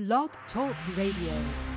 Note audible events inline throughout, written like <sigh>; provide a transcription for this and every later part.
Blog Talk Radio.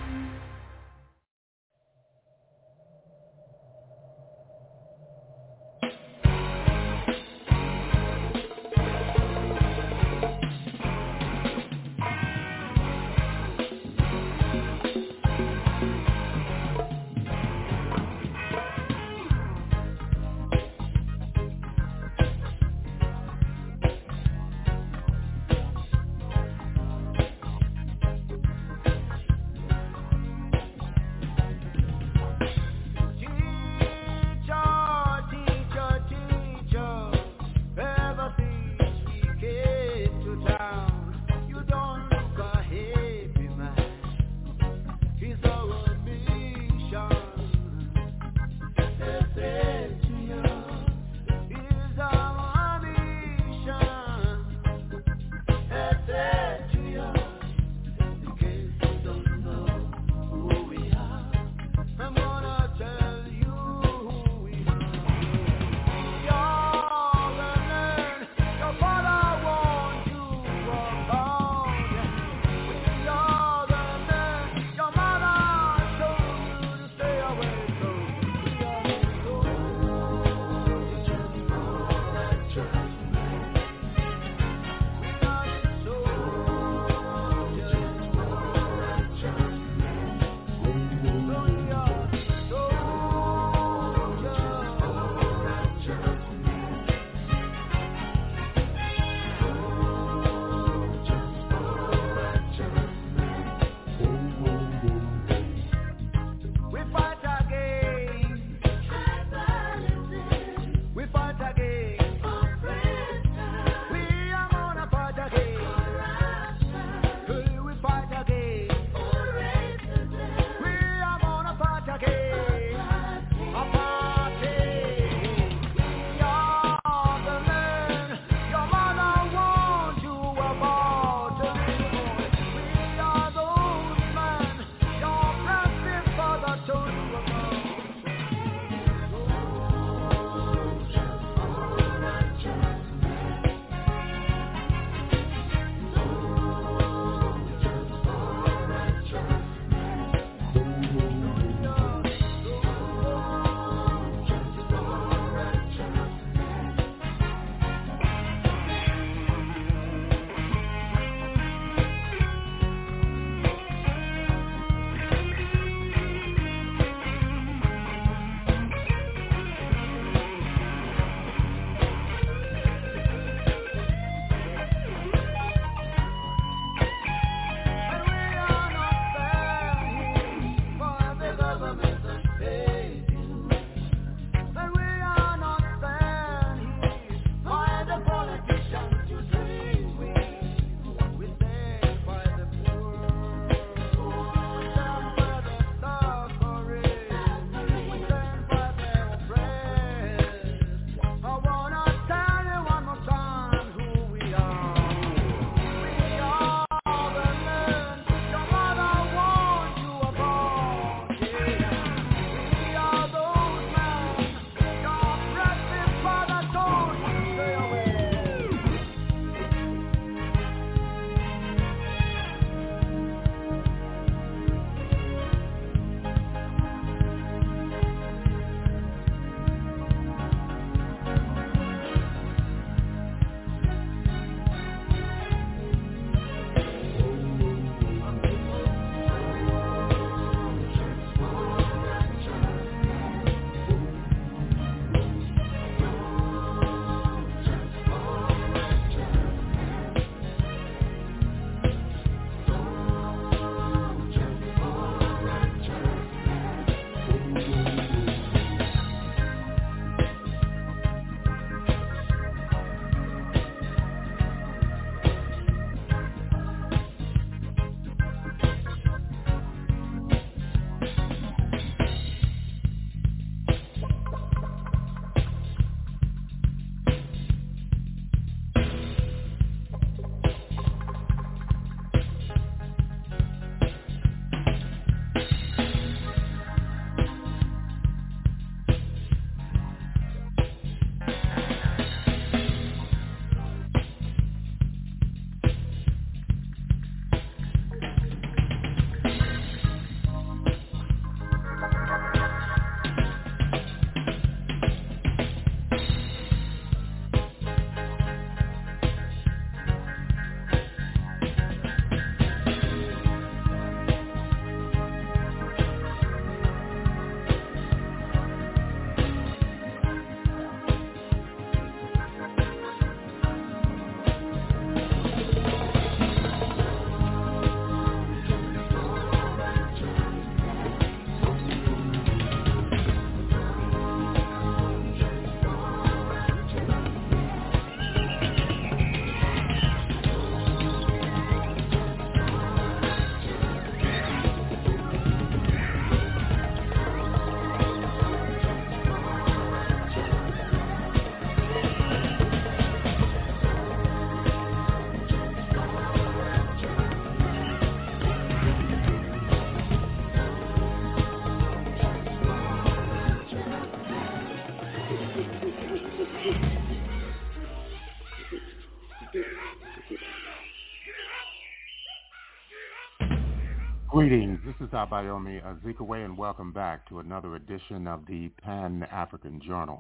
Greetings. This is Abayomi Azikiwe, and welcome back to another edition of the Pan-African Journal.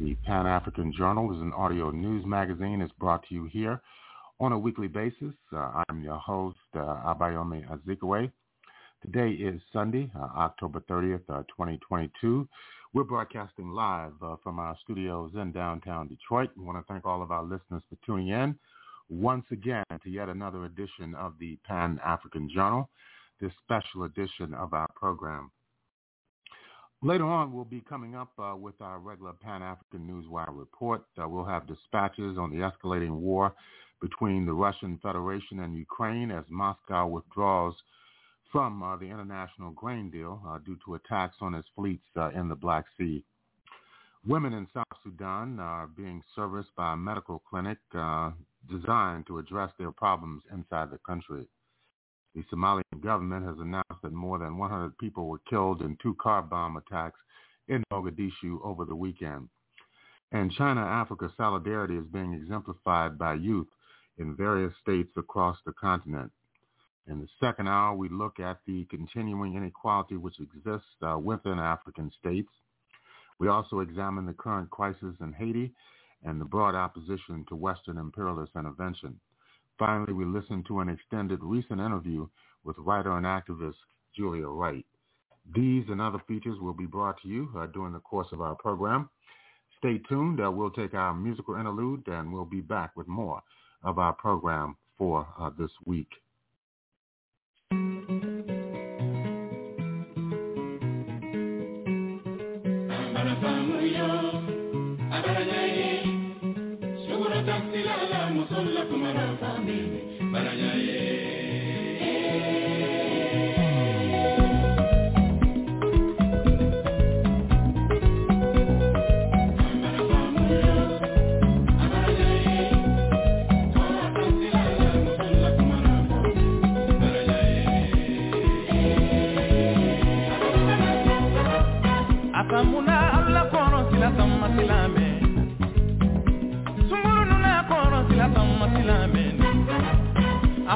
The Pan-African Journal is an audio news magazine. It's brought to you here on a weekly basis. Uh, I'm your host, uh, Abayomi Azikiwe. Today is Sunday, uh, October 30th, 2022. We're broadcasting live uh, from our studios in downtown Detroit. We want to thank all of our listeners for tuning in once again to yet another edition of the Pan-African Journal, this special edition of our program. Later on, we'll be coming up uh, with our regular Pan-African Newswire report. Uh, we'll have dispatches on the escalating war between the Russian Federation and Ukraine as Moscow withdraws from uh, the international grain deal uh, due to attacks on its fleets uh, in the Black Sea. Women in South Sudan are being serviced by a medical clinic uh, designed to address their problems inside the country. The Somalian government has announced that more than 100 people were killed in two car bomb attacks in Mogadishu over the weekend. And China-Africa solidarity is being exemplified by youth in various states across the continent. In the second hour, we look at the continuing inequality which exists uh, within African states. We also examine the current crisis in Haiti and the broad opposition to Western imperialist intervention. Finally, we listen to an extended recent interview with writer and activist Julia Wright. These and other features will be brought to you uh, during the course of our program. Stay tuned. Uh, we'll take our musical interlude and we'll be back with more of our program for uh, this week. Sola kumara family, baranya ye.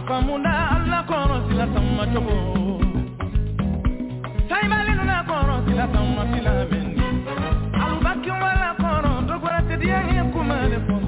Afamunda alla kɔrɔ sila samma cogo saibali nuna kɔrɔ sila samma sila mɛni alubakin wala kɔrɔ dɔgɔrɛtɛ diya ye kuma de fɔla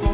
fɔ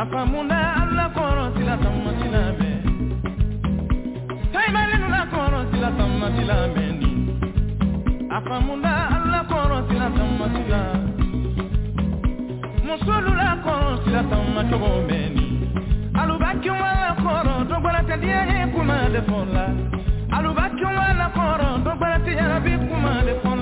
a faamuna ala kɔrɔ sila taama sila mɛ la kɔrɔ sila taama sila mɛ ni a faamuna sila taama sila musolu la kɔrɔ sila taama cogo mɛ ni alubakima la kɔrɔ dɔgbara tɛ diɲɛ ye eh, kuma de fɔ la alubakima la kɔrɔ dɔgbara tɛ eh, kuma de fɔ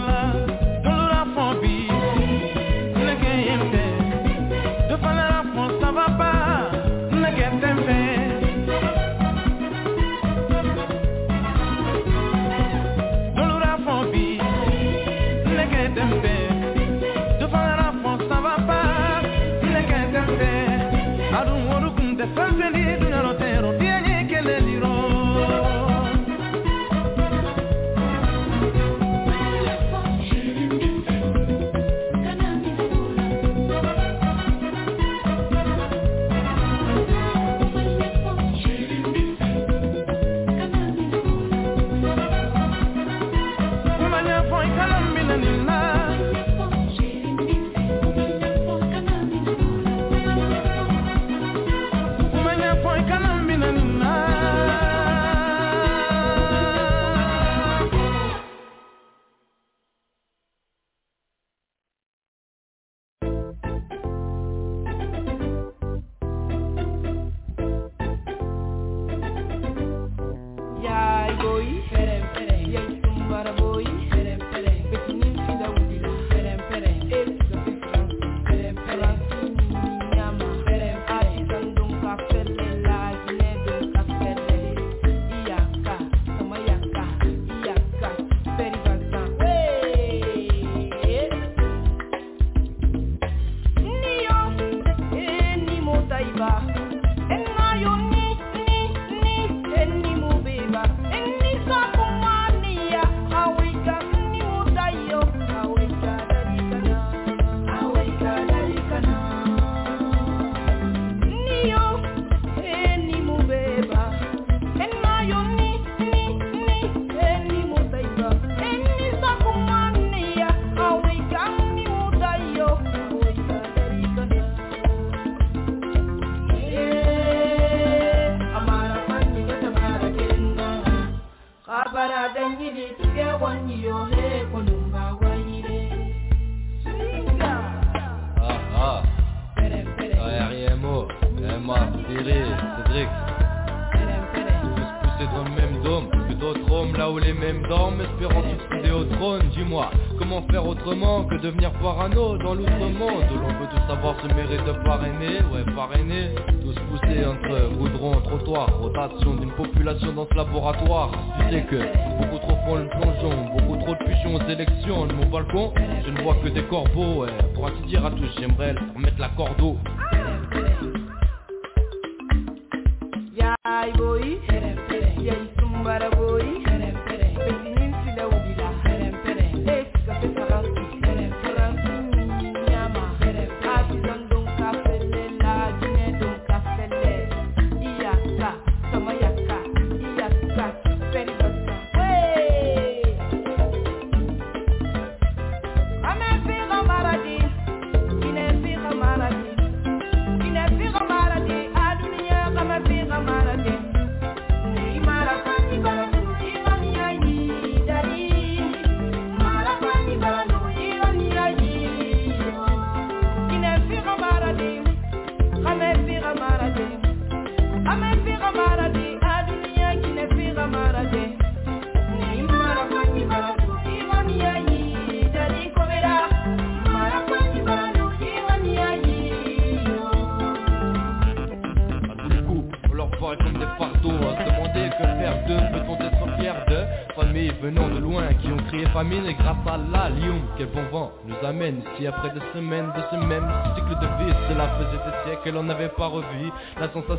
laboratoire. Tu sais que beaucoup trop font le plongeon, beaucoup trop de fusion aux élections. De mon balcon, je ne vois que des corbeaux. Pour un petit tir à tous, j'aimerais leur mettre la corde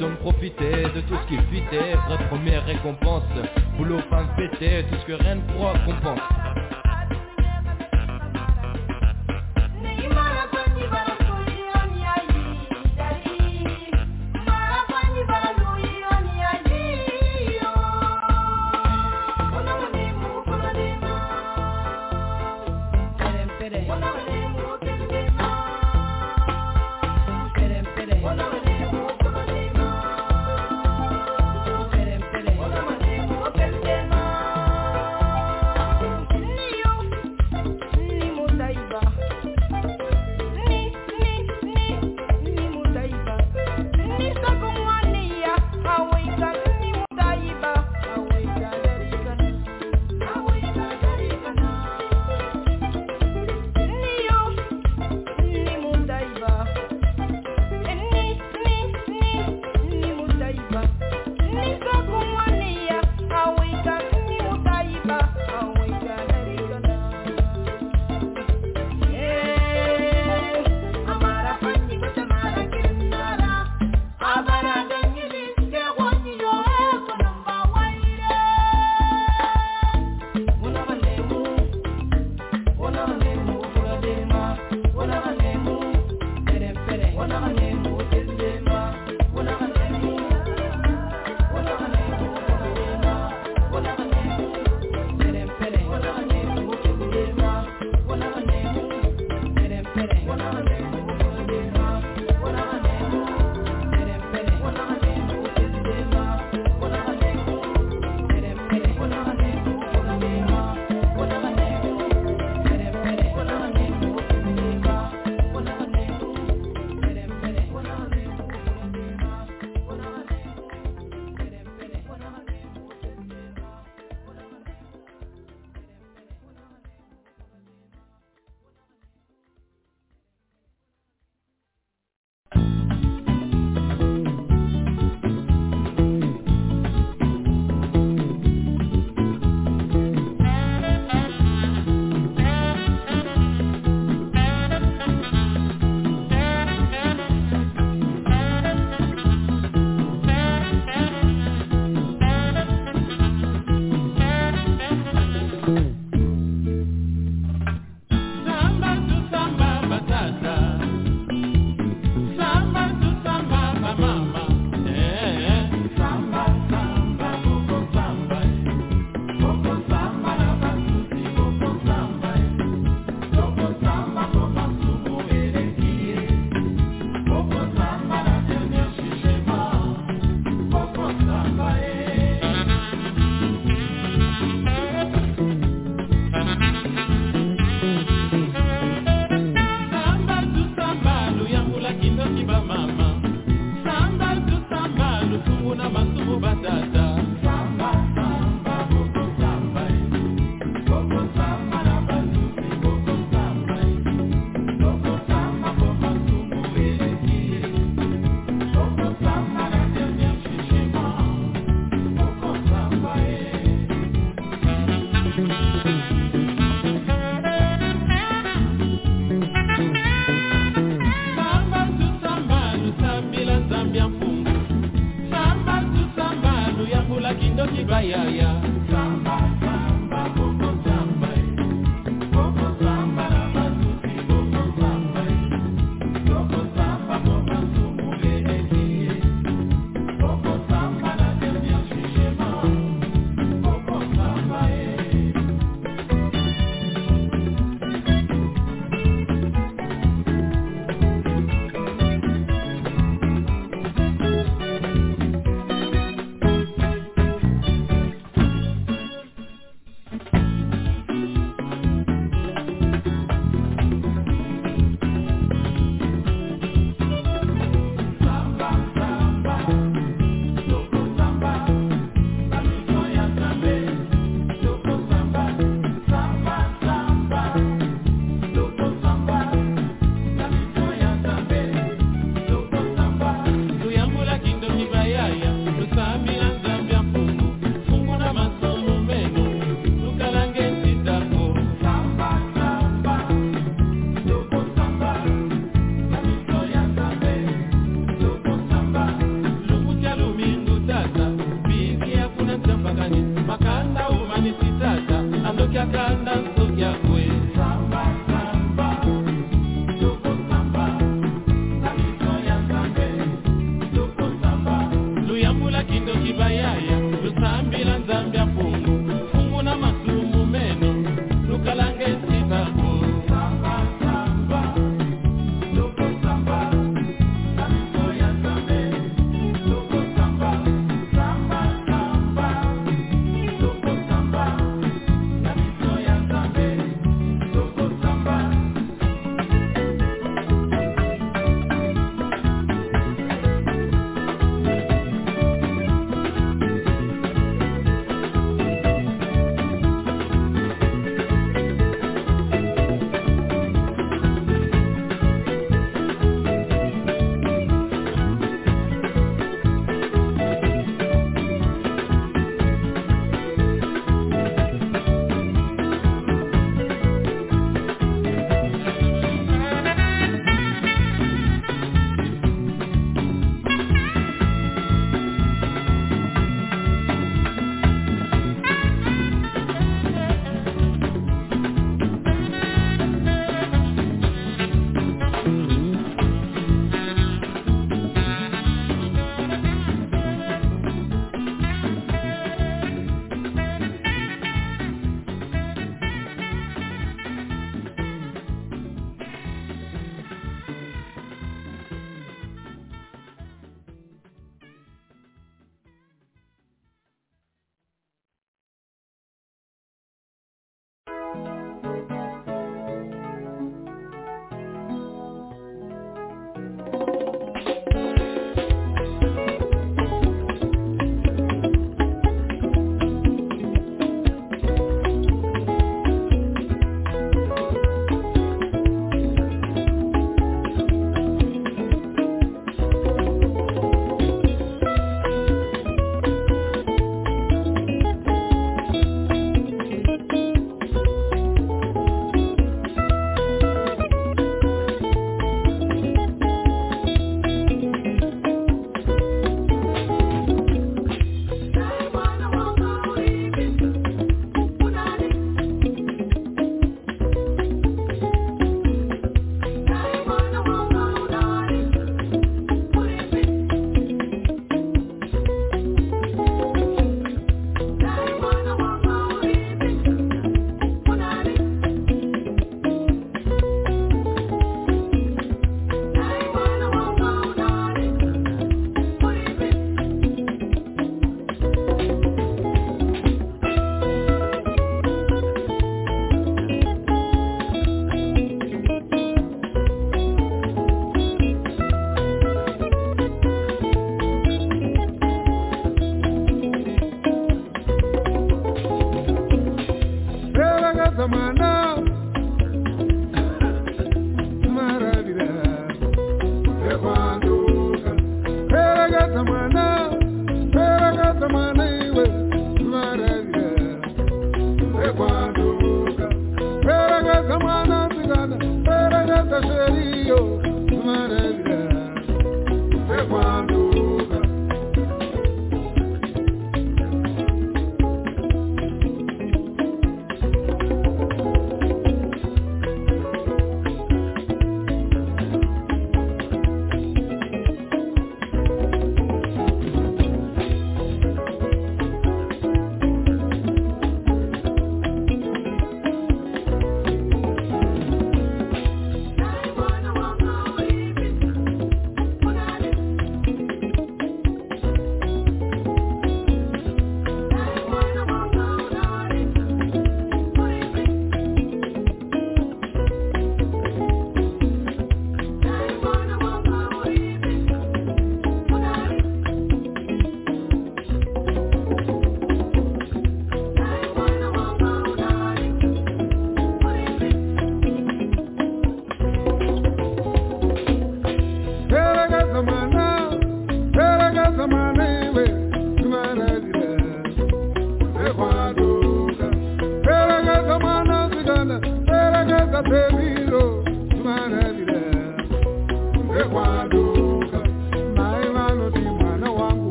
la sensation de tout ce qui fitait. Vraie première récompense, boulot fin fêté, tout ce que rien ne pourra compenser.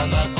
Damasine banakomesha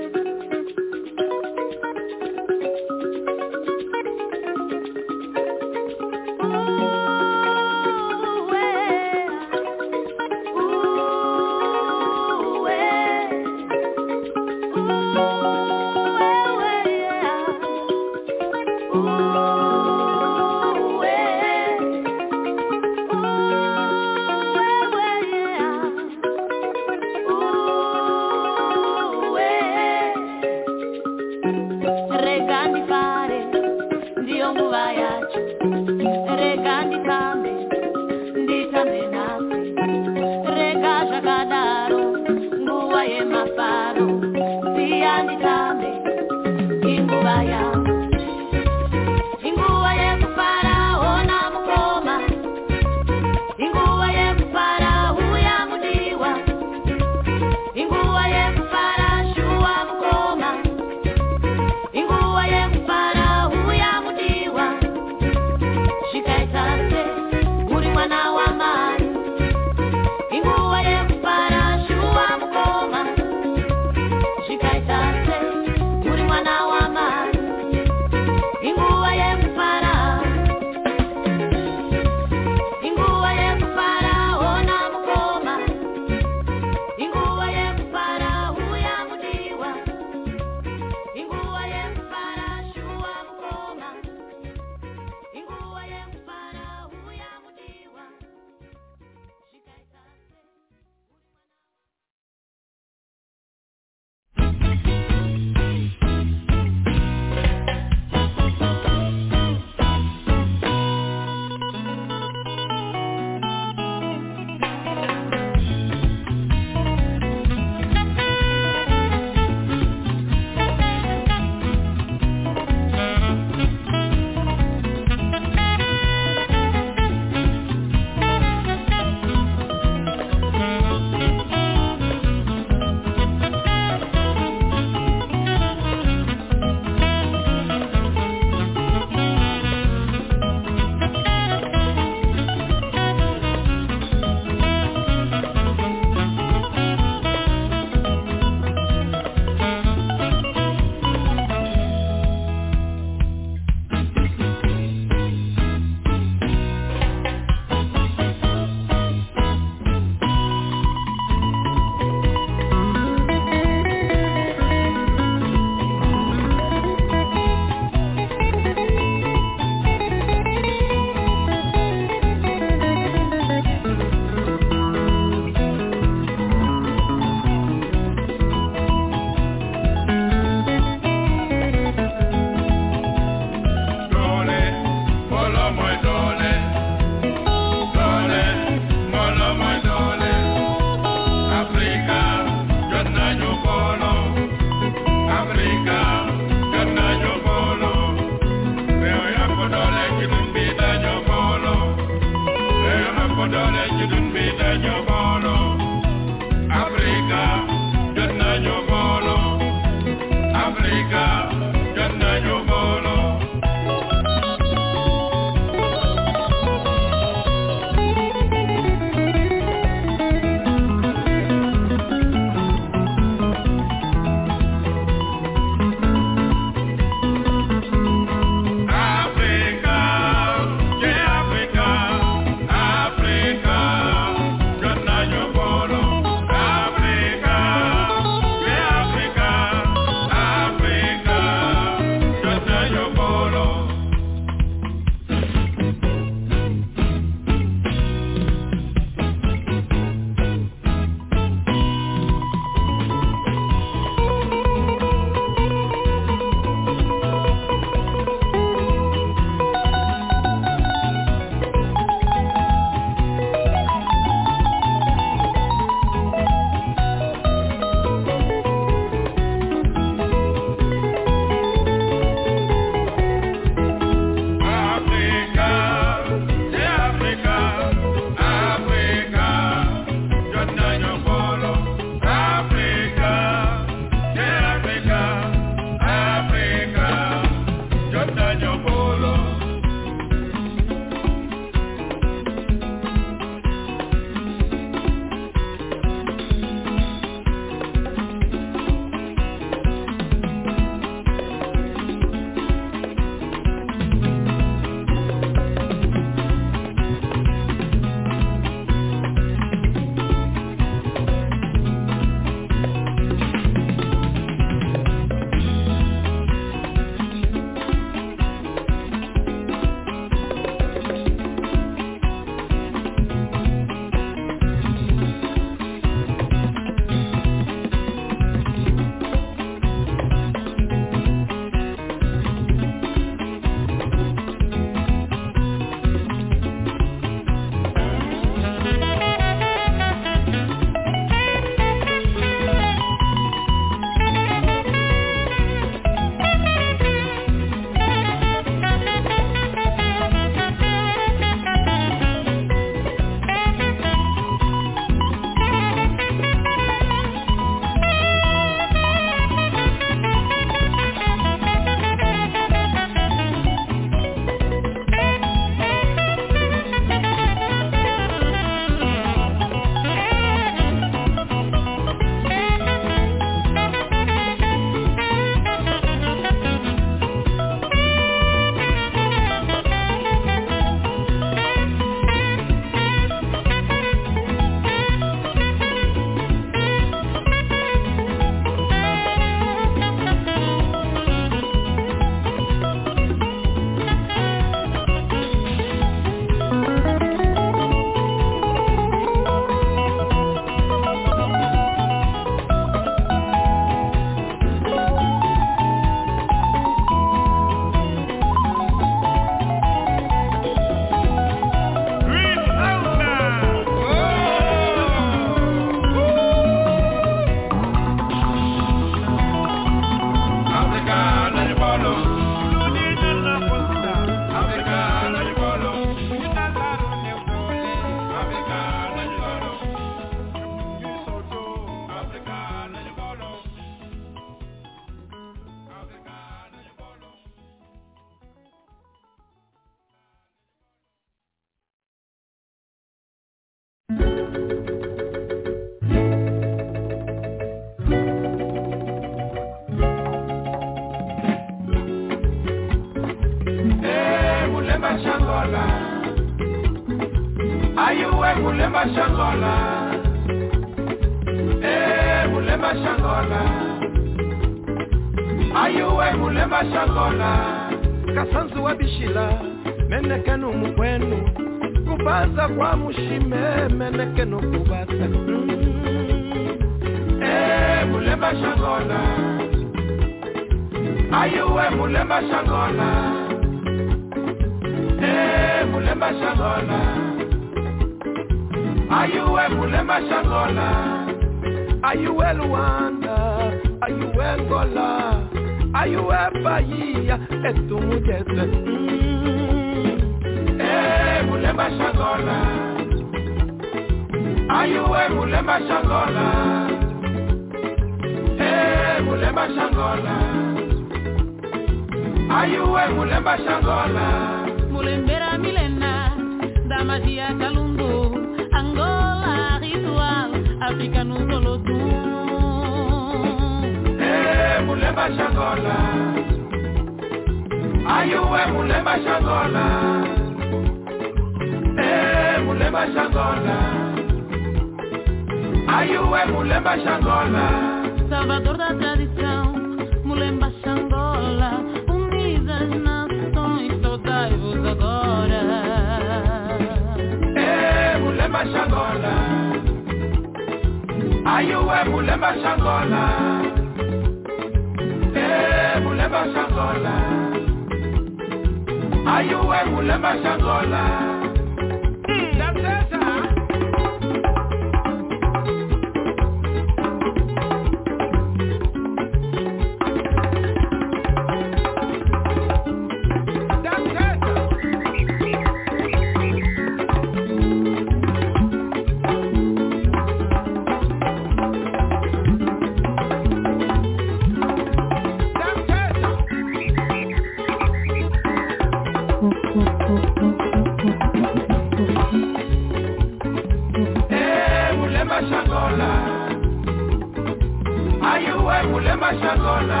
mulemba shangola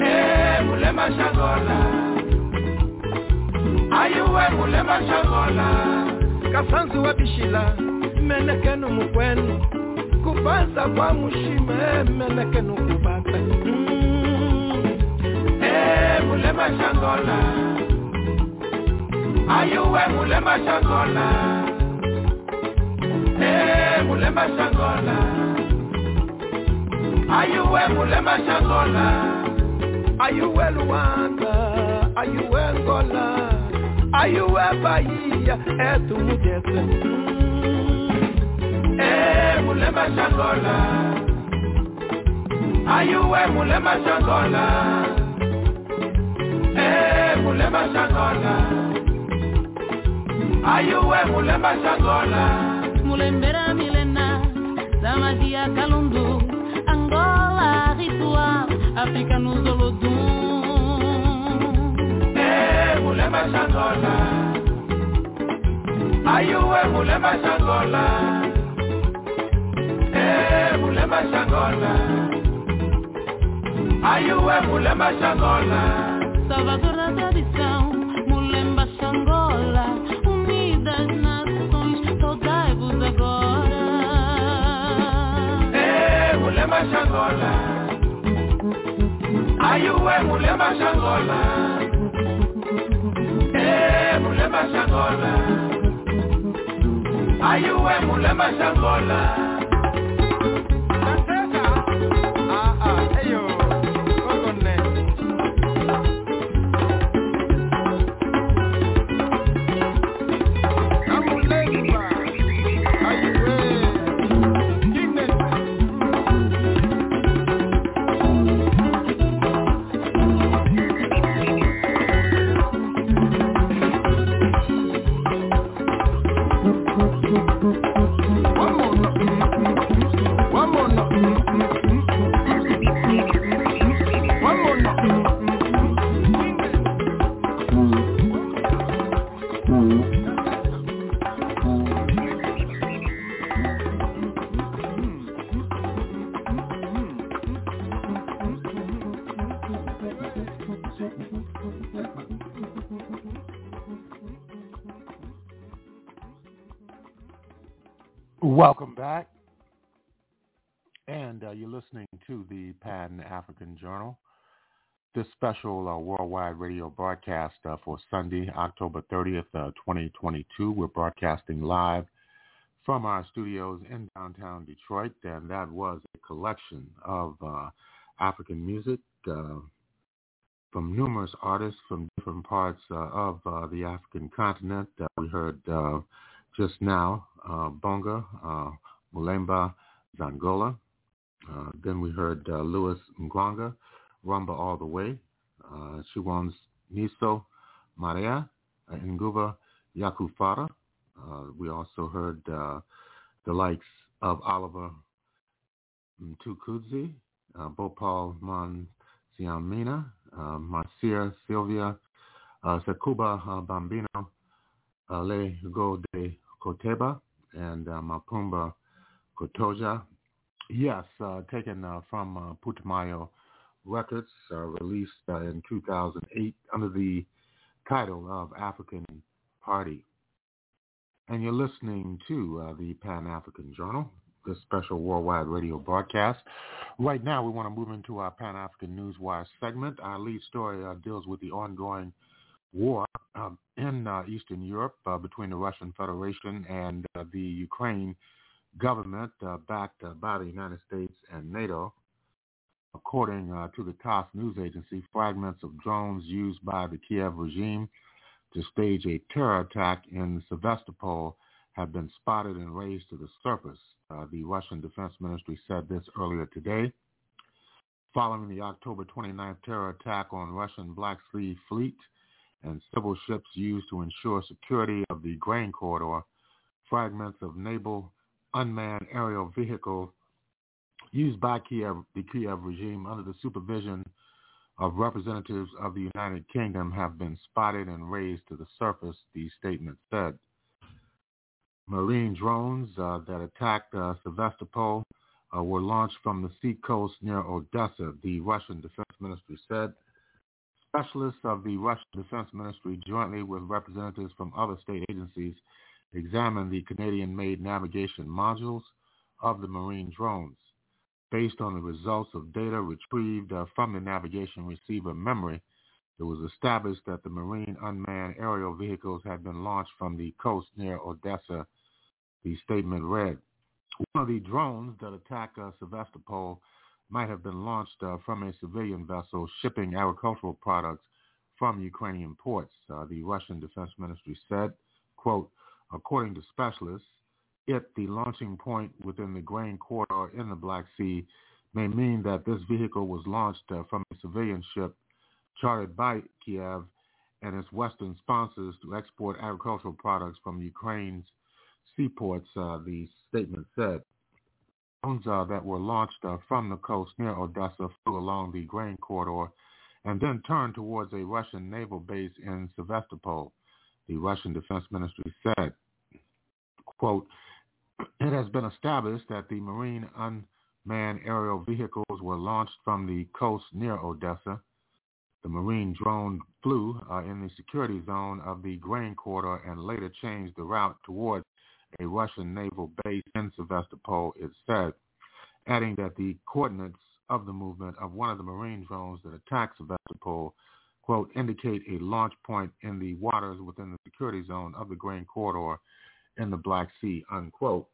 Eh mulemba shangola Ayuwe mulemba shangola Kasanzu wa bishila menekenu mukwenu kubanza kwa mushime menekenu kubata mm. Eh mulemba shangola Ayuwe mulemba shangola Eh mulemba shangola Ayuwe mulemba shangola Ayuwe Luanda? Ayuwe Ngola Ayuwe Bahia? Etumujete mm. Eh mulemba shangola Ayuwe mulemba shangola Eh mulemba shangola Ayuwe mulemba shangola Mulembera milena Damasia Kalundu ritual Africa nous olodum. Eh, mulemba shangola Ayuwe mulemba shangola Eh, mulemba shangola Ayuwe mulemba shangola Salvador da tradição Mulemba Xangola Unidas nações Saudai-vos agora. Eh, mulemba shangola Ayuwe mulemba shangola Eh, mulemba shangola Ayuwe mulemba shangola the African Journal. This special uh, worldwide radio broadcast uh, for Sunday, October 30th, 2022. We're broadcasting live from our studios in downtown Detroit, and that was a collection of uh, African music uh, from numerous artists from different parts uh, of uh, the African continent. Uh, we heard uh, just now Bonga, Mulemba Zangola. Then we heard Louis Ngwanga, Rumba All the Way. Uh, Chiwans Niso Maria, Nguva Yakufara. we also heard the likes of Oliver Mtukudzi, uh, Bopol Mansiamina, uh, Marcia Sylvia, uh, uh, Bambino, uh, Le Go de Koteba, and uh, Mapumba Kotoja. Yes, uh, taken uh, from uh, Putumayo Records, uh, released uh, in 2008 under the title of African Party. And you're listening to uh, the Pan-African Journal, this special worldwide radio broadcast. Right now, we want to move into our Pan-African Newswire segment. Our lead story deals with the ongoing war um, in Eastern Europe between the Russian Federation and the Ukraine government, uh, backed uh, by the United States and NATO. According to the TASS news agency, fragments of drones used by the Kiev regime to stage a terror attack in Sevastopol have been spotted and raised to the surface. Uh, the Russian Defense Ministry said this earlier today. Following the October 29th terror attack on Russian Black Sea Fleet and civil ships used to ensure security of the grain corridor, fragments of naval unmanned aerial vehicles used by Kiev, the Kiev regime under the supervision of representatives of the United Kingdom have been spotted and raised to the surface, the statement said. Marine drones uh, that attacked uh, Sevastopol uh, were launched from the sea coast near Odessa, the Russian Defense Ministry said. Specialists of the Russian Defense Ministry, jointly with representatives from other state agencies, examined the Canadian-made navigation modules of the marine drones based on the results of data retrieved uh, from the navigation receiver memory, it was established that the Marine unmanned aerial vehicles had been launched from the coast near Odessa, the statement read. One of the drones that attacked uh, Sevastopol might have been launched uh, from a civilian vessel shipping agricultural products from Ukrainian ports, uh, the Russian Defense Ministry said. Quote, according to specialists, it, the launching point within the grain corridor in the Black Sea, may mean that this vehicle was launched uh, from a civilian ship chartered by Kiev and its Western sponsors to export agricultural products from Ukraine's seaports, uh, the statement said. Drones uh, that were launched uh, from the coast near Odessa flew along the grain corridor and then turned towards a Russian naval base in Sevastopol, the Russian Defense Ministry said. Quote, it has been established that the Marine unmanned aerial vehicles were launched from the coast near Odessa. The Marine drone flew uh, in the security zone of the grain corridor and later changed the route towards a Russian naval base in Sevastopol, it said, adding that the coordinates of the movement of one of the Marine drones that attacked Sevastopol, quote, indicate a launch point in the waters within the security zone of the grain corridor in the Black Sea, unquote.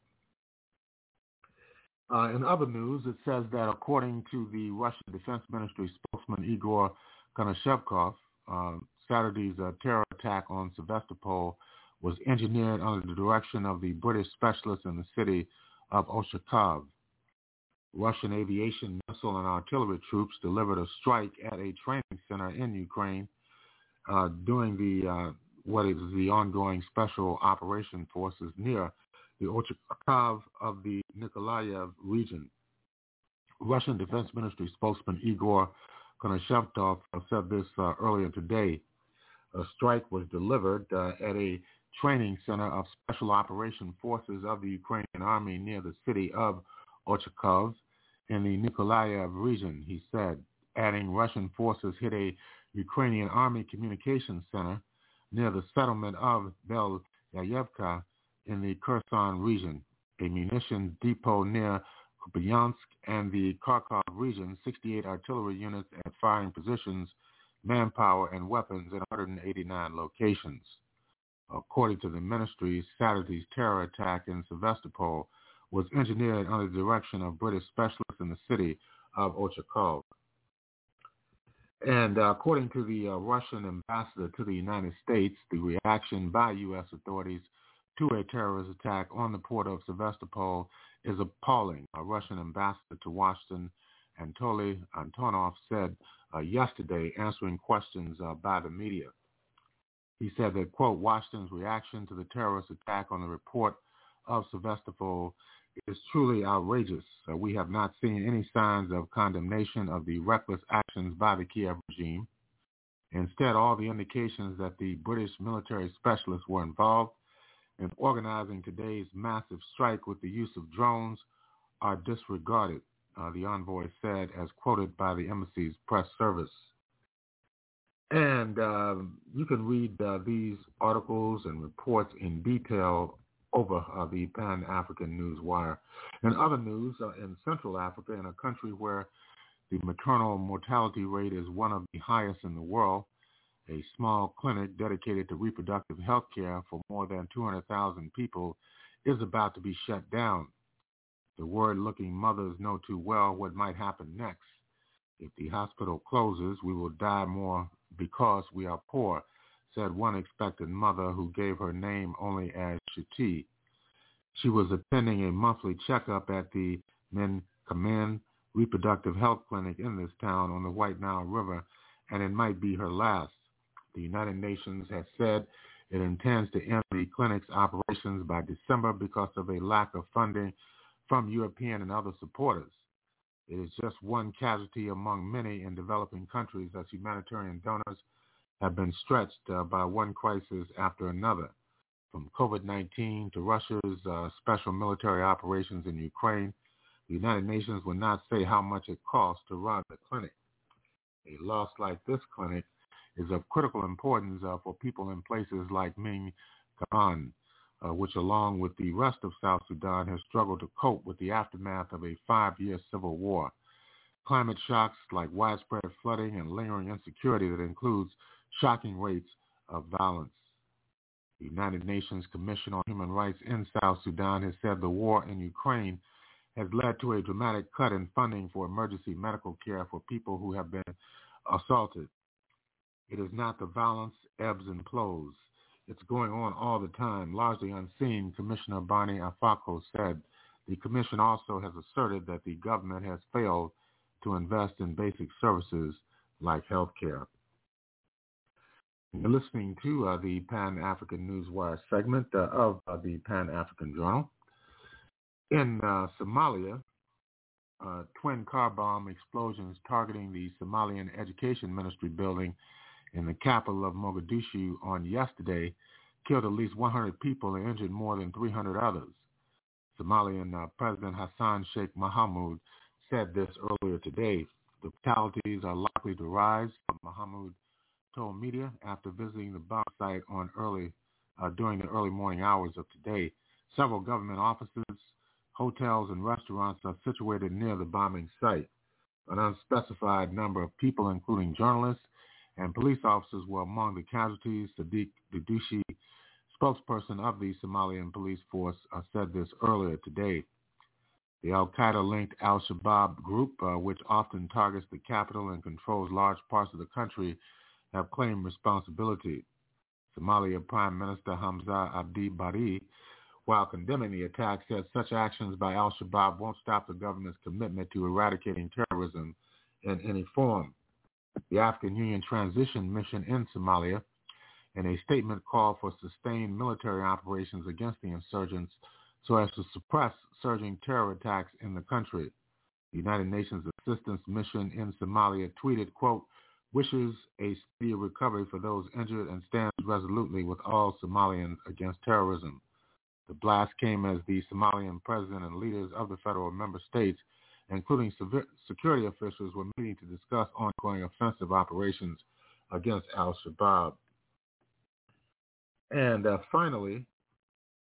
Uh, in other news, it says that according to the Russian Defense Ministry spokesman Igor Konashenkov, uh, Saturday's uh, terror attack on Sevastopol was engineered under the direction of the British specialists in the city of Ochakov. Russian aviation, missile, and artillery troops delivered a strike at a training center in Ukraine uh, during the uh, what is the ongoing special operation forces near the Ochakov of the Nikolaev region. Russian Defense Ministry spokesman Igor Konashenkov said this uh, earlier today. A strike was delivered uh, at a training center of Special Operation Forces of the Ukrainian Army near the city of Ochakov in the Nikolaev region, he said, adding Russian forces hit a Ukrainian Army communications center near the settlement of Belyayevka in the Kherson region. a munitions depot near Kupiansk and the Kharkov region, 68 artillery units at firing positions, manpower, and weapons in 189 locations. According to the ministry, Saturday's terror attack in Sevastopol was engineered under the direction of British specialists in the city of Ochakov. And uh, according to the uh, Russian ambassador to the United States, the reaction by U.S. authorities to a terrorist attack on the port of Sevastopol is appalling. A Russian ambassador to Washington, Anatoly Antonov, said uh, yesterday, answering questions uh, by the media. He said that, quote, Washington's reaction to the terrorist attack on the report of Sevastopol is truly outrageous. Uh, we have not seen any signs of condemnation of the reckless actions by the Kiev regime. Instead, all the indications that the British military specialists were involved in organizing today's massive strike with the use of drones are disregarded, uh, the envoy said, as quoted by the embassy's press service. And uh, you can read uh, these articles and reports in detail over uh, the Pan-African News Wire. In other news, uh, in Central Africa, in a country where the maternal mortality rate is one of the highest in the world, a small clinic dedicated to reproductive health care for more than 200,000 people is about to be shut down. The worried-looking mothers know too well what might happen next. If the hospital closes, we will die more because we are poor, said one expectant mother who gave her name only as Shati. She was attending a monthly checkup at the Men Command Reproductive Health Clinic in this town on the White Nile River, and it might be her last. The United Nations has said it intends to end the clinic's operations by December because of a lack of funding from European and other supporters. It is just one casualty among many in developing countries as humanitarian donors have been stretched uh, by one crisis after another, from COVID-19 to Russia's uh, special military operations in Ukraine. The United Nations will not say how much it costs to run the clinic. A loss like this clinic is of critical importance uh, for people in places like Ming Kaban, uh, which along with the rest of South Sudan has struggled to cope with the aftermath of a five-year civil war. Climate shocks like widespread flooding and lingering insecurity that includes shocking rates of violence. The United Nations Commission on Human Rights in South Sudan has said the war in Ukraine has led to a dramatic cut in funding for emergency medical care for people who have been assaulted. It is not the violence ebbs and flows. It's going on all the time, largely unseen, Commissioner Barney Afako said. The commission also has asserted that the government has failed to invest in basic services like health care. You're listening to uh, the Pan-African Newswire segment uh, of uh, the Pan-African Journal. In uh, Somalia, uh, twin car bomb explosions targeting the Somalian Education Ministry building in the capital of Mogadishu on yesterday killed at least 100 people and injured more than 300 others. Somalian uh, President Hassan Sheikh Mohamud said this earlier today. The fatalities are likely to rise, Mohamud told media after visiting the bomb site on early uh, during the early morning hours of today. Several government offices, hotels, and restaurants are situated near the bombing site. An unspecified number of people, including journalists and police officers, were among the casualties. Sadiq Dudushi, spokesperson of the Somalian police force, uh, said this earlier today. The al-Qaeda-linked al-Shabaab group, uh, which often targets the capital and controls large parts of the country, have claimed responsibility. Somalia Prime Minister Hamza Abdi Barre, while condemning the attack, said such actions by al-Shabaab won't stop the government's commitment to eradicating terrorism in any form. The African Union Transition Mission in Somalia, in a statement called for sustained military operations against the insurgents so as to suppress surging terror attacks in the country. The United Nations Assistance Mission in Somalia tweeted, quote, wishes a speedy recovery for those injured and stands resolutely with all Somalians against terrorism. The blast came as the Somalian president and leaders of the federal member states, including security officials, were meeting to discuss ongoing offensive operations against al-Shabaab. And uh, finally,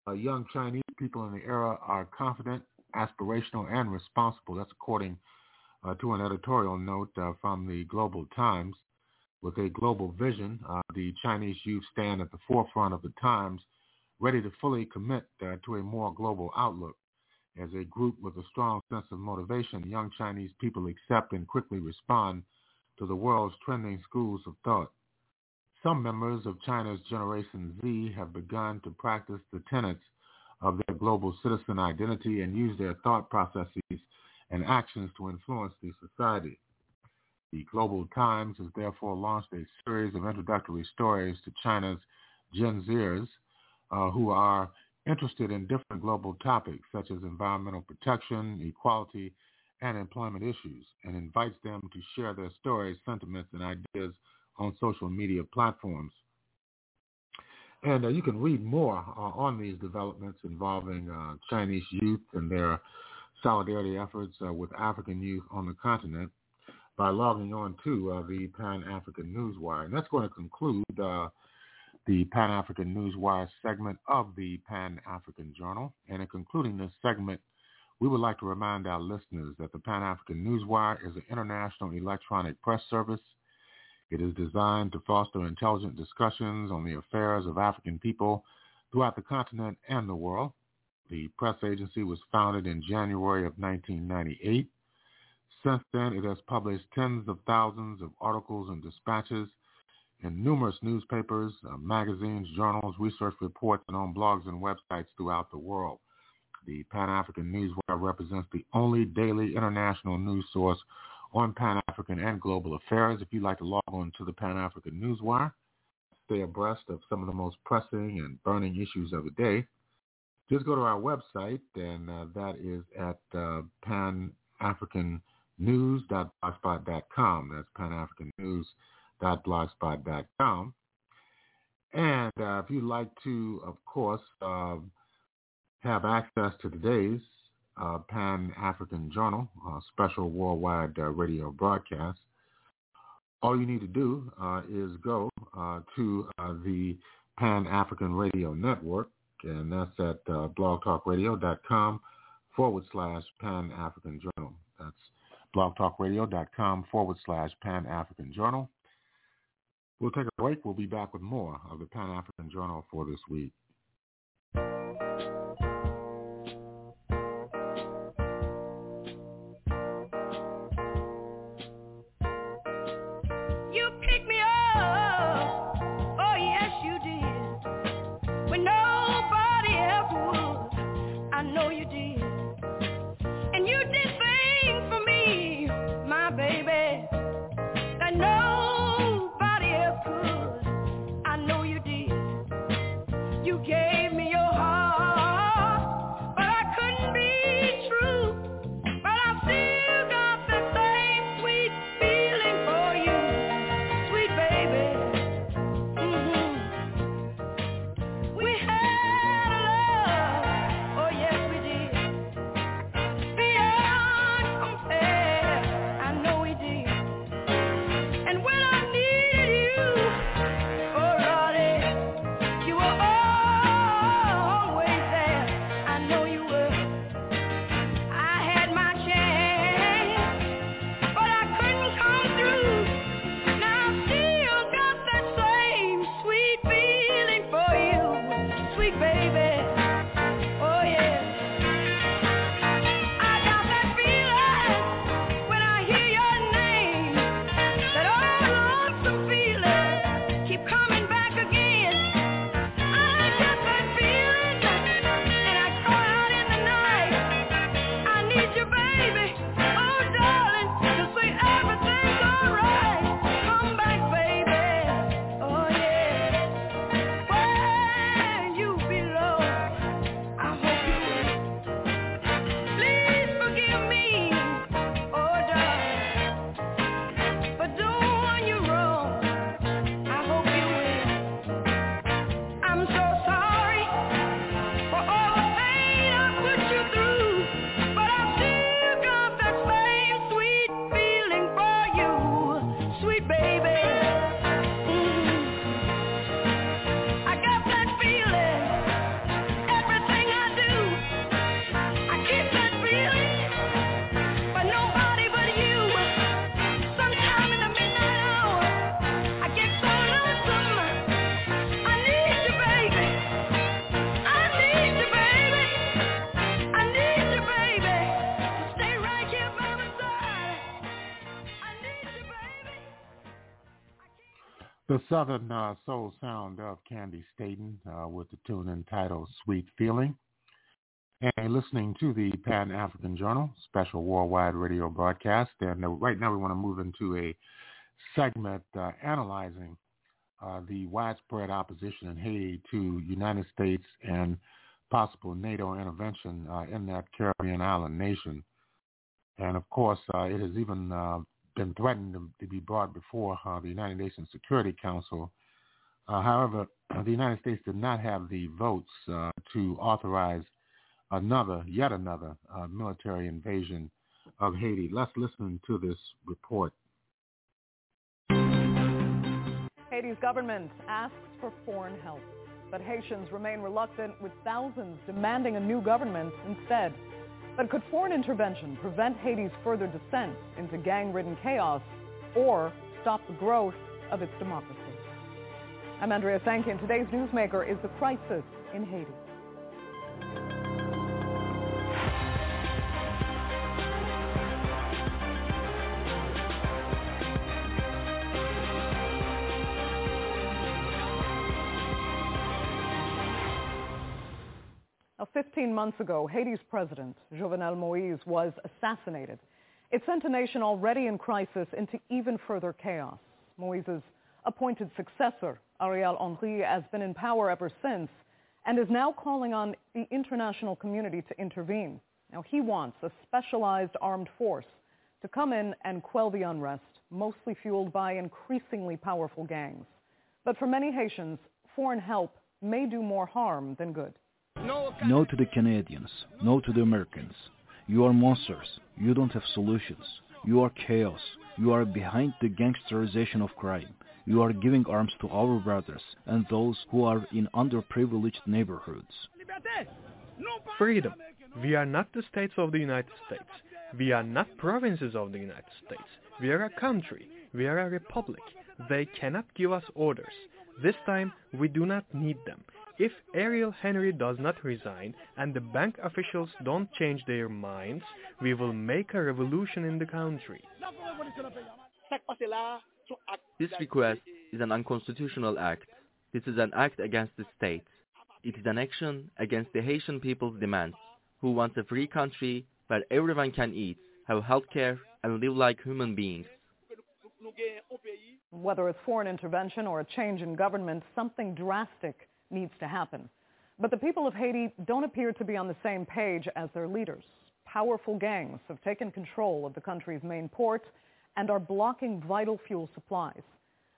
uh, young Chinese people in the era are confident, aspirational, and responsible. That's according uh, to an editorial note uh, from the Global Times. With a global vision, uh, the Chinese youth stand at the forefront of the times, ready to fully commit uh, to a more global outlook. As a group with a strong sense of motivation, young Chinese people accept and quickly respond to the world's trending schools of thought. Some members of China's Generation Z have begun to practice the tenets of their global citizen identity and use their thought processes and actions to influence the society. The Global Times has therefore launched a series of introductory stories to China's Gen Zers uh, who are interested in different global topics such as environmental protection, equality, and employment issues, and invites them to share their stories, sentiments, and ideas on social media platforms. And uh, you can read more uh, on these developments involving uh, Chinese youth and their solidarity efforts uh, with African youth on the continent by logging on to uh, the Pan-African Newswire. And that's going to conclude uh, the Pan-African Newswire segment of the Pan-African Journal. And in concluding this segment, we would like to remind our listeners that the Pan-African Newswire is an international electronic press service. It is designed to foster intelligent discussions on the affairs of African people throughout the continent and the world. The press agency was founded in January of 1998. Since then, it has published tens of thousands of articles and dispatches in numerous newspapers, uh, magazines, journals, research reports, and on blogs and websites throughout the world. The Pan-African Newswire represents the only daily international news source on Pan-African and global affairs. If you'd like to log on to the Pan-African Newswire, stay abreast of some of the most pressing and burning issues of the day, just go to our website, and uh, that is at uh, panafricannews.blogspot.com. That's panafricannews.blogspot.com. And uh, if you'd like to, of course, uh, have access to today's uh, Pan-African Journal, special worldwide uh, radio broadcast, all you need to do uh, is go to the Pan-African Radio Network, and that's at uh, blogtalkradio.com forward slash Pan-African Journal. That's blogtalkradio.com forward slash Pan-African Journal. We'll take a break. We'll be back with more of the Pan-African Journal for this week. The Southern uh, Soul Sound of Candi Staton uh, with the tune entitled Sweet Feeling. And listening to the Pan-African Journal special worldwide radio broadcast. And uh, right now we want to move into a segment uh, analyzing uh, the widespread opposition in Haiti to United States and possible NATO intervention uh, in that Caribbean island nation. And of course, it has even been threatened to, be brought before uh, the United Nations Security Council. Uh, however, the United States did not have the votes uh, to authorize another, yet another uh, military invasion of Haiti. Let's listen to this report. Haiti's government asks for foreign help, but Haitians remain reluctant with thousands demanding a new government instead. But could foreign intervention prevent Haiti's further descent into gang-ridden chaos or stop the growth of its democracy? I'm Andrea Sanke. Today's newsmaker is the crisis in Haiti. 15 months ago, Haiti's president, Jovenel Moise, was assassinated. It sent a nation already in crisis into even further chaos. Moise's appointed successor, Ariel Henry, has been in power ever since and is now calling on the international community to intervene. Now, he wants a specialized armed force to come in and quell the unrest, mostly fueled by increasingly powerful gangs. But for many Haitians, foreign help may do more harm than good. No to the Canadians. No to the Americans. You are monsters. You don't have solutions. You are chaos. You are behind the gangsterization of crime. You are giving arms to our brothers and those who are in underprivileged neighborhoods. Freedom. We are not the states of the United States. We are not provinces of the United States. We are a country. We are a republic. They cannot give us orders. This time, we do not need them. If Ariel Henry does not resign and the bank officials don't change their minds, we will make a revolution in the country. This request is an unconstitutional act. This is an act against the state. It is an action against the Haitian people's demands, who want a free country where everyone can eat, have health care, and live like human beings. Whether it's foreign intervention or a change in government, something drastic needs to happen. But the people of Haiti don't appear to be on the same page as their leaders. Powerful gangs have taken control of the country's main port and are blocking vital fuel supplies.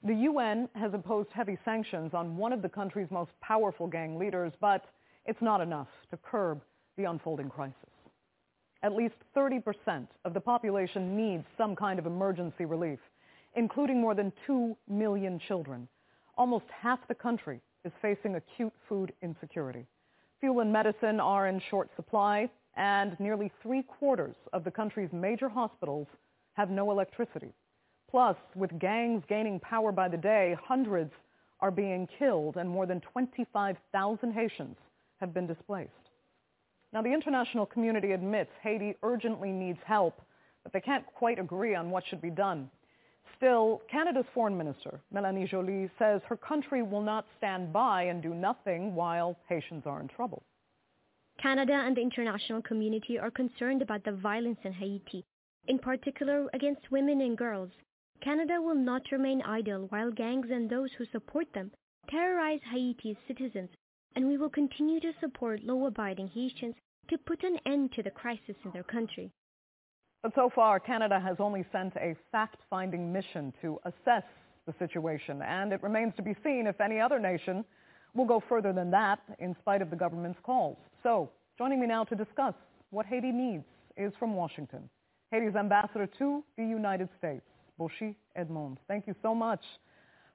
The UN has imposed heavy sanctions on one of the country's most powerful gang leaders, but it's not enough to curb the unfolding crisis. At least 30% of the population needs some kind of emergency relief, including more than 2 million children. Almost half the country is facing acute food insecurity. Fuel and medicine are in short supply, and nearly three quarters of the country's major hospitals have no electricity. Plus, with gangs gaining power by the day, hundreds are being killed and more than 25,000 Haitians have been displaced. Now, the international community admits Haiti urgently needs help, but they can't quite agree on what should be done. Still, Canada's foreign minister, Melanie Joly, says her country will not stand by and do nothing while Haitians are in trouble. Canada and the international community are concerned about the violence in Haiti, in particular against women and girls. Canada will not remain idle while gangs and those who support them terrorize Haiti's citizens, and we will continue to support law-abiding Haitians to put an end to the crisis in their country. But so far, Canada has only sent a fact-finding mission to assess the situation, and it remains to be seen if any other nation will go further than that in spite of the government's calls. So, joining me now to discuss what Haiti needs is from Washington, Haiti's ambassador to the United States, Bocchit Edmond. Thank you so much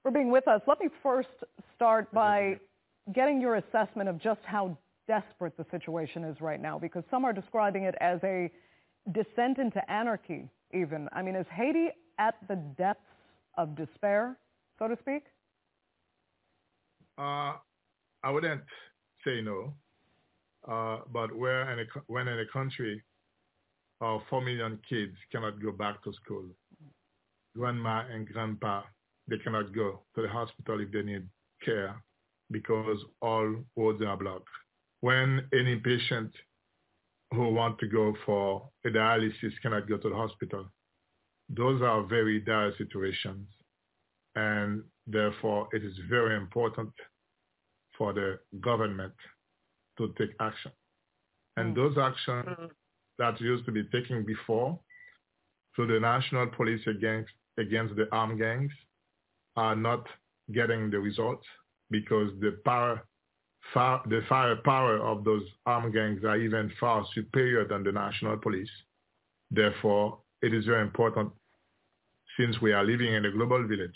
for being with us. Let me first start by getting your assessment of just how desperate the situation is right now, because some are describing it as a descent into anarchy even. I mean, is Haiti at the depths of despair, so to speak? Uh, I wouldn't say no, uh, but where in a, when in a country uh, 4 million kids cannot go back to school, grandma and grandpa they cannot go to the hospital if they need care because all roads are blocked. When any patient who want to go for a dialysis cannot go to the hospital, those are very dire situations. And therefore, it is very important for the government to take action. And mm. those actions mm. that used to be taken before through the national police against, against the armed gangs are not getting the results because the power, far, the firepower of those armed gangs are even far superior than the national police. Therefore, it is very important, since we are living in a global village,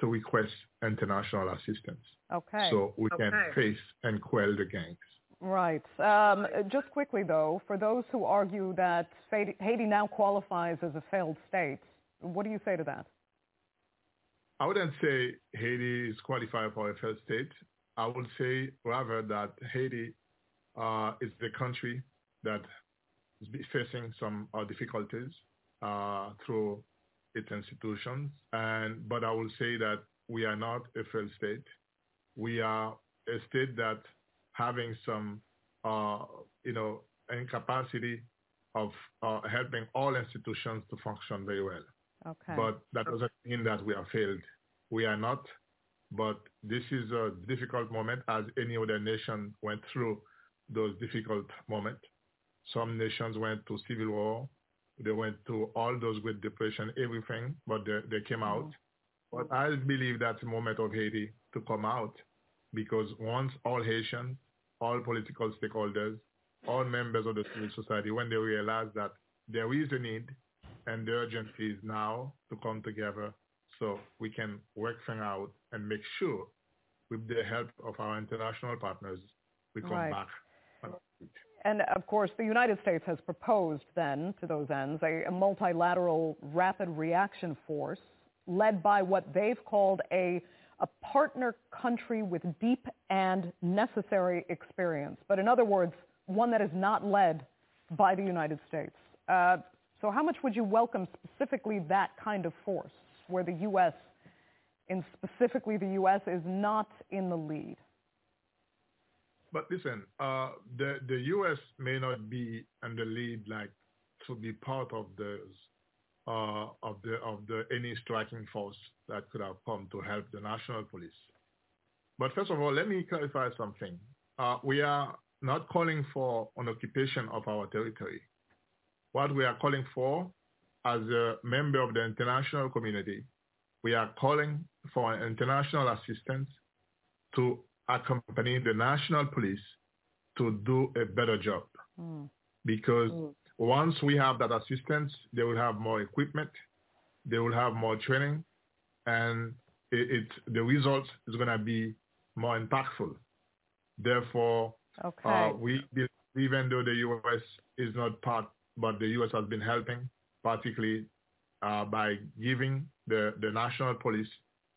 to request international assistance Okay. so we can face and quell the gangs. Right. Um, just quickly, though, for those who argue that Haiti now qualifies as a failed state, what do you say to that? I wouldn't say Haiti is qualified for a failed state. I would say rather that Haiti uh, is the country that is facing some uh, difficulties uh, through its institutions. And but I will say that we are not a failed state. We are a state that having some, uh, you know, incapacity of uh, helping all institutions to function very well. Okay. But that doesn't mean that we are failed. We are not. But this is a difficult moment as any other nation went through those difficult moments. Some nations went to civil war. They went to all those Great Depression, everything, but they, they came mm-hmm. out. But I believe that's the moment of Haiti to come out because once all Haitians, all political stakeholders, all members of the civil society, when they realize that there is a need and the urgency is now to come together so we can work things out and make sure with the help of our international partners, we come Right. back. And of course, the United States has proposed then, to those ends, a, a multilateral rapid reaction force led by what they've called a, a partner country with deep and necessary experience. But in other words, one that is not led by the United States. Uh, so how much would you welcome specifically that kind of force where the U.S., and specifically the U.S., is not in the lead? But listen, uh, the the U.S. may not be in the lead, like to be part of the uh, of the of the any striking force that could have come to help the national police. But first of all, let me clarify something. Uh, we are not calling for an occupation of our territory. What we are calling for, as a member of the international community, we are calling for international assistance to accompany the national police to do a better job. Because once we have that assistance, they will have more equipment, they will have more training, and it, it the result is going to be more impactful. Therefore, Okay. uh, we even though the U.S. is not part, but the U.S. has been helping, particularly uh, by giving the, the national police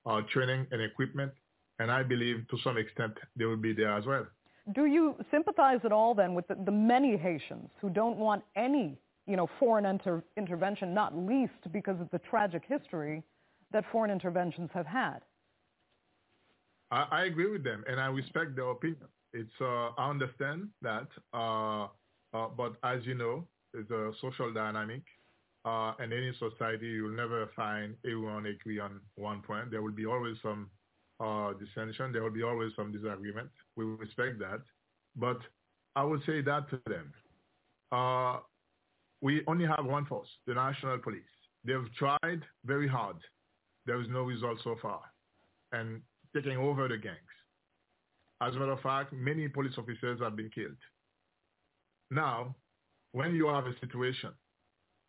uh, training and equipment. And I believe to some extent they will be there as well. Do you sympathize at all then with the, the many Haitians who don't want any, you know, foreign inter- intervention, not least because of the tragic history that foreign interventions have had? I, I agree with them, and I respect their opinion. It's uh, I understand that, uh, uh, but as you know, it's a social dynamic, uh, and any society you'll never find everyone agree on one point. There will be always some uh, dissension. There will be always some disagreement. We respect that, but I would say that to them. Uh, we only have one force, the national police. They've tried very hard. There is no result so far, and taking over the gangs. As a matter of fact, many police officers have been killed. Now, when you have a situation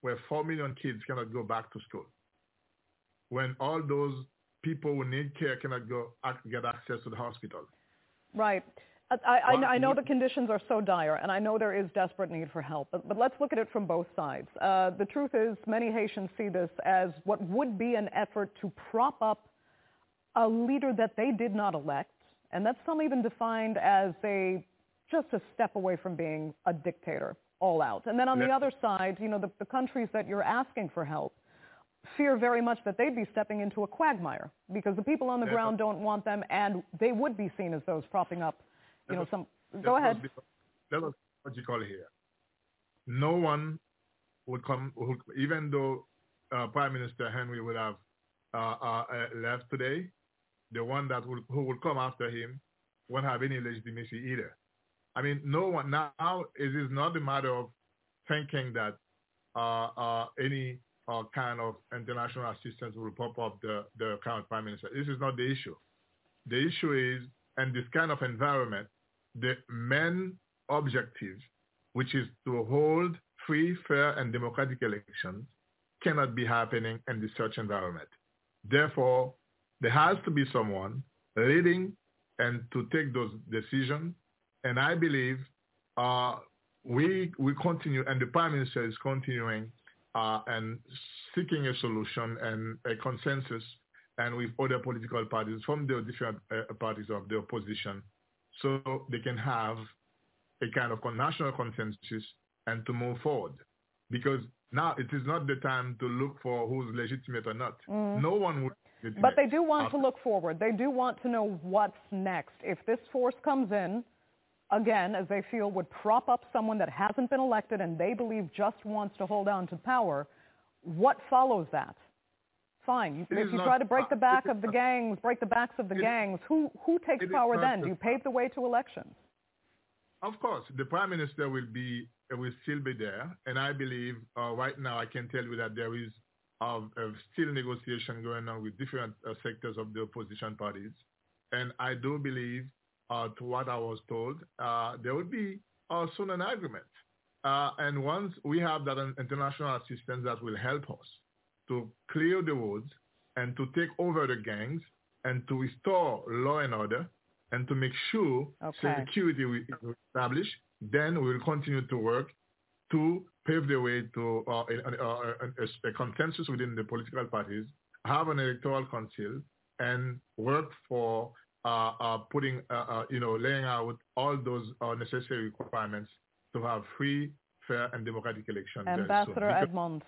where 4 million kids cannot go back to school, when all those people who need care cannot go get access to the hospital, Right. I, I, I know the conditions are so dire, and I know there is desperate need for help, but, but let's look at it from both sides. Uh, the truth is, many Haitians see this as what would be an effort to prop up a leader that they did not elect, and that some even defined as a just a step away from being a dictator, all out. And then on the other side, you know, the, the countries that you're asking for help fear very much that they'd be stepping into a quagmire because the people on the ground don't want them, and they would be seen as those propping up, you know, some. Go ahead. be- Let us be logical here. No one would come, would, even though uh, Prime Minister Henry would have uh, uh, uh, left today, the one that will, who will come after him won't have any legitimacy either. I mean, no one now. It is not a matter of thinking that uh, uh, any uh, kind of international assistance will pop up the, the current prime minister. This is not the issue. The issue is, in this kind of environment, the main objective, which is to hold free, fair, and democratic elections, cannot be happening in this such environment. Therefore, there has to be someone leading and to take those decisions. And I believe uh, we we continue, and the prime minister is continuing uh, and seeking a solution and a consensus, and with other political parties from the different uh, parties of the opposition, so they can have a kind of national consensus and to move forward. Because now it is not the time to look for who's legitimate or not. Mm. No one would. But they do want to look forward. They do want to know what's next. If this force comes in, again, as they feel would prop up someone that hasn't been elected and they believe just wants to hold on to power, what follows that? Fine. It if you not- try to break the back of the gangs, break the backs of the it- gangs, who, who takes power then? the- Do you pave the way to elections? Of course, the prime minister will be will still be there, and I believe uh, right now I can tell you that there is uh, still negotiation going on with different uh, sectors of the opposition parties, and I do believe, uh, to what I was told, uh, there will be uh, soon an agreement, uh, and once we have that international assistance that will help us to clear the roads and to take over the gangs and to restore law and order and to make sure Okay. security is established, then we will continue to work to pave the way to uh, a, a, a, a consensus within the political parties, have an electoral council, and work for putting, uh, uh, you know, laying out all those uh, necessary requirements to have free, fair, and democratic elections. Ambassador Edmond.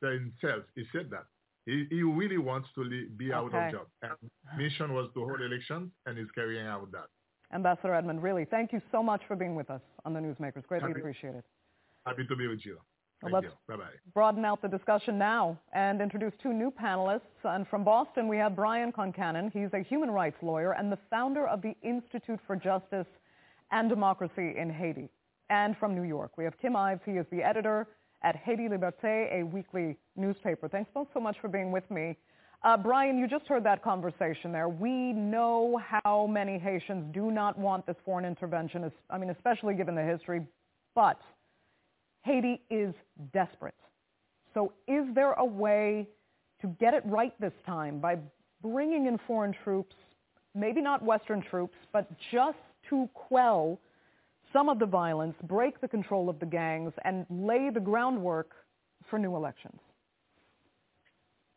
Himself, he said that. He, he really wants to be out Okay. of job. And mission was to hold elections, and he's carrying out that. Ambassador Edmond, really, thank you so much for being with us on the Newsmakers. Greatly Happy- appreciated. Happy to be with you. Thank let's- you. Bye-bye. broaden out the discussion now and introduce two new panelists. And from Boston, we have Brian Concannon. He's a human rights lawyer and the founder of the Institute for Justice and Democracy in Haiti. And from New York, we have Kim Ives. He is the editor at Haiti Liberté, a weekly newspaper. Thanks both so much for being with me. Uh, Brian, you just heard that conversation there. We know how many Haitians do not want this foreign intervention, I mean, especially given the history, but Haiti is desperate. So is there a way to get it right this time by bringing in foreign troops, maybe not Western troops, but just to quell some of the violence, break the control of the gangs, and lay the groundwork for new elections?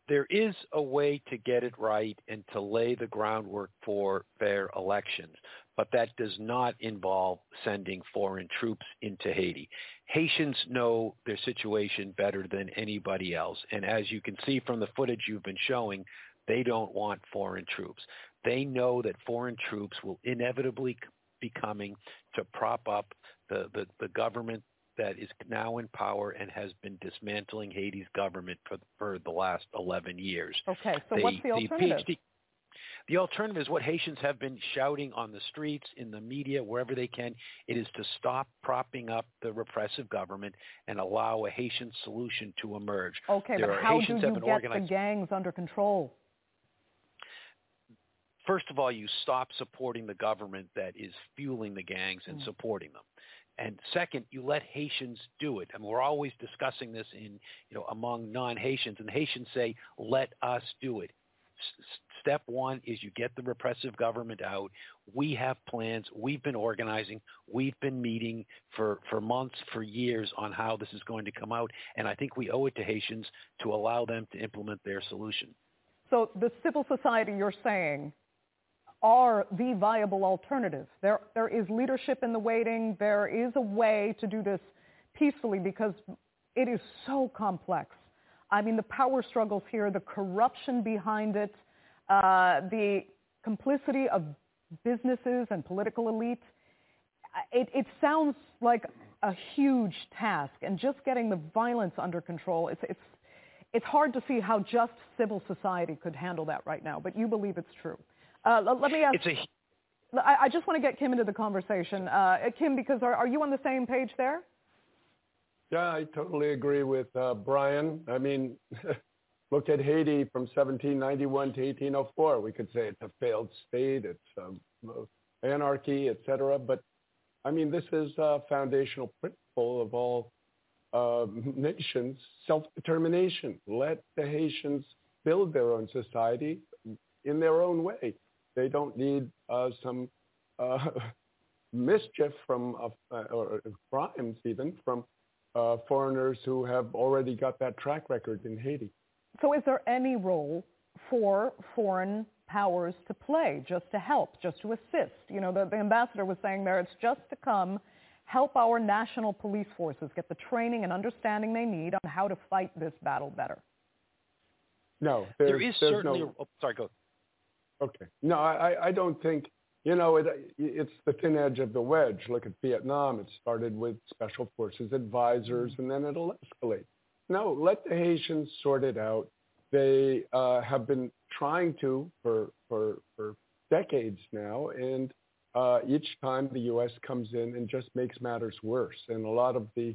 there is a way to get it right and to lay the groundwork for fair elections, but that does not involve sending foreign troops into Haiti. Haitians know their situation better than anybody else, and as you can see from the footage you've been showing, they don't want foreign troops. They know that foreign troops will inevitably be coming to prop up the, the, the government that is now in power and has been dismantling Haiti's government for, for the last 11 years. Okay, so They- what's the alternative? PhD the alternative is what Haitians have been shouting on the streets, in the media, wherever they can. It is to stop propping up the repressive government and allow a Haitian solution to emerge. Okay, there but how Haitians do you get organized. the gangs under control? First of all, you stop supporting the government that is fueling the gangs and Mm. supporting them. And second, you let Haitians do it. I mean, we're always discussing this in, you know, among non-Haitians, and Haitians say, "Let us do it." Step one is you get the repressive government out. We have plans. We've been organizing. We've been meeting for, for months, for years on how this is going to come out. And I think we owe it to Haitians to allow them to implement their solution. So the civil society you're saying are the viable alternative. There, there is leadership in the waiting. There is a way to do this peacefully because it is so complex. I mean, the power struggles here, the corruption behind it, uh, the complicity of businesses and political elites. It, it sounds like a huge task, and just getting the violence under control, it's, it's, it's hard to see how just civil society could handle that right now, but you believe it's true. Uh, let, me ask. It's a I, I just want to get Kim into the conversation. Uh, Kim, because are, are you on the same page there? Yeah, I totally agree with uh, Brian. I mean, <laughs> look at Haiti from 1791 to 1804. We could say it's a failed state, it's um, anarchy, etc. But I mean, this is a foundational principle of all uh, <laughs> nations: self-determination. Let the Haitians build their own society in their own way. They don't need uh, some uh, <laughs> mischief from uh, or crimes even from uh, foreigners who have already got that track record in Haiti. So, is there any role for foreign powers to play, just to help, just to assist? You know, the, the ambassador was saying there, it's just to come help our national police forces get the training and understanding they need on how to fight this battle better. No, there is certainly. No, oh, sorry, go. Okay. No, I, I don't think, you know, it, it's the thin edge of the wedge. Look at Vietnam. It started with special forces advisors and then it'll escalate. No, let the Haitians sort it out. They uh, have been trying to for, for, for decades now. And uh, each time the U.S. comes in and just makes matters worse. And a lot of the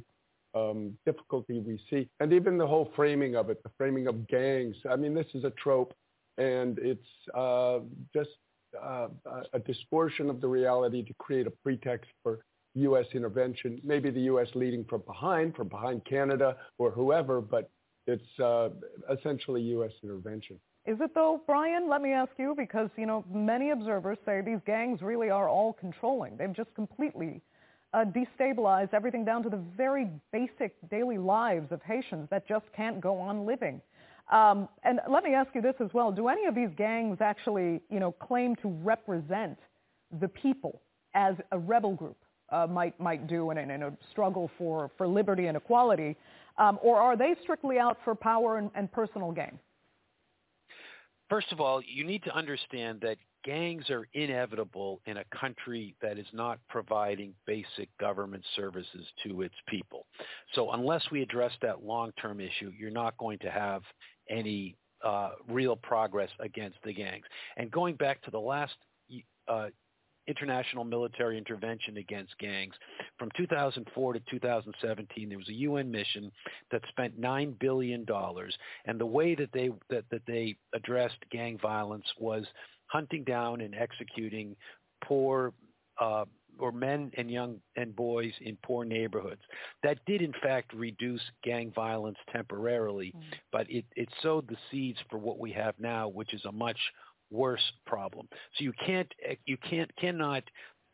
um, difficulty we see, and even the whole framing of it, the framing of gangs. I mean, this is a trope and it's uh, just uh, a distortion of the reality to create a pretext for U.S. intervention. Maybe the U.S. leading from behind, from behind Canada or whoever, but it's uh, essentially U.S. intervention. Is it though, Brian? Let me ask you, because you know many observers say these gangs really are all controlling. They've just completely uh, destabilized everything down to the very basic daily lives of Haitians that just can't go on living. Um, and let me ask you this as well. Do any of these gangs actually, you know, claim to represent the people as a rebel group uh, might, might do in, in, a struggle for, for liberty and equality? Um, or are they strictly out for power and, and personal gain? First of all, you need to understand that gangs are inevitable in a country that is not providing basic government services to its people. So unless we address that long-term issue, you're not going to have any uh, real progress against the gangs. And going back to the last uh, international military intervention against gangs. From 2004 to 2017, there was a UN mission that spent $9 billion. And the way that they, that, that they addressed gang violence was hunting down and executing poor uh, or men and young and boys in poor neighborhoods. That did in fact reduce gang violence temporarily, mm. but it, it sowed the seeds for what we have now, which is a much worse problem. So you can't you can't cannot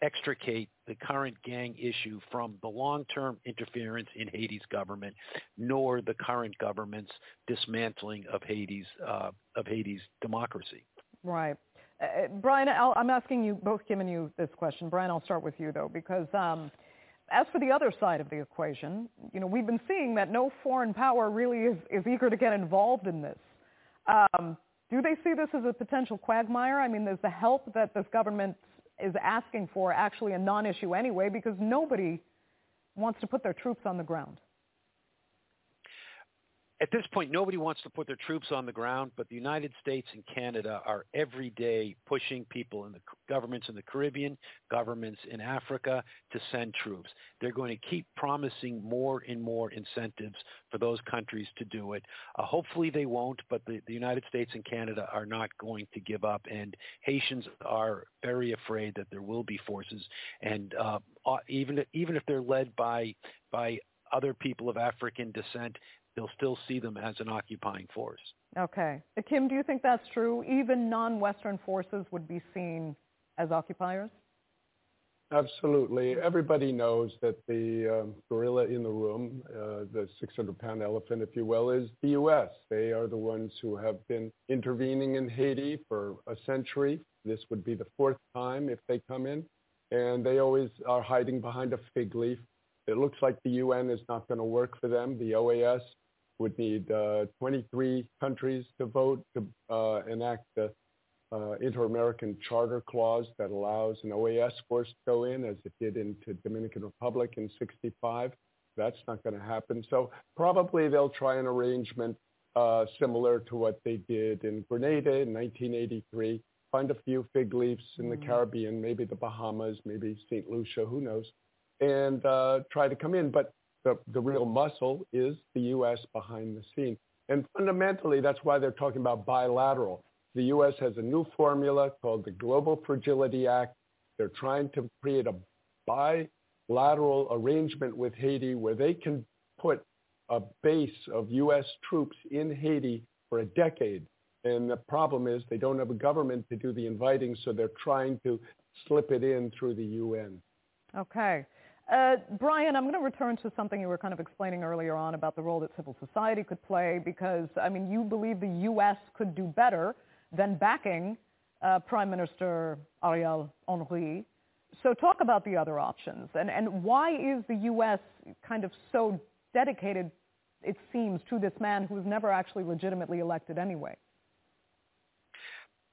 extricate the current gang issue from the long-term interference in Haiti's government, nor the current government's dismantling of Haiti's uh, of Haiti's democracy. Right. Uh, Brian, i am asking you, both Kim and you, this question. Brian, I'll start with you, though, because um, as for the other side of the equation, you know, we've been seeing that no foreign power really is, is eager to get involved in this. Um, do they see this as a potential quagmire? I mean, is the help that this government is asking for actually a non-issue anyway because nobody wants to put their troops on the ground? At this point, nobody wants to put their troops on the ground, but the United States and Canada are every day pushing people in the governments in the Caribbean, governments in Africa to send troops. They're going to keep promising more and more incentives for those countries to do it. Uh, hopefully they won't, but the, the United States and Canada are not going to give up, and Haitians are very afraid that there will be forces, and uh, even even if they're led by by other people of African descent, they'll still see them as an occupying force. Okay. Kim, do you think that's true? Even non-Western forces would be seen as occupiers? Absolutely. Everybody knows that the um, gorilla in the room, uh, the 600-pound elephant, if you will, is the U.S. They are the ones who have been intervening in Haiti for a century. This would be the fourth time if they come in. And they always are hiding behind a fig leaf. It looks like the UN is not going to work for them. The OAS would need uh, 23 countries to vote to uh, enact the uh, Inter-American Charter Clause that allows an OAS force to go in, as it did into Dominican Republic in 65. That's not going to happen. So probably they'll try an arrangement uh, similar to what they did in Grenada in 1983. Find a few fig leaves in the Mm. Caribbean, maybe the Bahamas, maybe St. Lucia, who knows, and uh, try to come in. But the, the real muscle is the U.S. behind the scenes. And fundamentally, that's why they're talking about bilateral. The U.S. has a new formula called the Global Fragility Act. They're trying to create a bilateral arrangement with Haiti where they can put a base of U.S. troops in Haiti for a decade. And the problem is they don't have a government to do the inviting, so they're trying to slip it in through the UN. Okay. Uh, Brian, I'm going to return to something you were kind of explaining earlier on about the role that civil society could play because, I mean, you believe the U.S. could do better than backing uh, Prime Minister Ariel Henry. So talk about the other options and, and why is the U.S. kind of so dedicated, it seems, to this man who was never actually legitimately elected anyway?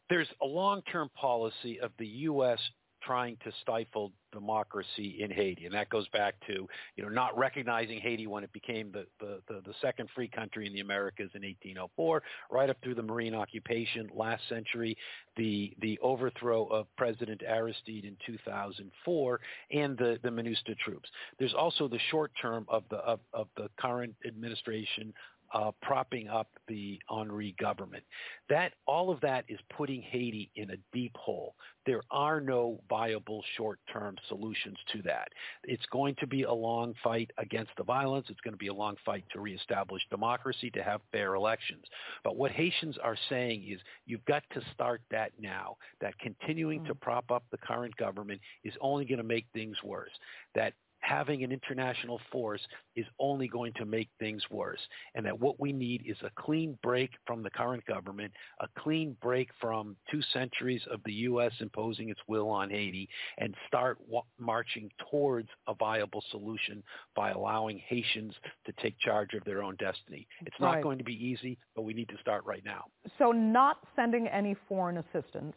There's a long-term policy of the U.S. trying to stifle democracy in Haiti, and that goes back to you know not recognizing Haiti when it became the the, the, the second free country in the Americas in 1804, right up through the Marine occupation last century, the the overthrow of President Aristide in 2004, and the the MINUSTAH troops. There's also the short term of the of, of the current administration uh, propping up the Henry government. That all of that is putting Haiti in a deep hole. There are no viable short-term solutions to that. It's going to be a long fight against the violence. It's going to be a long fight to reestablish democracy, to have fair elections. But what Haitians are saying is you've got to start that now. That continuing to prop up the current government is only going to make things worse. That having an international force is only going to make things worse. And that what we need is a clean break from the current government, a clean break from two centuries of the U.S. imposing its will on Haiti, and start wa- marching towards a viable solution by allowing Haitians to take charge of their own destiny. It's not Right. going to be easy, but we need to start right now. So not sending any foreign assistance,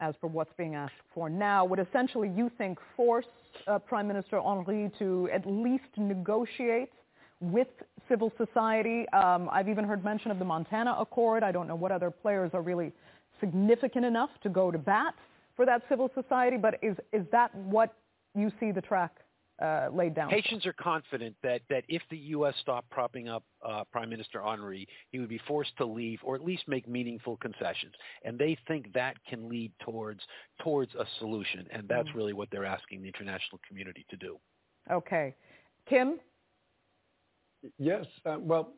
as for what's being asked for now, would essentially, you think, force uh, Prime Minister Henry to at least negotiate with civil society. Um, I've even heard mention of the Montana Accord. I don't know what other players are really significant enough to go to bat for that civil society, but is, is that what you see the track uh, laid down? Haitians are confident that, that if the U.S. stopped propping up uh, Prime Minister Henry, he would be forced to leave or at least make meaningful concessions. And they think that can lead towards towards a solution. And that's Mm. really what they're asking the international community to do. Okay. Kim? Yes. Uh, well,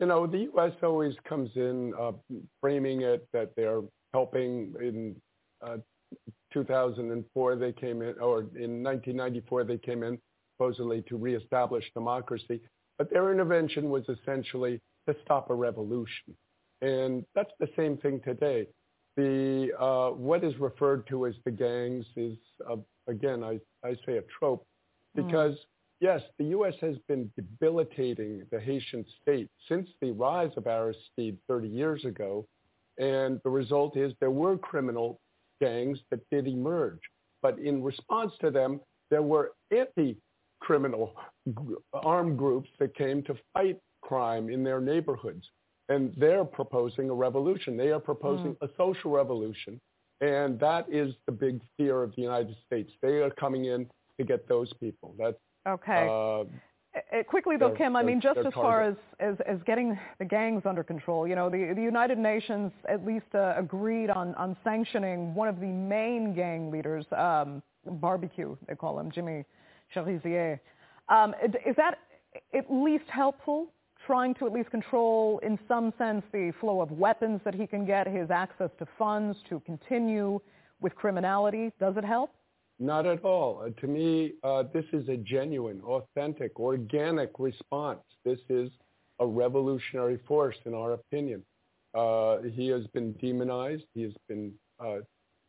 you know, the U.S. always comes in uh, framing it that they're helping. In uh, 2004, they came in, or in 1994, they came in supposedly to reestablish democracy. But their intervention was essentially to stop a revolution. And that's the same thing today. The uh, what is referred to as the gangs is, uh, again, I, I say a trope, because yes, the U.S. has been debilitating the Haitian state since the rise of Aristide 30 years ago. And the result is there were criminal gangs that did emerge. But in response to them, there were anti-criminal armed groups that came to fight crime in their neighborhoods. And they're proposing a revolution. They are proposing a social revolution. And that is the big fear of the United States. They are coming in to get those people. That's Okay. Uh, quickly though, Kim, I mean, just as far as, as, as getting the gangs under control, you know, the, the United Nations at least uh, agreed on, on sanctioning one of the main gang leaders, um, Barbecue, they call him, Jimmy Cherizier. Um, is that at least helpful, trying to at least control, in some sense, the flow of weapons that he can get, his access to funds to continue with criminality? Does it help? Not at all. Uh, to me, uh, this is a genuine, authentic, organic response. This is a revolutionary force, in our opinion. Uh, he has been demonized. He has been uh,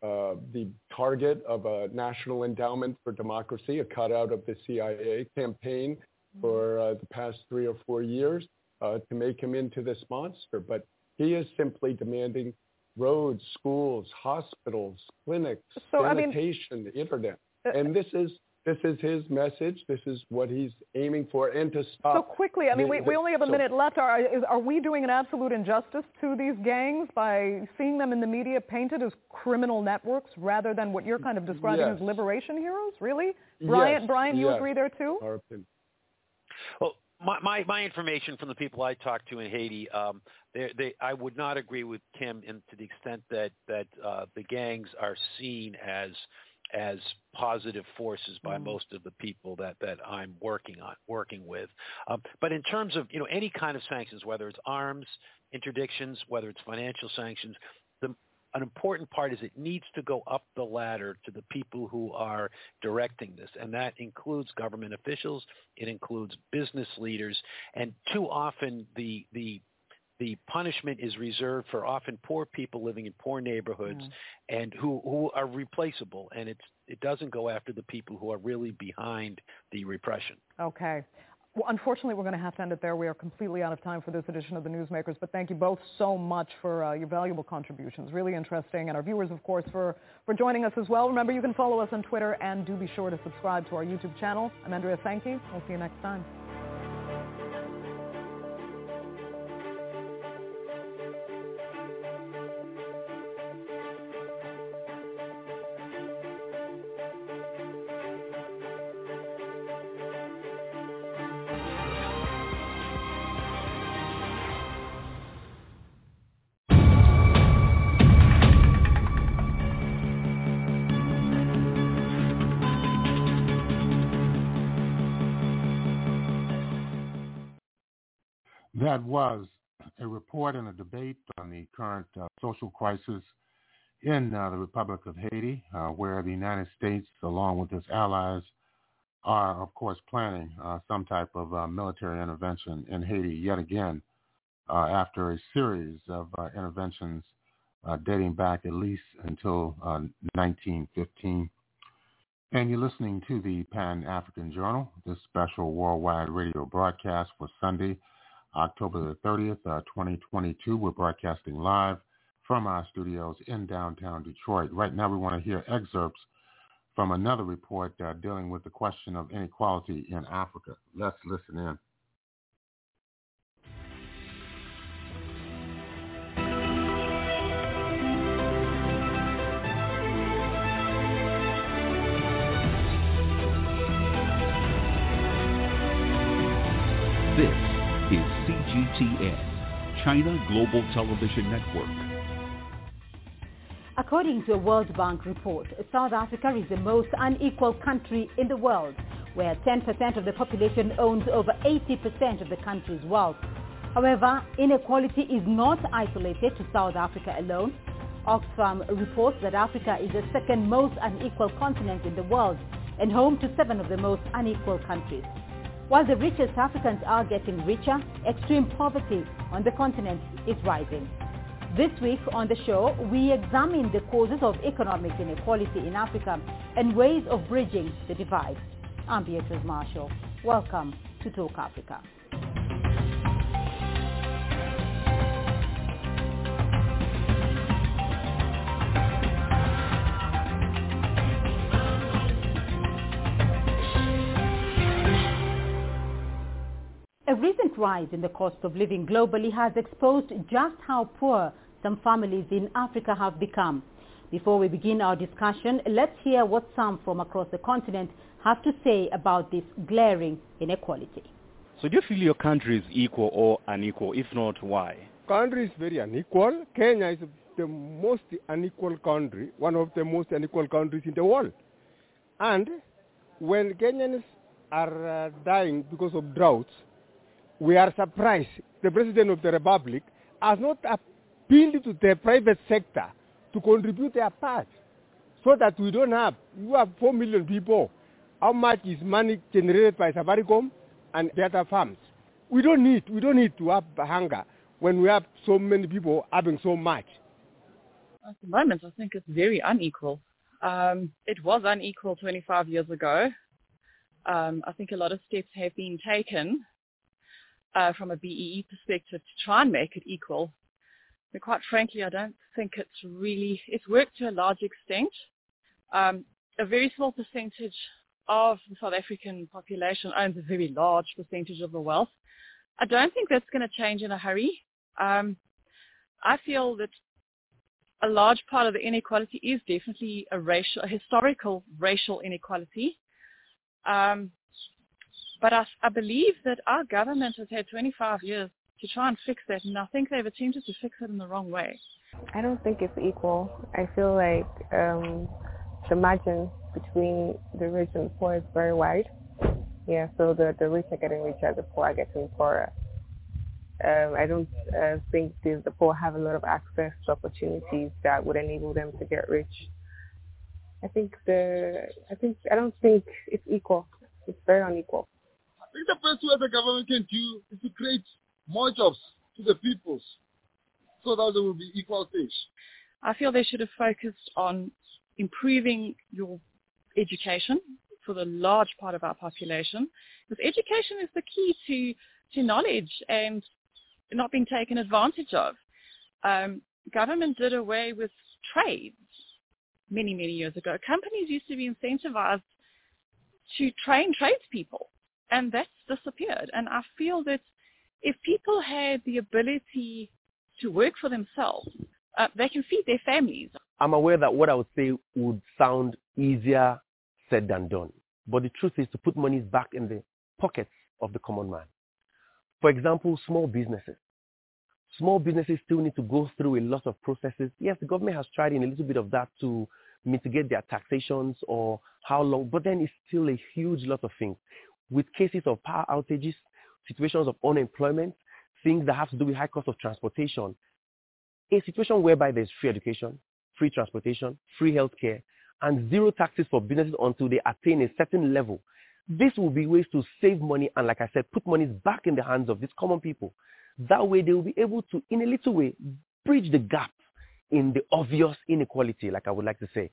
uh, the target of a National Endowment for Democracy, a cutout of the CIA campaign for uh, the past three or four years. uh, to make him into this monster. But he is simply demanding roads, schools, hospitals, clinics, So, I sanitation, mean- internet. Uh, and this is this is his message. This is what he's aiming for, and to stop. So quickly, I mean, the- we, we only have a so- minute left. Are, is, are we doing an absolute injustice to these gangs by seeing them in the media painted as criminal networks rather than what you're kind of describing Yes. as liberation heroes? Really? Brian, Yes, Brian, you yes. agree there too? Our opinion. My, my, my information from the people I talked to in Haiti, um, they, they, I would not agree with Kim in, to the extent that that uh, the gangs are seen as as positive forces by most of the people that, that I'm working on working with. Um, but in terms of you know any kind of sanctions, whether it's arms interdictions, whether it's financial sanctions, an important part is it needs to go up the ladder to the people who are directing this, and that includes government officials, it includes business leaders, and too often the the the punishment is reserved for often poor people living in poor neighborhoods mm. and who, who are replaceable and it's it doesn't go after the people who are really behind the repression. Okay. Well, unfortunately, we're going to have to end it there. We are completely out of time for this edition of the Newsmakers, but thank you both so much for uh, your valuable contributions. Really interesting. And our viewers, of course, for, for joining us as well. Remember, you can follow us on Twitter and do be sure to subscribe to our YouTube channel. I'm Andrea Sanke. We'll see you next time. That was a report and a debate on the current uh, social crisis in uh, the Republic of Haiti, uh, where the United States, along with its allies, are, of course, planning uh, some type of uh, military intervention in Haiti yet again uh, after a series of interventions dating back at least until uh, 1915. And you're listening to the Pan-African Journal, this special worldwide radio broadcast for Sunday, October the 30th, uh, 2022. We're broadcasting live from our studios in downtown Detroit. Right now we want to hear excerpts from another report uh, dealing with the question of inequality in Africa. Let's listen in. CGTN, China Global Television Network. According to a World Bank report, South Africa is the most unequal country in the world, where 10% of the population owns over 80% of the country's wealth. However, inequality is not isolated to South Africa alone. Oxfam reports that Africa is the second most unequal continent in the world and home to seven of the most unequal countries. While the richest Africans are getting richer, extreme poverty on the continent is rising. This week on the show, we examine the causes of economic inequality in Africa and ways of bridging the divide. I'm Beatrice Marshall. Welcome to Talk Africa. A recent rise in the cost of living globally has exposed just how poor some families in Africa have become. Before we begin our discussion, let's hear what some from across the continent have to say about this glaring inequality. So do you feel your country is equal or unequal? If not, why? Country is very unequal. Kenya is the most unequal country, one of the most unequal countries in the world. And when Kenyans are uh, dying because of droughts, we are surprised the President of the Republic has not appealed to the private sector to contribute their part so that we don't have, you have 4 million people. How much is money generated by Safaricom and the other farms? We don't need, we don't need to have hunger when we have so many people having so much. At the moment, I think it's very unequal. Um, it was unequal 25 years ago. Um, I think a lot of steps have been taken uh, from a BEE perspective to try and make it equal. But quite frankly, I don't think it's really, it's worked to a large extent. Um, a very small percentage of the South African population owns a very large percentage of the wealth. I don't think that's going to change in a hurry. Um, I feel that a large part of the inequality is definitely a racial, a historical racial inequality. Um, but I, I believe that our government has had 25 years to try and fix that, and I think they've attempted to fix it in the wrong way. I don't think it's equal. I feel like um, the margin between the rich and the poor is very wide. Yeah, so the, the rich are getting richer, the poor are getting poorer. Um, I don't uh, think the, the poor have a lot of access to opportunities that would enable them to get rich. I think the I think I don't think it's equal. It's very unequal. Think the best way the government can do is to create more jobs to the peoples so that there will be equal things. I feel they should have focused on improving your education for the large part of our population because education is the key to, to knowledge and not being taken advantage of. Um, government did away with trades many, many years ago. Companies used to be incentivized to train tradespeople, and that's disappeared. And I feel that if people had the ability to work for themselves, uh, they can feed their families. I'm aware that what I would say would sound easier said than done. But the truth is to put money back in the pockets of the common man. For example, small businesses. Small businesses still need to go through a lot of processes. Yes, the government has tried in a little bit of that to mitigate their taxations or how long, but then it's still a huge lot of things. With cases of power outages, situations of unemployment, things that have to do with high cost of transportation, a situation whereby there's free education, free transportation, free healthcare, and zero taxes for businesses until they attain a certain level. This will be ways to save money and, like I said, put money back in the hands of these common people. That way they will be able to, in a little way, bridge the gap in the obvious inequality, like I would like to say.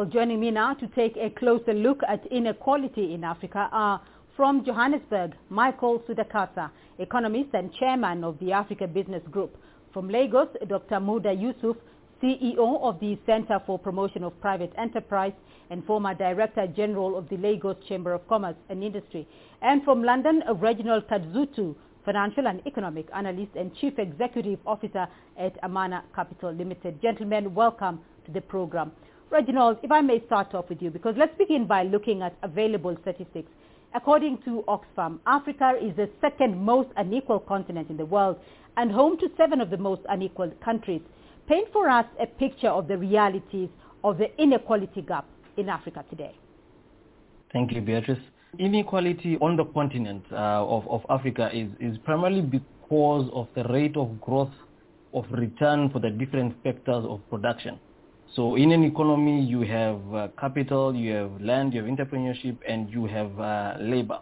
Well, joining me now to take a closer look at inequality in Africa are from Johannesburg, Michael Sudarkasa, economist and chairman of the Africa Business Group. From Lagos, Dr. Muda Yusuf, CEO of the Center for Promotion of Private Enterprise and former Director General of the Lagos Chamber of Commerce and Industry. And from London, Reginald Kadzutu, Financial and Economic Analyst and Chief Executive Officer at Amana Capital Limited. Gentlemen, welcome to the program. Reginald, if I may start off with you, because let's begin by looking at available statistics. According to Oxfam, Africa is the second most unequal continent in the world and home to seven of the most unequal countries. Paint for us a picture of the realities of the inequality gap in Africa today. Thank you, Beatrice. Inequality on the continent uh, of, of Africa is, is primarily because of the rate of growth of return for the different factors of production. So in an economy, you have uh, capital, you have land, you have entrepreneurship, and you have uh, labor.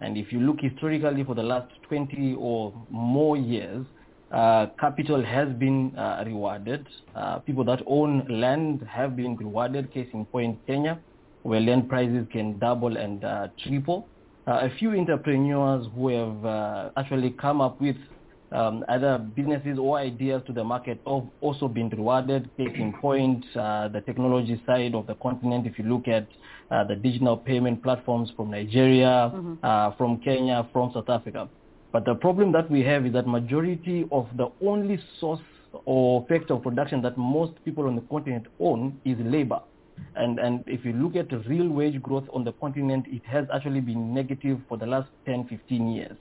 And if you look historically for the last 20 or more years, uh, capital has been uh, rewarded. Uh, people that own land have been rewarded. Case in point, Kenya, where land prices can double and uh, triple. a few entrepreneurs who have actually come up with um, other businesses or ideas to the market have also been rewarded. Case in point, uh, the technology side of the continent, if you look at uh, the digital payment platforms from Nigeria, mm-hmm. uh, from Kenya, from South Africa. But the problem that we have is that majority of the only source or factor of production that most people on the continent own is labor. And, and if you look at the real wage growth on the continent, it has actually been negative for the last 10, 15 years.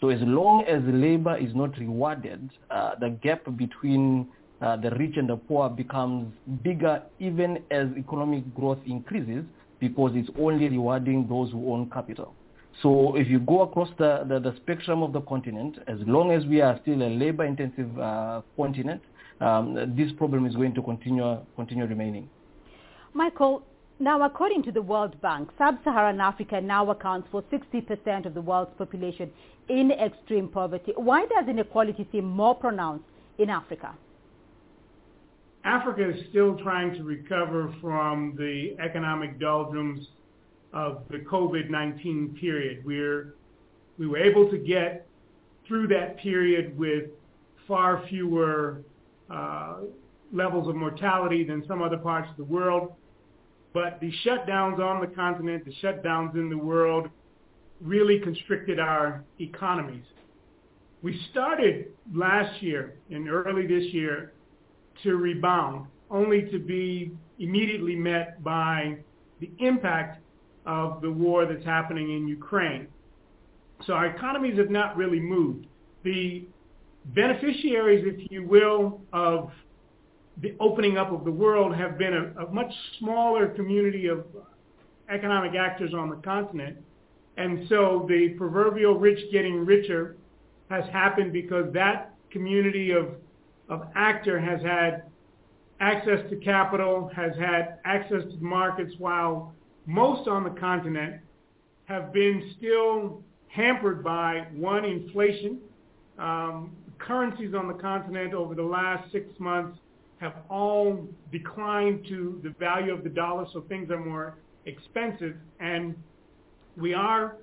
So as long as labor is not rewarded, uh, the gap between uh, the rich and the poor becomes bigger even as economic growth increases because it's only rewarding those who own capital. So if you go across the, the, the spectrum of the continent, as long as we are still a labor-intensive uh, continent, um, this problem is going to continue, continue remaining. Michael, now, according to the World Bank, sub-Saharan Africa now accounts for 60% of the world's population in extreme poverty. Why does inequality seem more pronounced in Africa? Africa is still trying to recover from the economic doldrums of the COVID-19 period. We're, we were able to get through that period with far fewer uh, levels of mortality than some other parts of the world. But the shutdowns on the continent, the shutdowns in the world really constricted our economies. We started last year and early this year to rebound, only to be immediately met by the impact of the war that's happening in Ukraine. So our economies have not really moved. The beneficiaries, if you will, of the opening up of the world have been a, a much smaller community of economic actors on the continent. And so the proverbial rich getting richer has happened because that community of, of actor has had access to capital, has had access to markets, while most on the continent have been still hampered by, one, inflation. Um, currencies on the continent over the last six months have all declined to the value of the dollar, so things are more expensive. And we are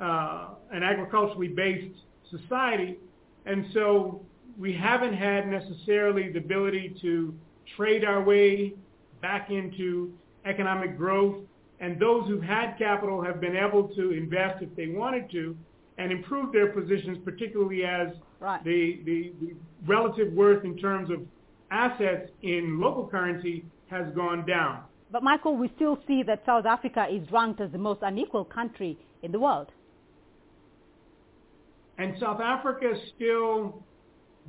uh, an agriculturally based society, and so we haven't had necessarily the ability to trade our way back into economic growth. And those who've had capital have been able to invest if they wanted to and improve their positions, particularly as right. the, the, the relative worth in terms of assets in local currency has gone down. But Michael, we still see that South Africa is ranked as the most unequal country in the world. And South Africa still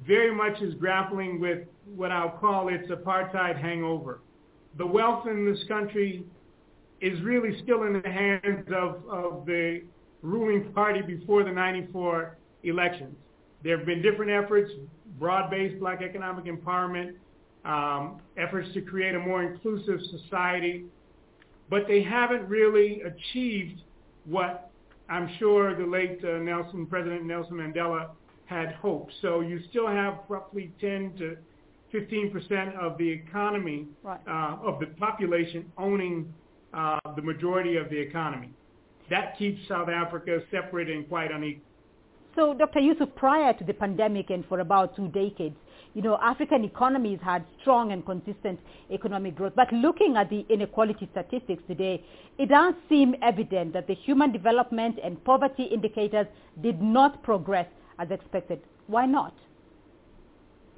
very much is grappling with what I'll call its apartheid hangover. The wealth in this country is really still in the hands of, of the ruling party before the 94 elections. There have been different efforts, broad-based black economic empowerment, um, efforts to create a more inclusive society, but they haven't really achieved what I'm sure the late uh, Nelson, President Nelson Mandela had hoped. So you still have roughly 10 to 15 percent of the economy, right. uh, of the population owning uh, the majority of the economy. That keeps South Africa separate and quite unequal. So, Dr. Yusuf, prior to the pandemic and for about two decades, you know, African economies had strong and consistent economic growth. But looking at the inequality statistics today, it does seem evident that the human development and poverty indicators did not progress as expected. Why not?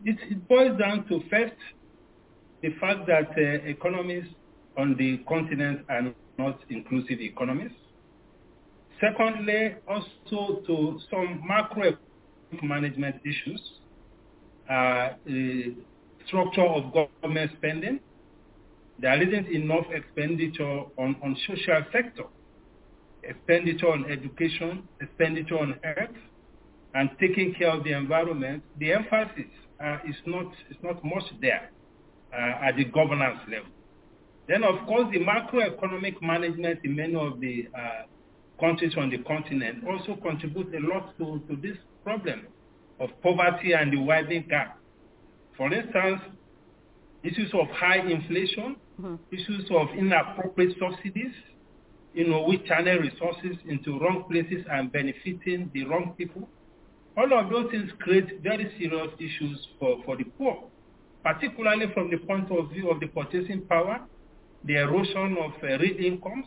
It, boils down to first the fact that uh, economies on the continent are not inclusive economies. Secondly, also to some macro management issues, uh, structure of government spending. There isn't enough expenditure on, on social sector, expenditure on education, expenditure on health, and taking care of the environment. The emphasis uh, is not is not much there uh, at the governance level. Then, of course, the macroeconomic management in many of the uh, countries on the continent also contribute a lot to, to this problem of poverty and the widening gap. For instance, issues of high inflation, mm-hmm. issues of inappropriate subsidies, you know, which channel resources into wrong places and benefiting the wrong people. All of those things create very serious issues for, for the poor, particularly from the point of view of the purchasing power, the erosion of uh, real incomes,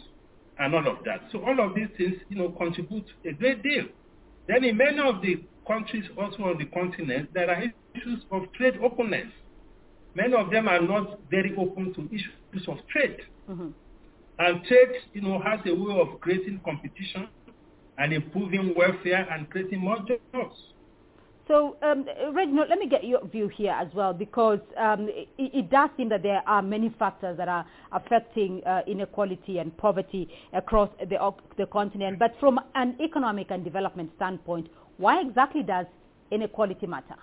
and all of that. So all of these things, you know, contribute a great deal. Then in many of the countries also on the continent, there are issues of trade openness. Many of them are not very open to issues of trade. Mm-hmm. And trade, you know, has a way of creating competition and improving welfare and creating more jobs. So, um, Reginald, let me get your view here as well, because um, it, it, does seem that there are many factors that are affecting uh, inequality and poverty across the, the continent. But from an economic and development standpoint, why exactly does inequality matter?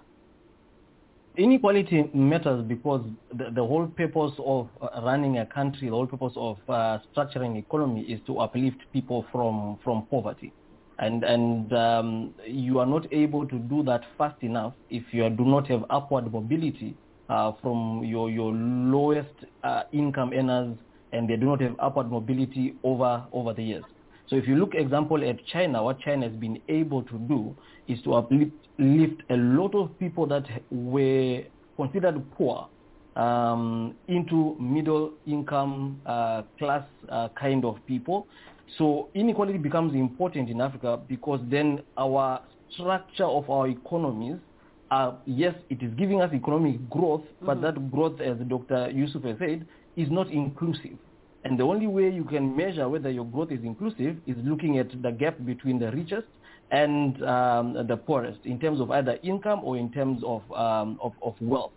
Inequality matters because the, the whole purpose of uh, running a country, the whole purpose of uh, structuring economy is to uplift people from, from poverty and and um, you are not able to do that fast enough if you do not have upward mobility uh, from your your lowest uh, income earners and they do not have upward mobility over, over the years. So if you look, example, at China, what China has been able to do is to uplift lift a lot of people that were considered poor um, into middle income uh, class uh, kind of people. So inequality becomes important in Africa because then our structure of our economies uh, yes, it is giving us economic growth, but mm-hmm. that growth, as Dr. Yusuf has said, is not inclusive. And the only way you can measure whether your growth is inclusive is looking at the gap between the richest and um, the poorest in terms of either income or in terms of, um, of, of, wealth.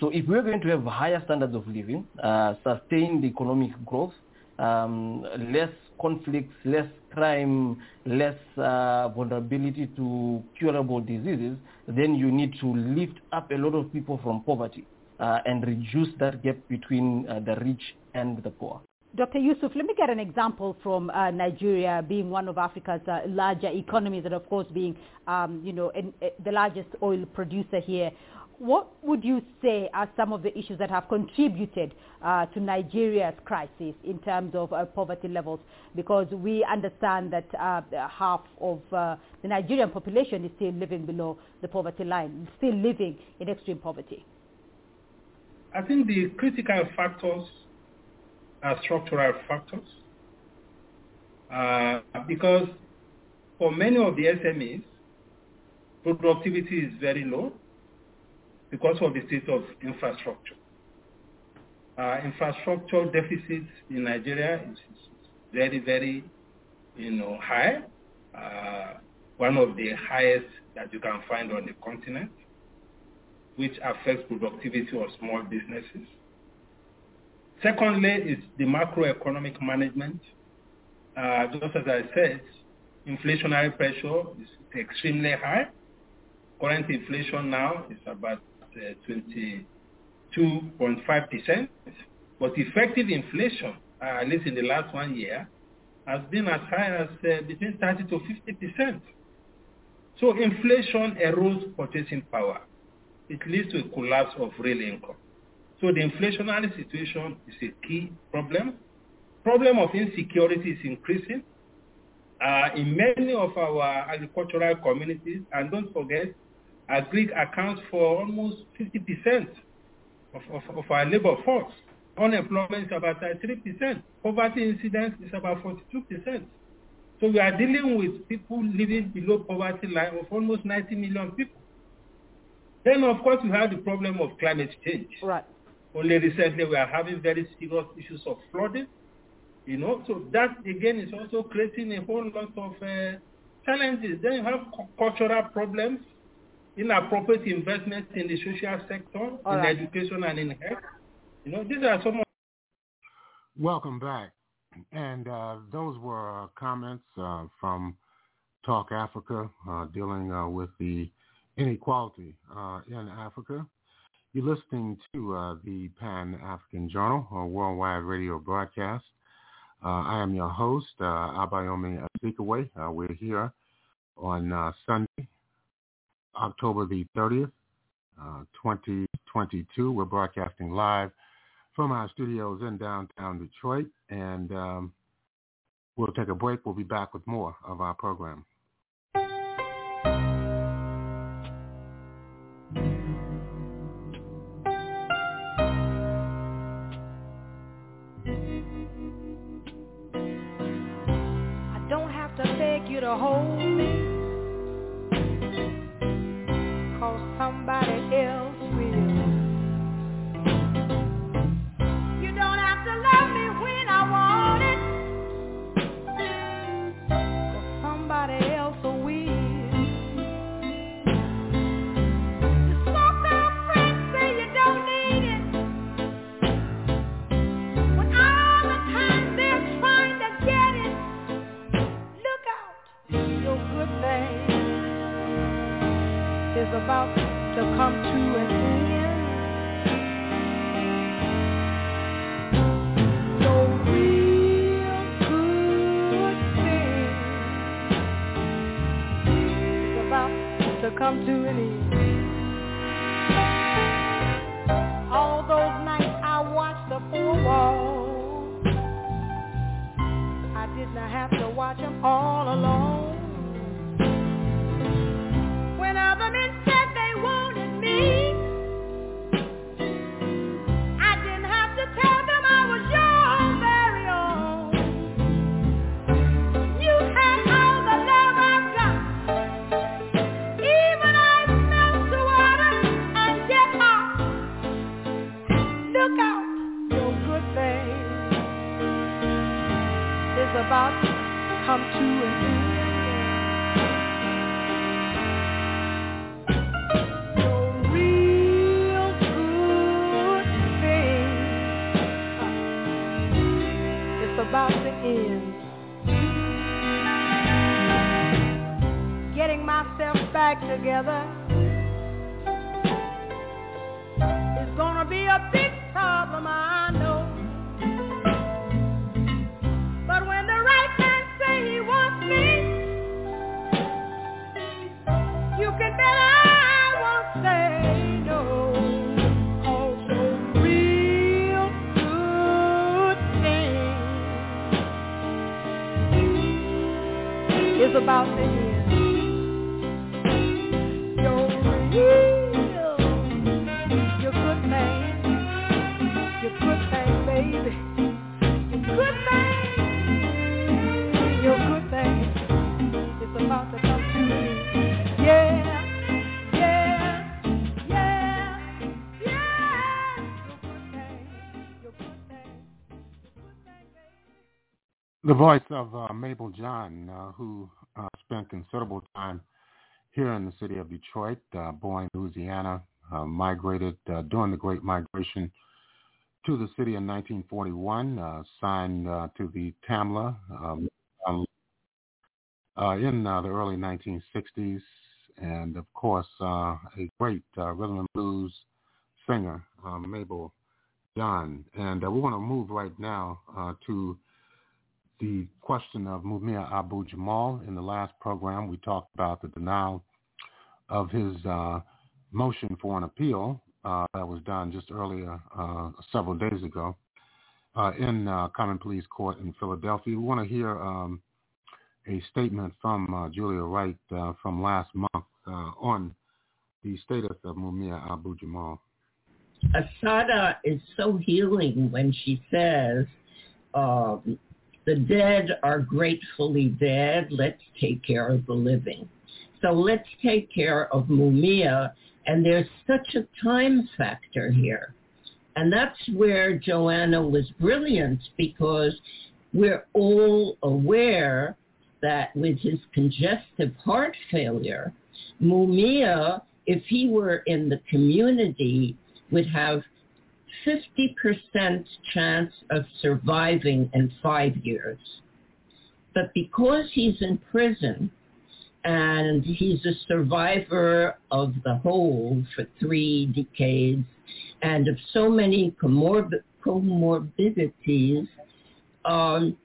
So if we're going to have higher standards of living, uh, sustained economic growth, um, less conflicts, less crime, less uh, vulnerability to curable diseases, then you need to lift up a lot of people from poverty uh, and reduce that gap between uh, the rich and the poor. Dr. Yusuf, let me get an example from uh, Nigeria being one of Africa's uh, larger economies and of course being, um, you know, in, in the largest oil producer here. What would you say are some of the issues that have contributed uh, to Nigeria's crisis in terms of uh, poverty levels? Because we understand that uh, half of uh, the Nigerian population is still living below the poverty line, still living in extreme poverty. I think the critical factors are structural factors. Uh, because for many of the SMEs, productivity is very low because of the state of infrastructure. Uh, infrastructure deficits in Nigeria is very, very, you know, high. Uh, one of the highest that you can find on the continent, which affects productivity of small businesses. Secondly is the macroeconomic management. Uh, just as I said, inflationary pressure is extremely high. Current inflation now is about 22.5%, but effective inflation, uh, at least in the last one year, has been as high as uh, between 30 to 50%. So inflation erodes purchasing power. It leads to a collapse of real income. So the inflationary situation is a key problem. Problem of insecurity is increasing uh, in many of our agricultural communities. And don't forget, Agri accounts for almost 50% of, of, of our labor force. Unemployment is about 3%. Poverty incidence is about 42%. So we are dealing with people living below poverty line of almost 90 million people. Then, of course, we have the problem of climate change. Right. Only recently we are having very serious issues of flooding. You know, so that again is also creating a whole lot of uh, challenges. Then you have cultural problems inappropriate investments in the social sector, All in right. education and in health. You know, these are some of Welcome back. And uh, those were comments uh, from Talk Africa uh, dealing uh, with the inequality uh, in Africa. You're listening to uh, the Pan-African Journal, a worldwide radio broadcast. I am your host, Abayomi Azikiwe. we're here on Sunday, October the 30th, uh, 2022. We're broadcasting live from our studios in downtown Detroit, and um, we'll take a break. We'll be back with more of our program. The voice of uh, Mabel John, uh, who uh, spent considerable time here in the city of Detroit, uh, born in Louisiana, uh, migrated uh, during the Great Migration to the city in 1941, uh, signed to the TAMLA um, um, in the early 1960s, and of course, a great rhythm and blues singer, Mabel John. And we want to move right now to the question of Mumia Abu Jamal. In the last program, we talked about the denial of his uh, motion for an appeal uh, that was done just earlier, uh, several days ago, uh, in uh, Common Pleas Court in Philadelphia. We want to hear um, a statement from uh, Julia Wright from last month on the status of Mumia Abu Jamal. Asada is so healing when she says, um, the dead are gratefully dead. Let's take care of the living. So let's take care of Mumia. And there's such a time factor here. And that's where Joanna was brilliant because we're all aware that with his congestive heart failure, Mumia, if he were in the community, would have 50% chance of surviving in five years. But because he's in prison and he's a survivor of the hole for three decades and of so many comorb- comorbidities, um,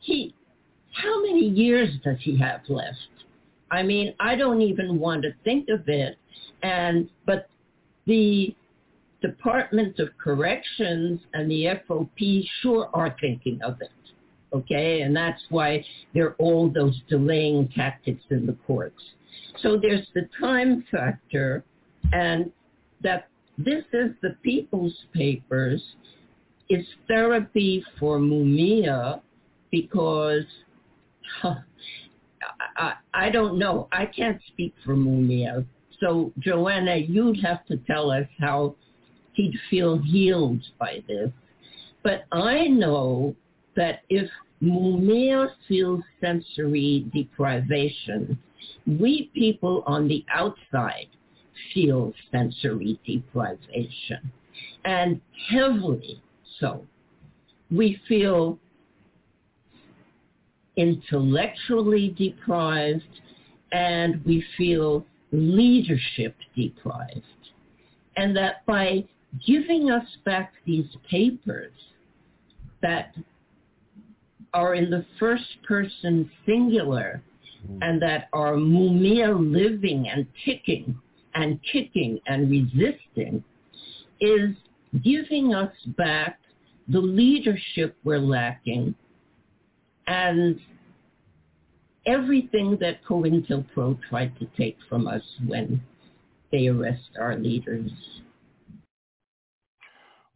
he, how many years does he have left? I mean, I don't even want to think of it. And, but the Department of Corrections and the FOP sure are thinking of it. Okay, and that's why there are all those delaying tactics in the courts. So there's the time factor, and that this is the People's Papers is therapy for Mumia because huh, I, I don't know. I can't speak for Mumia. So Joanna, you'd have to tell us how he'd feel healed by this. But I know that if Mumia feels sensory deprivation, we people on the outside feel sensory deprivation, and heavily so. We feel intellectually deprived, and we feel leadership deprived. And that by giving us back these papers that are in the first person singular mm-hmm. and that are mumia living and ticking and kicking and resisting is giving us back the leadership we're lacking and everything that COINTELPRO tried to take from us when they arrest our leaders.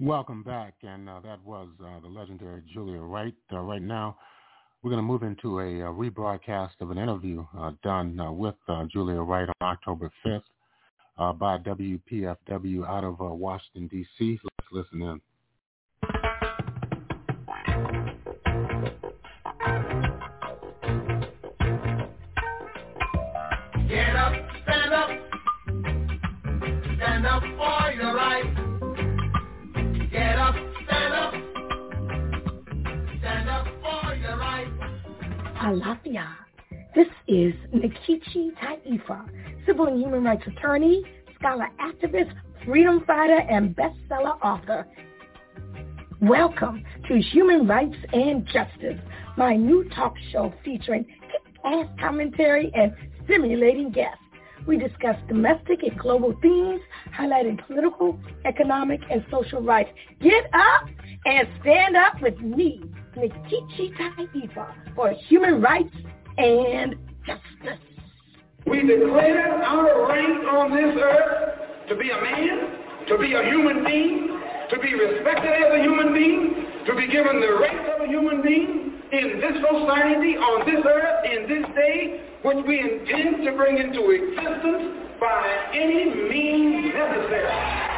Welcome back, and uh, that was uh, the legendary Julia Wright. Uh, right now, we're going to move into a, a, rebroadcast of an interview uh, done uh, with uh, Julia Wright on October 5th by WPFW out of Washington, D.C. Let's listen in. This is Nkechi Taifa, civil and human rights attorney, scholar activist, freedom fighter, and bestseller author. Welcome to Human Rights and Justice, my new talk show featuring kick-ass commentary and stimulating guests. We discuss domestic and global themes, highlighting political, economic, and social rights. Get up and stand up with me, Nkechi Taifa, for human rights and justice. We declare our right on this earth to be a man, to be a human being, to be respected as a human being, to be given the rights of a human being in this society, on this earth, in this day, which we intend to bring into existence by any means necessary.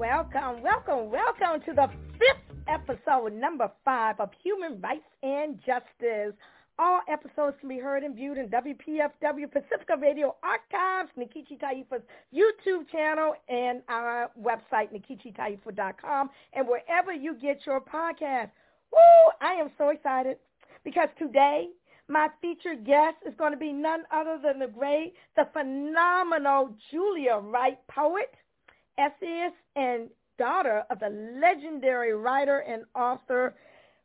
Welcome, welcome, welcome to the fifth episode, number five of Human Rights and Justice. All episodes can be heard and viewed in WPFW Pacifica Radio Archives, Nkechi Taifa's YouTube channel, and our website, nkechitaifa.com, and wherever you get your podcast. Woo! I am so excited because today my featured guest is going to be none other than the great, the phenomenal Julia Wright, poet, essayist, and daughter of the legendary writer and author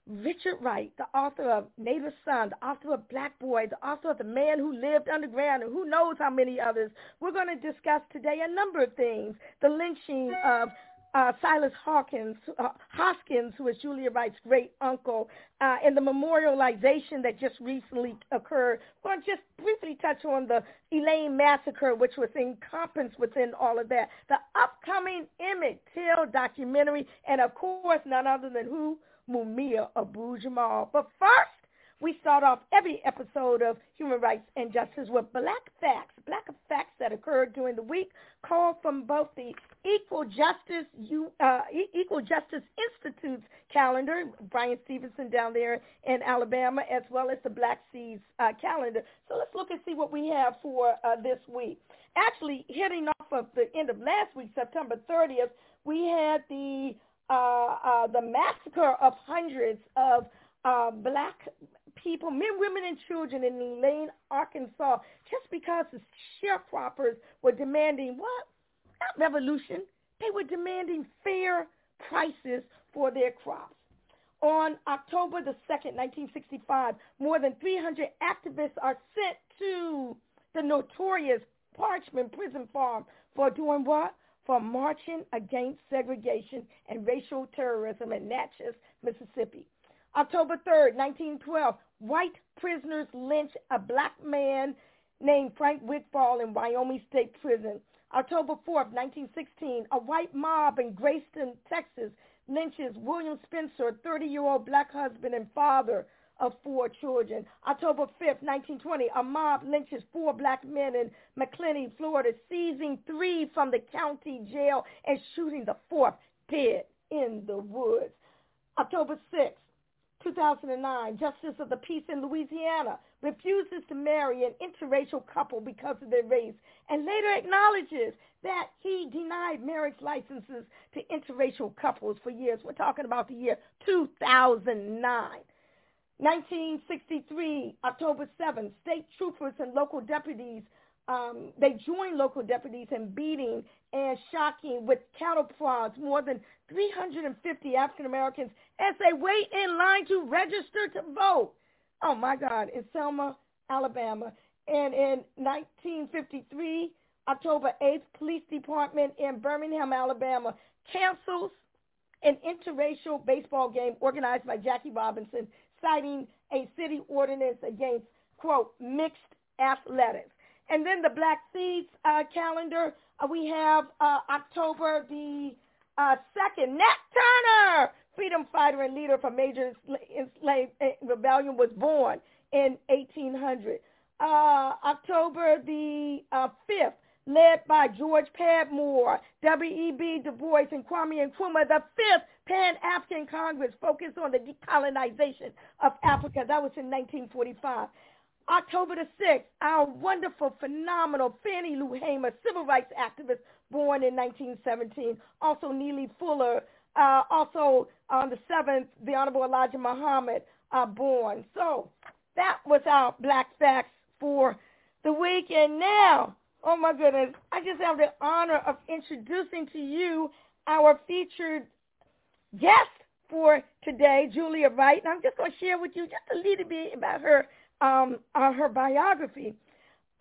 Richard Wright, the author of Native Son, the author of Black Boy, the author of The Man Who Lived Underground, and who knows how many others. We're going to discuss today a number of things. The lynching of uh, Silas Hawkins, uh, Hoskins, who is Julia Wright's great uncle, uh, and the memorialization that just recently occurred. We're going to just briefly touch on the Elaine massacre, which was encompassed within all of that. The upcoming Emmett Till documentary, and of course, none other than who? Mumia Abu Jamal. But first, we start off every episode of Human Rights and Justice with black facts, black facts that occurred during the week, called from both the Equal Justice uh, Equal Justice Institute's calendar, Bryan Stevenson down there in Alabama, as well as the Black Seeds uh, calendar. So let's look and see what we have for uh, this week. Actually, hitting off of the end of last week, September 30th, we had the uh, uh, the massacre of hundreds of uh, black people, men, women, and children in Elaine, Arkansas, just because the sharecroppers were demanding what? Not revolution. They were demanding fair prices for their crops. On October the 2nd, 1965, more than 300 activists are sent to the notorious Parchman prison farm for doing what? For marching against segregation and racial terrorism in Natchez, Mississippi. October 3rd, 1912, white prisoners lynch a black man named Frank Wigfall in Wyoming State Prison. October 4th, 1916, a white mob in Grayston, Texas lynches William Spencer, a 30-year-old black husband and father of four children. October 5th, 1920, a mob lynches four black men in Macclenny, Florida, seizing three from the county jail and shooting the fourth dead in the woods. October 6th, 2009, Justice of the Peace in Louisiana refuses to marry an interracial couple because of their race and later acknowledges that he denied marriage licenses to interracial couples for years. We're talking about the year 2009. 1963, October 7th, state troopers and local deputies um, they joined local deputies in beating and shocking with cattle prods more than 350 African Americans as they wait in line to register to vote. Oh my God, in Selma, Alabama. And in 1953, October 8th, police department in Birmingham, Alabama cancels an interracial baseball game organized by Jackie Robinson, citing a city ordinance against, quote, mixed athletics. And then the Black Seeds uh, calendar, uh, we have uh, October the uh, 2nd. Nat Turner, freedom fighter and leader for major enslaved uh, rebellion, was born in 1800. Uh, October the 5th, led by George Padmore, W.E.B. Du Bois, and Kwame Nkrumah, the fifth Pan-African Congress focused on the decolonization of Africa. That was in 1945. October the 6th, our wonderful, phenomenal Fannie Lou Hamer, civil rights activist, born in 1917. Also Neely Fuller. Uh, also on the 7th, the Honorable Elijah Muhammad, uh, born. So that was our Black Facts for the week. And now, oh my goodness, I just have the honor of introducing to you our featured guest for today, Julia Wright. And I'm just going to share with you just a little bit about her um, uh, her biography.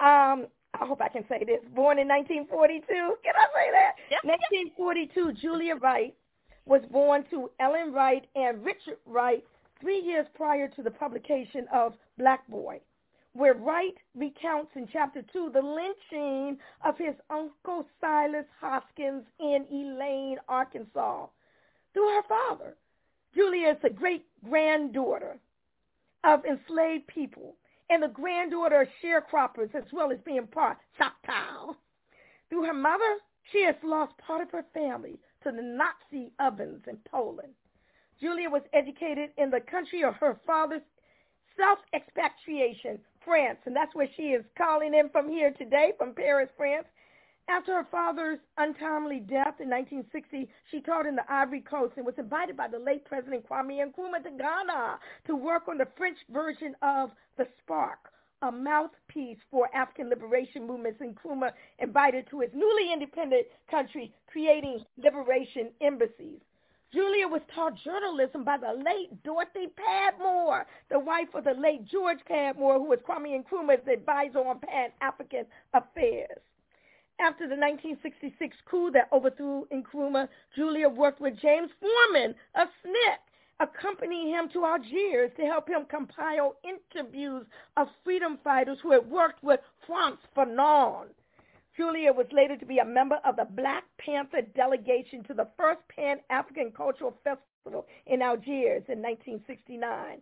Um, I hope I can say this. Born in 1942. Can I say that? Yep, 1942, Julia Wright was born to Ellen Wright and Richard Wright three years prior to the publication of Black Boy, where Wright recounts in chapter two the lynching of his uncle Silas Hoskins in Elaine, Arkansas, through her father. Julia is a great granddaughter of enslaved people and the granddaughter of sharecroppers as well as being part Choctaw. Through her mother, she has lost part of her family to the Nazi ovens in Poland. Julia was educated in the country of her father's self-expatriation, France, and that's where she is calling in from here today, from Paris, France. After her father's untimely death in 1960, she taught in the Ivory Coast and was invited by the late President Kwame Nkrumah to Ghana to work on the French version of The Spark, a mouthpiece for African liberation movements. Nkrumah invited to his newly independent country, creating liberation embassies. Julia was taught journalism by the late Dorothy Padmore, the wife of the late George Padmore, who was Kwame Nkrumah's advisor on Pan-African affairs. After the 1966 coup that overthrew Nkrumah, Julia worked with James Forman of SNCC, accompanying him to Algiers to help him compile interviews of freedom fighters who had worked with Frantz Fanon. Julia was later to be a member of the Black Panther delegation to the first Pan-African Cultural Festival in Algiers in 1969.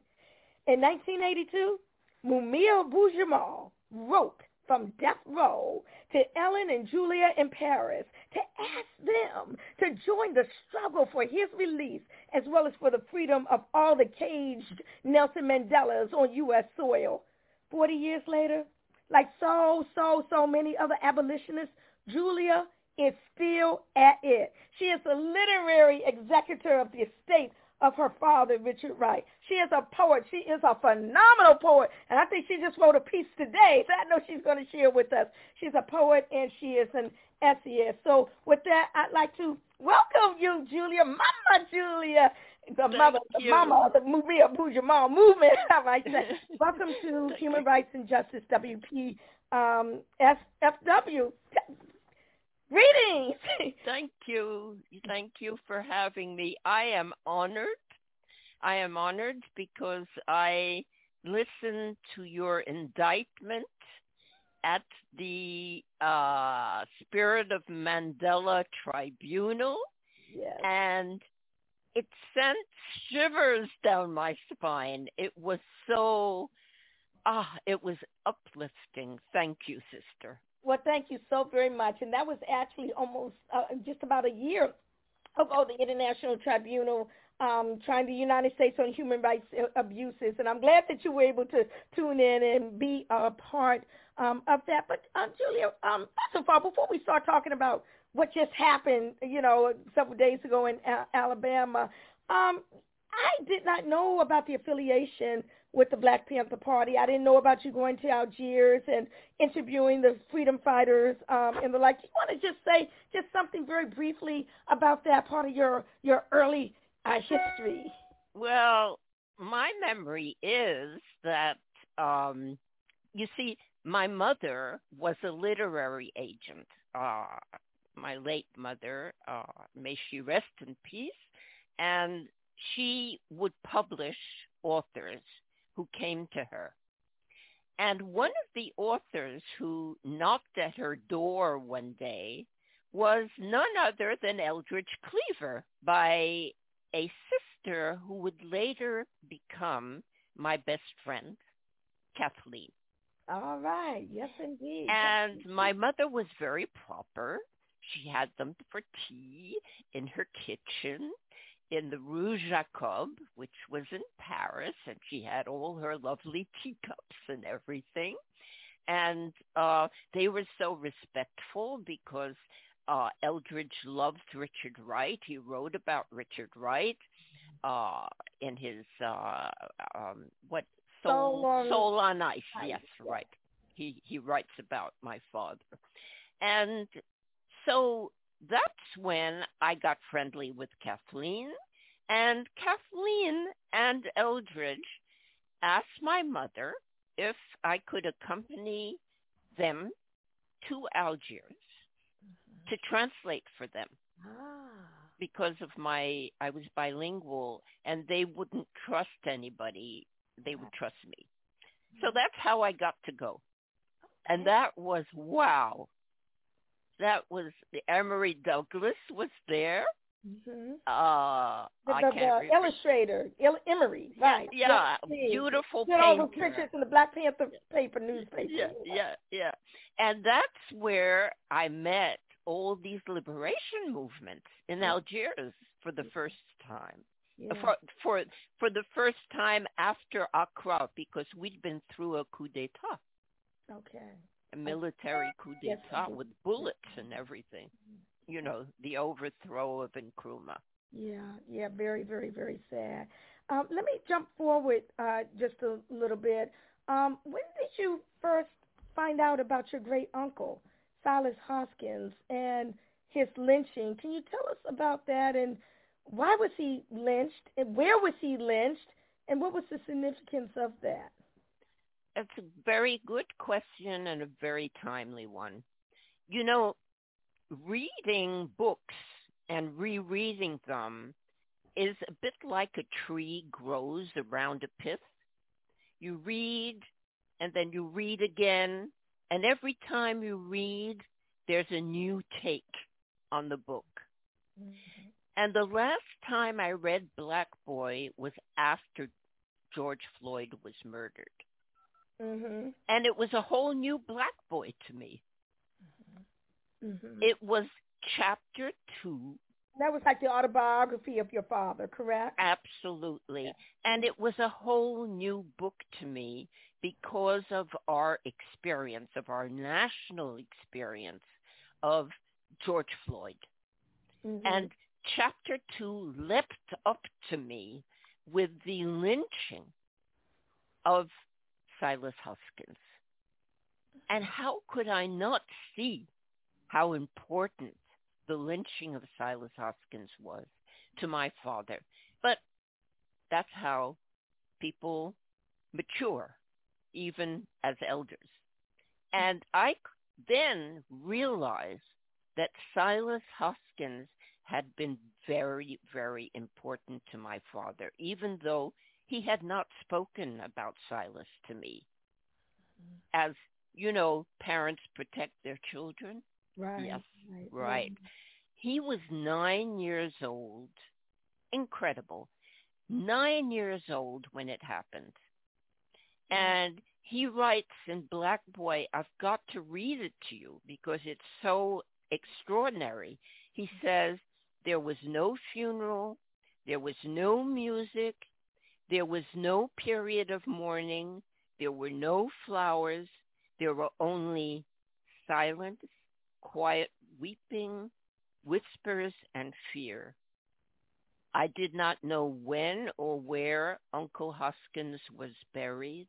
In 1982, Mumia Abu-Jamal wrote from death row to Ellen and Julia in Paris to ask them to join the struggle for his release as well as for the freedom of all the caged Nelson Mandelas on U.S. soil. Forty years later, like so, so, so many other abolitionists, Julia is still at it. She is the literary executor of the estate of her father, Richard Wright. She is a poet. She is a phenomenal poet. And I think she just wrote a piece today that I know she's going to share with us. She's a poet and she is an essayist. So with that, I'd like to welcome you, Julia, Mama Julia, the Thank mother, the you. mama of the Mumia Abu-Jamal movement, <laughs> I might say. <laughs> welcome to Human Rights and Justice, WP, um, SFW. Greetings. <laughs> Thank you. Thank you for having me. I am honored. I am honored because I listened to your indictment at the uh, Spirit of Mandela Tribunal. Yes. And it sent shivers down my spine. It was so, ah, it was uplifting. Thank you, sister. Well, thank you so very much. And that was actually almost uh, just about a year ago, the International Tribunal um, trying the United States on human rights uh, abuses. And I'm glad that you were able to tune in and be a part um, of that. But, uh, Julia, um, first of all, before we start talking about what just happened, you know, several days ago in uh, Alabama, um, I did not know about the affiliation with the Black Panther Party. I didn't know about you going to Algiers and interviewing the freedom fighters um, and the like. Do you want to just say just something very briefly about that part of your your early uh, history? Well, my memory is that, um, you see, my mother was a literary agent. Uh, my late mother, uh, may she rest in peace, and she would publish authors who came to her. And one of the authors who knocked at her door one day was none other than Eldridge Cleaver by a sister who would later become my best friend, Kathleen. All right. Yes, indeed. And my mother was very proper. She had them for tea in her kitchen in the Rue Jacob, which was in Paris, and she had all her lovely teacups and everything. And uh, they were so respectful because uh, Eldridge loved Richard Wright. He wrote about Richard Wright uh, in his uh, um, what Soul, Soul on- Soul on Ice. Ice, Yes, right. He he writes about my father, and so that's when I got friendly with Kathleen, and Kathleen and Eldridge asked my mother if I could accompany them to Algiers to translate for them Ah. because of my I was bilingual and they wouldn't trust anybody. They would trust me. So that's how I got to go. And that was wow. That was the Emory Douglas was there. Mm-hmm. Uh The, I the, can't the illustrator, Il- Emory, right? yeah, see. beautiful Did all painter. pictures in the Black Panther paper newspaper. yeah, yeah, yeah. And that's where I met all these liberation movements in Algiers for the first time. Yeah. For for for the first time after Accra because we'd been through a coup d'état, Okay. Military coup d'état we with bullets and everything. You know, the overthrow of Nkrumah. Yeah, yeah, very, very, very sad. Um, let me jump forward uh, just a little bit. Um, when did you first find out about your great uncle, Silas Hoskins, and his lynching? Can you tell us about that and why was he lynched and where was he lynched and what was the significance of that? That's a very good question and a very timely one. You know, reading books and rereading them is a bit like a tree grows around a pith. You read and then you read again, and every time you read, there's a new take on the book. Mm-hmm. And the last time I read Black Boy was after George Floyd was murdered. Mm-hmm. And it was a whole new Black Boy to me. Mm-hmm. It was chapter two That was like the autobiography of your father, correct? Absolutely. And it was a whole new book to me because of our experience, of our national experience of George Floyd. Mhm. And chapter two leapt up to me with the lynching of Silas Hoskins. And how could I not see how important the lynching of Silas Hoskins was to my father? But that's how people mature, even as elders. And I then realized that Silas Hoskins had been very, very important to my father, even though he had not spoken about Silas to me. Mm-hmm. As, you know, parents protect their children. Right. Yes, Right. right. He was nine years old. Incredible. Nine years old when it happened. And he writes in Black Boy, I've got to read it to you because it's so extraordinary. He mm-hmm. says, there was no funeral, there was no music, there was no period of mourning, there were no flowers, there were only silence, quiet weeping, whispers, and fear. I did not know when or where Uncle Hoskins was buried.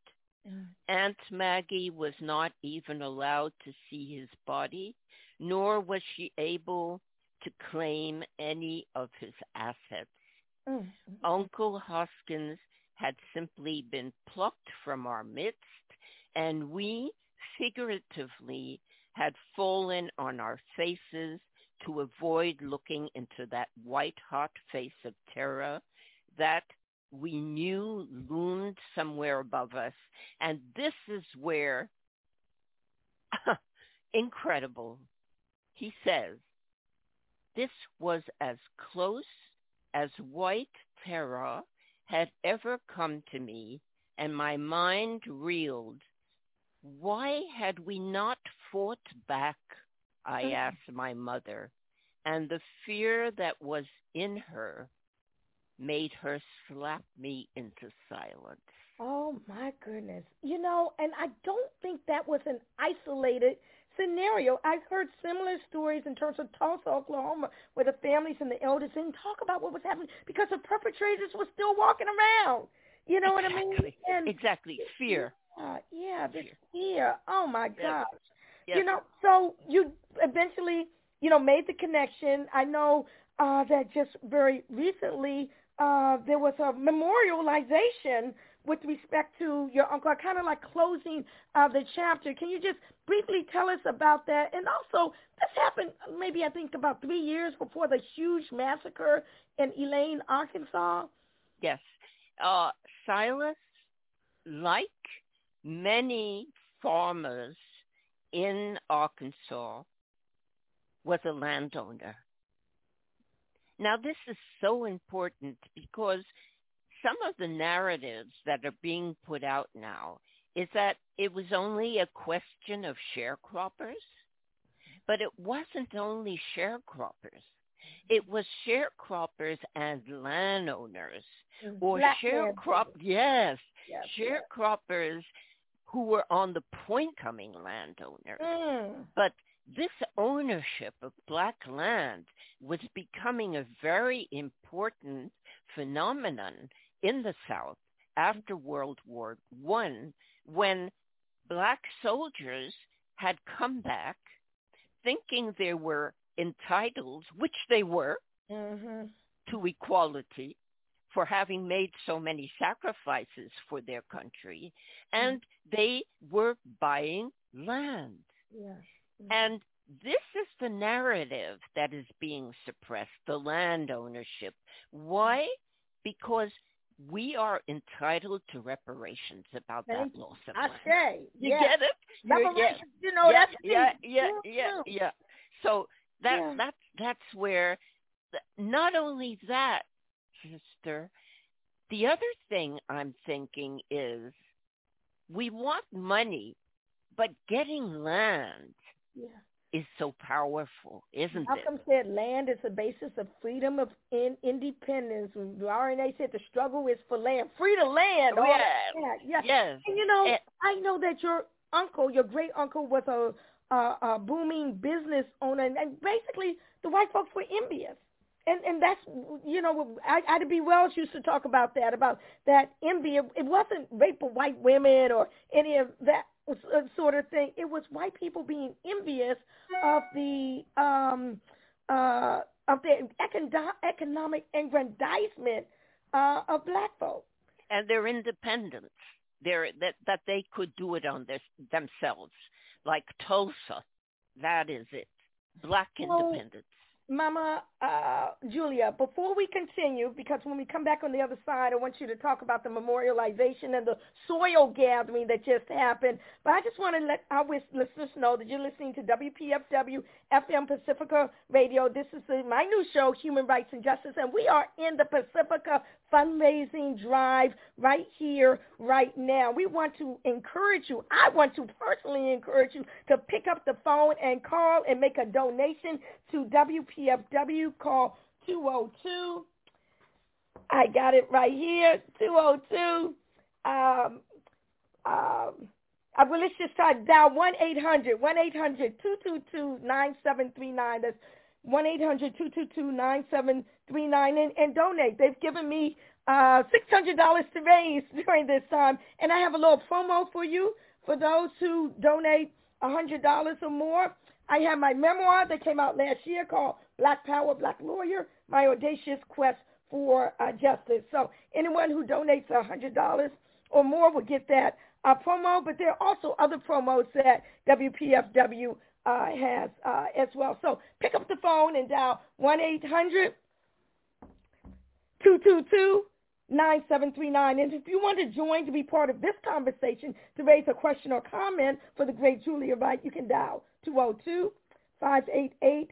Aunt Maggie was not even allowed to see his body, nor was she able to claim any of his assets. Mm. Uncle Hoskins had simply been plucked from our midst, and we figuratively had fallen on our faces to avoid looking into that white hot face of terror that we knew loomed somewhere above us. And this is where, <laughs> incredible, he says, this was as close as white terror had ever come to me, and my mind reeled. Why had we not fought back? I Mhm. asked my mother, and the fear that was in her made her slap me into silence. Oh my goodness. You know, and I don't think that was an isolated scenario. I've heard similar stories in terms of Tulsa, Oklahoma, where the families and the elders didn't talk about what was happening because the perpetrators were still walking around. You know what I mean? Exactly. And Exactly. Fear. uh, yeah, this fear. Oh my Yes. gosh. Yes. You know, so you eventually, you know, made the connection. I know uh, that just very recently uh, there was a memorialization with respect to your uncle, kind of like closing uh, the chapter. Can you just briefly tell us about that? And also, this happened maybe I think about three years before the huge massacre in Elaine, Arkansas. Yes. Uh, Silas, like many farmers in Arkansas, was a landowner. Now, this is so important because some of the narratives that are being put out now is that it was only a question of sharecroppers, but it wasn't only sharecroppers. It was sharecroppers as landowners or Black sharecrop yes, Yes, sharecroppers who were on the point coming landowners. Mm. But this ownership of black land was becoming a very important phenomenon in the South after World War One, when black soldiers had come back thinking they were entitled, which they were, Mm-hmm. to equality for having made so many sacrifices for their country, and they were buying land. Yes. And this is the narrative that is being suppressed, the land ownership. Why? Because we are entitled to reparations about Thank that loss of I land. say, <laughs> You yes. get it? You- Reparations, you know, yeah, that's the yeah, yeah, yeah, yeah. So that Yeah. that's that's where not only that, sister, the other thing I'm thinking is we want money, but getting land Yeah. Is so powerful, isn't Malcolm it? Malcolm said land is the basis of freedom of in, independence. RNA said the struggle is for land, free to land. Yeah. yeah, yeah. Yes. And you know, Eh. I know that your uncle, your great uncle, was a, a, a booming business owner, and, and basically the white folks were envious. And and that's you know I, Ida B. Wells used to talk about that about that envy. It, wasn't rape of white women or any of that sort of thing. It was white people being envious of the um uh of the econ- economic aggrandizement uh, of black folk. and their independence. Their that that they could do it on this themselves, like Tulsa. That is it. Black Well, independence. Mama uh, Julia, before we continue, because when we come back on the other side, I want you to talk about the memorialization and the soil gathering that just happened. But I just want to let our listeners know that you're listening to WPFW FM Pacifica Radio. This is my new show, Human Rights and Justice, and we are in the Pacifica fundraising drive right here, right now. We want to encourage you. I want to personally encourage you to pick up the phone and call and make a donation to WPFW. Call 202. I got it right here, 202. Um, um, uh, well, let's just try dial 1-800, 1-800-222-9739. That's 1-800-222-9739 and, and donate. They've given me uh, $600 to raise <laughs> during this time. And I have a little promo for you for those who donate $100 or more. I have my memoir that came out last year called Black Power, Black Lawyer, My Audacious Quest for uh, Justice. So anyone who donates $100 or more will get that uh, promo, but there are also other promos that WPFW uh, has uh, as well. So pick up the phone and dial 1-800-222-9739. And if you want to join to be part of this conversation, to raise a question or comment for the great Julia Wright, you can dial 202-588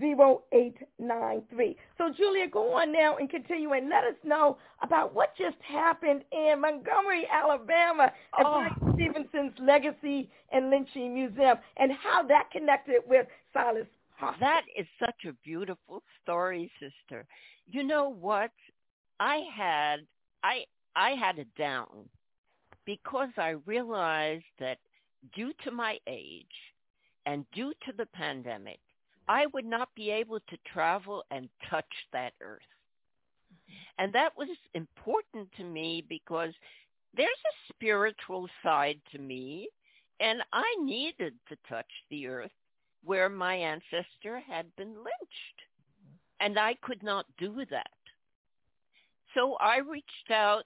0893. So Julia, go on now and continue and let us know about what just happened in Montgomery, Alabama at Oh. Frank Stevenson's Legacy and Lynching Museum and how that connected with Silas Hoskins. That is such a beautiful story, sister. You know what? I had I I had it down because I realized that due to my age and due to the pandemic, I would not be able to travel and touch that earth. And that was important to me because there's a spiritual side to me, and I needed to touch the earth where my ancestor had been lynched. And I could not do that. So I reached out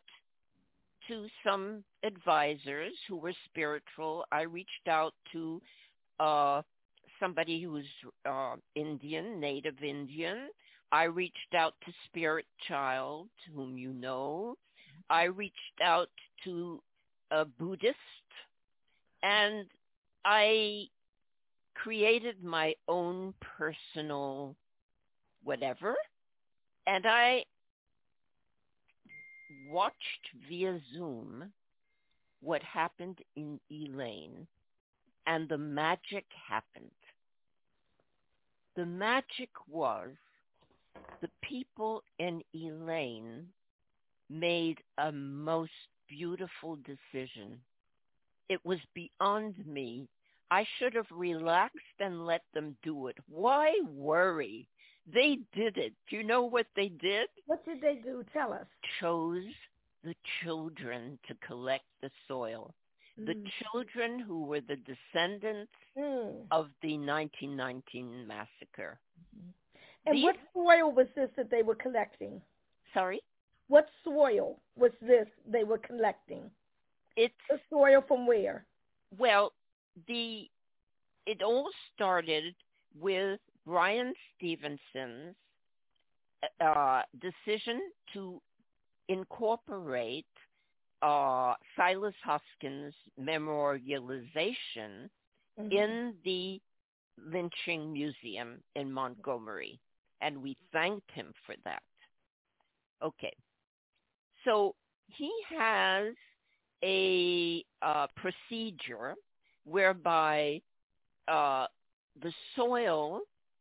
to some advisors who were spiritual. I reached out to uh, somebody who was uh, Indian, native Indian. I reached out to Spirit Child, whom you know. I reached out to a Buddhist, and I created my own personal whatever, and I watched via Zoom what happened in Elaine, and the magic happened. The magic was the people in Elaine made a most beautiful decision. It was beyond me. I should have relaxed and let them do it. Why worry? They did it. Do you know what they did? What did they do? Tell us. Chose the children to collect the soil. The Mm. children who were the descendants Mm. of the 1919 massacre. And These- what soil was this that they were collecting? Sorry? What soil was this they were collecting? It's the soil from where? Well, the it all started with Bryan Stevenson's uh, decision to incorporate uh, Silas Hoskins' memorialization Mhm. in the lynching museum in Montgomery, and we thanked him for that. Okay, so he has a uh, procedure whereby uh, the soil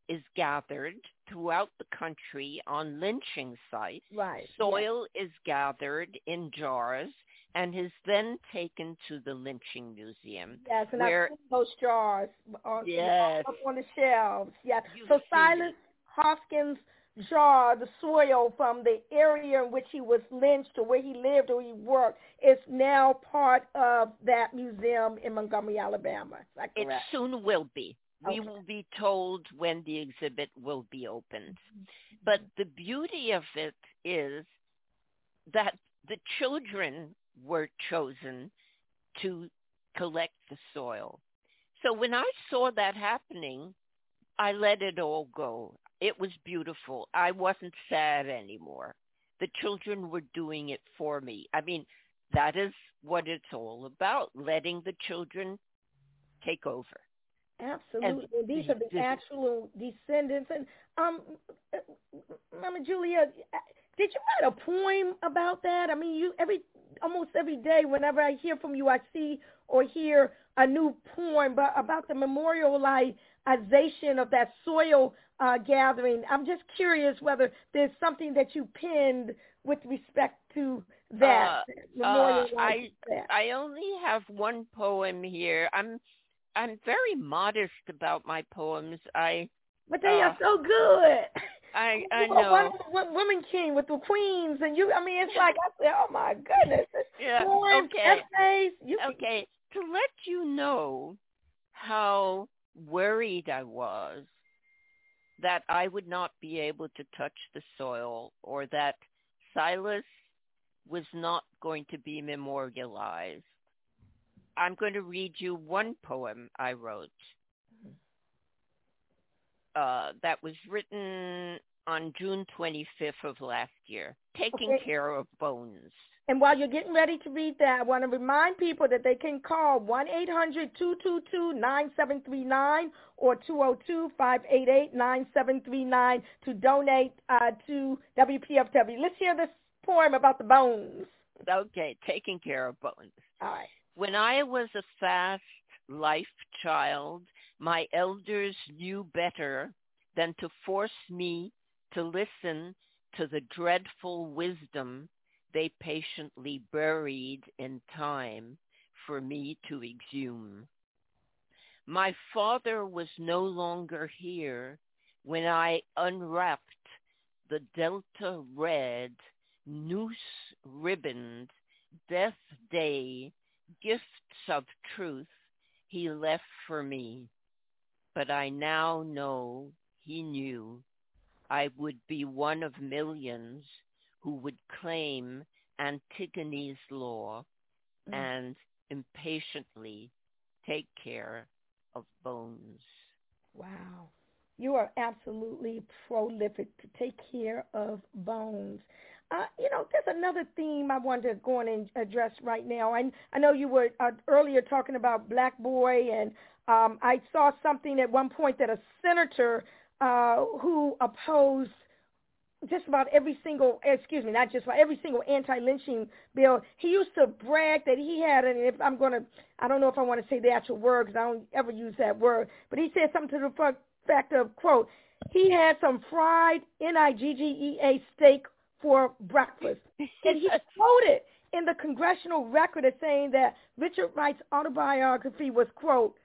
is gathered throughout the country on lynching sites. Right. Soil is gathered in jars and is then taken to the lynching museum. Yes, and where I've those jars uh, uh, on, Yes. up on the shelves. Yes. You've so Silas Hoskins' jar, the soil from the area in which he was lynched or where he lived or he worked, is now part of that museum in Montgomery, Alabama. It soon will be. We Okay. will be told when the exhibit will be opened. Mm-hmm. But mm-hmm. the beauty of it is that the children were chosen to collect the soil. So when I saw that happening, I let it all go. It was beautiful. I wasn't sad anymore. The children were doing it for me. I mean, that is what it's all about, letting the children take over. Absolutely. And These are the this- actual descendants. And um, Mama Julia, did you write a poem about that? I mean, you every almost every day, whenever I hear from you, I see or hear a new poem but about the memorialization of that soil uh, gathering. I'm just curious whether there's something that you penned with respect to that. Uh, uh, I that. I only have one poem here. I'm I'm very modest about my poems. I But they uh, are so good. I <laughs> I know. One, women king with the queens, and you. I mean, it's like I said, oh my goodness. <laughs> Yeah, poems, okay. essays. You okay, to let you know how worried I was that I would not be able to touch the soil or that Silas was not going to be memorialized. I'm going to read you one poem I wrote. Uh, that was written on June 25th of last year. Taking Okay. care of bones. And while you're getting ready to read that, I want to remind people that they can call 1-800-222-9739 or 202-588-9739 to donate uh, to WPFW. Let's hear this poem about the bones. Okay, taking care of bones. All right. When I was a fast life child, my elders knew better than to force me to listen to the dreadful wisdom they patiently buried in time for me to exhume. My father was no longer here when I unwrapped the Delta Red noose ribboned death day gifts of truth he left for me. But I now know he knew I would be one of millions who would claim Antigone's law Mm. and impatiently take care of bones. Wow. You are absolutely prolific to take care of bones. Uh, you know, there's another theme I wanted to go on and address right now. I, I know you were uh, earlier talking about Black Boy, and um, I saw something at one point that a senator uh, who opposed just about every single, excuse me, not just about every single anti-lynching bill, he used to brag that he had, and if I'm going to, I don't know if I want to say the actual word because I don't ever use that word, but he said something to the fact of, quote, he had some fried N-I-G-G-E-A steak for breakfast. <laughs> and he quoted in the congressional record as saying that Richard Wright's autobiography was, quote,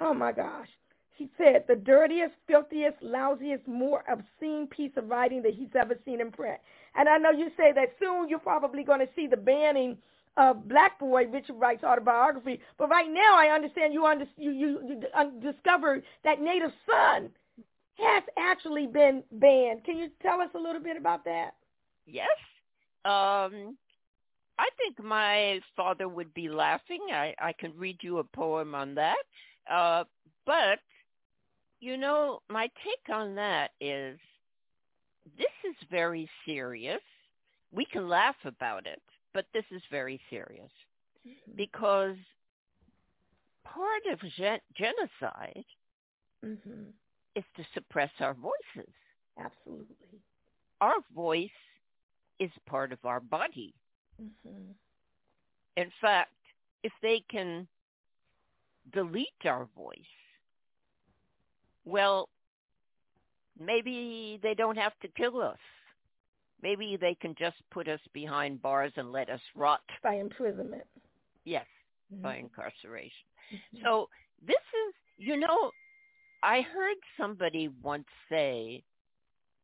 oh my gosh, he said, the dirtiest, filthiest, lousiest, more obscene piece of writing that he's ever seen in print. And I know you say that soon you're probably going to see the banning of Black Boy, Richard Wright's autobiography. But right now, I understand you, under, you, you, you discovered that Native Son has actually been banned. Can you tell us a little bit about that? Yes. Um, I think my father would be laughing. I, I can read you a poem on that. Uh, but, you know, my take on that is this is very serious. We can laugh about it, but this is very serious because part of gen- genocide Mm-hmm. is to suppress our voices. Absolutely. Our voice is part of our body. Mm-hmm. In fact, if they can delete our voice, well, maybe they don't have to kill us. Maybe they can just put us behind bars and let us rot. By imprisonment. Yes, by Mhm. incarceration. Mhm. So this is, you know, I heard somebody once say,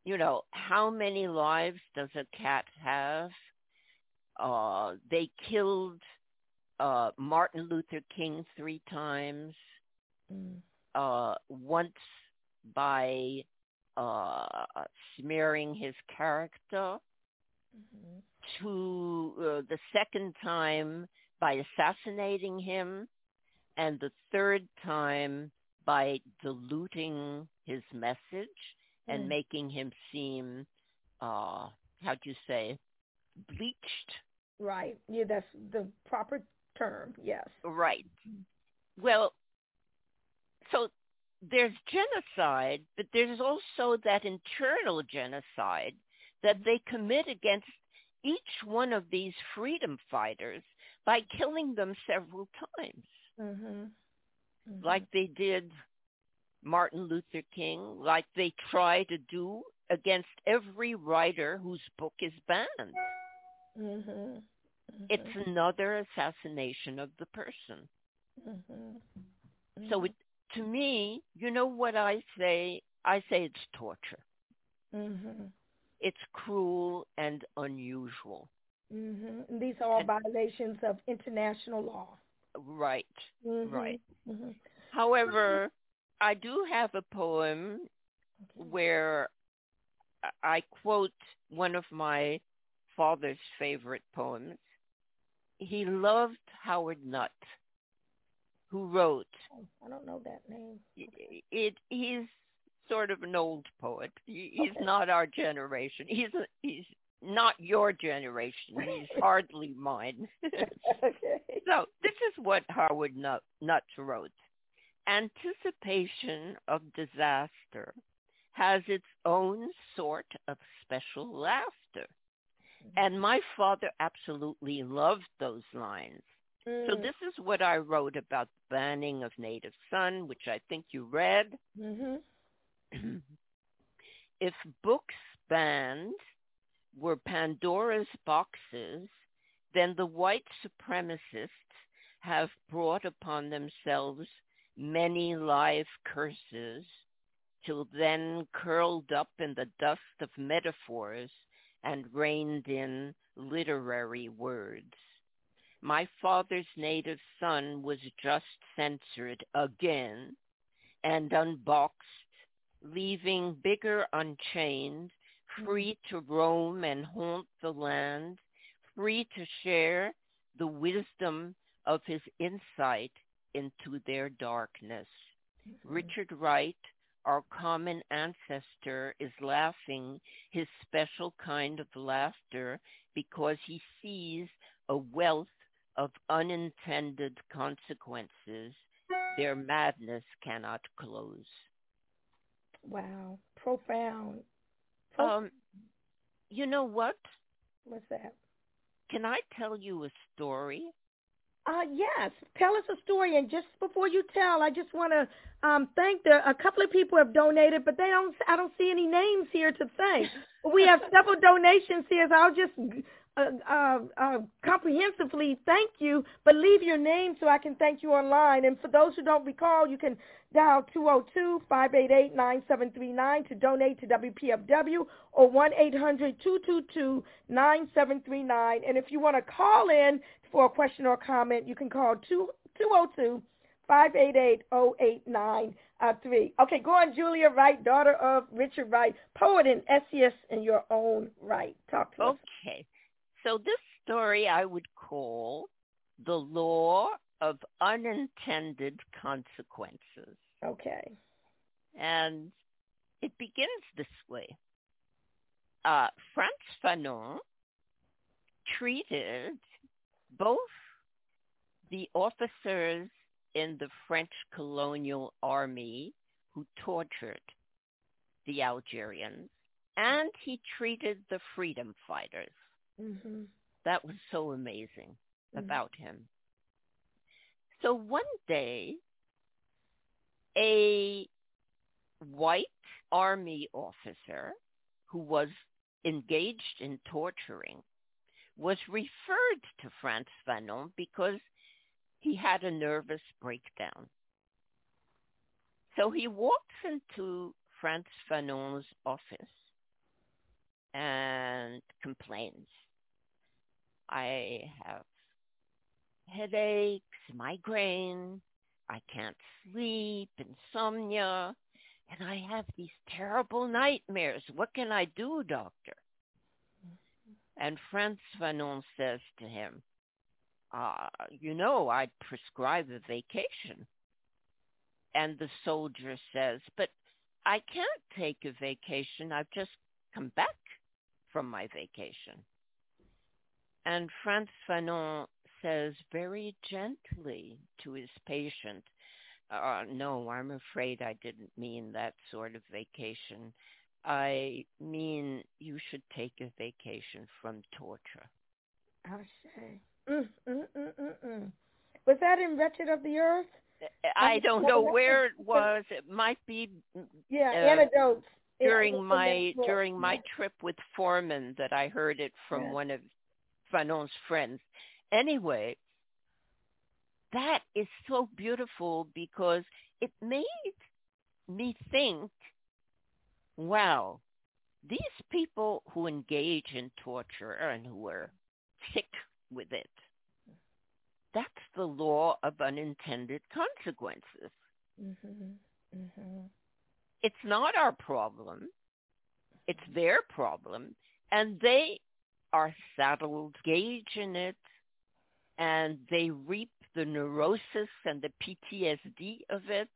you know, how many lives does a cat have? Uh, they killed uh, Martin Luther King three times. Mm. Uh, once by uh, smearing his character. Mhm. To uh, the second time by assassinating him, and the third time by diluting his message and Mm. making him seem, uh, how'd you say, bleached. Right. Yeah, that's the proper term. Yes. Right. Well, so there's genocide, but there's also that internal genocide that they commit against each one of these freedom fighters by killing them several times, Mhm. Mhm. like they did Martin Luther King, like they try to do against every writer whose book is banned. Mhm. It's another assassination of the person. Mhm. So it, to me, you know what I say? I say it's torture. Mhm. It's cruel and unusual. And these are all violations of international law. Right, right. However, I do have a poem where I quote one of my father's favorite poems. He loved Howard Nutt, who wrote Oh, I don't know that name. it he's sort of an old poet. He's Okay. not our generation. He's a, he's not your generation. He's <laughs> hardly mine. <laughs> okay. So this is what Howard Nut, Nutt wrote. Anticipation of disaster has its own sort of special laughter. And my father absolutely loved those lines. So Mm. this is what I wrote about the banning of native son, which I think you read. Mhm. <clears throat> if books banned were Pandora's boxes, then the white supremacists have brought upon themselves many live curses, till then curled up in the dust of metaphors and reined in literary words. My father's native son was just censored again and unboxed leaving bigger unchained, free mm-hmm. to roam and haunt the land, free to share the wisdom of his insight into their darkness. Richard Wright, our common ancestor, is laughing his special kind of laughter because he sees a wealth of unintended consequences their madness cannot close. Wow, profound. Um, you know what? What's that? Can I tell you a story? Uh, yes. Tell us a story, and just before you tell, I just want to um, thank the a couple of people have donated, but they don't. I don't see any names here to thank. we have several <laughs> donations here, so I'll just uh, uh, uh, comprehensively thank you, but leave your name so I can thank you online. And for those who don't recall, you can dial 202-588-9739 to donate to WPFW or 1-800-222-9739. And if you want to call in for a question or comment, you can call 202 588-0893. Okay, go on, Julia Wright, daughter of Richard Wright, poet and essayist in your own right. Talk to us. Okay. So this story I would call the law of unintended consequences. Okay. And it begins this way. Uh, Frantz Fanon treated both the officers in the French colonial army who tortured the Algerians, and he treated the freedom fighters. Mm-hmm. That was so amazing Mhm. about him. So one day, a white army officer who was engaged in torturing was referred to Frantz Fanon because he had a nervous breakdown. So he walks into Frantz Fanon's office and complains. I have headaches, migraine, I can't sleep, insomnia, and I have these terrible nightmares. What can I do, doctor? And Frantz Fanon says to him, uh, you know, I'd prescribe a vacation. And the soldier says, but I can't take a vacation. I've just come back from my vacation. And Frantz Fanon says very gently to his patient, uh, no, I'm afraid I didn't mean that sort of vacation. I mean you should take a vacation from torture. I say. Mm, mm, mm, mm, mm. Was that in Wretched of the Earth? I don't know where it <laughs> was. It might be Yeah, uh, antidotes. During my during my trip with Foreman that I heard it from Yeah. one of Fanon's friends. Anyway, that is so beautiful because it made me think, wow, these people who engage in torture and who are sick with it, that's the law of unintended consequences. Mhm. Mhm. It's not our problem. It's their problem. And they are saddled, engage in it, and they reap the neurosis and the PTSD of it,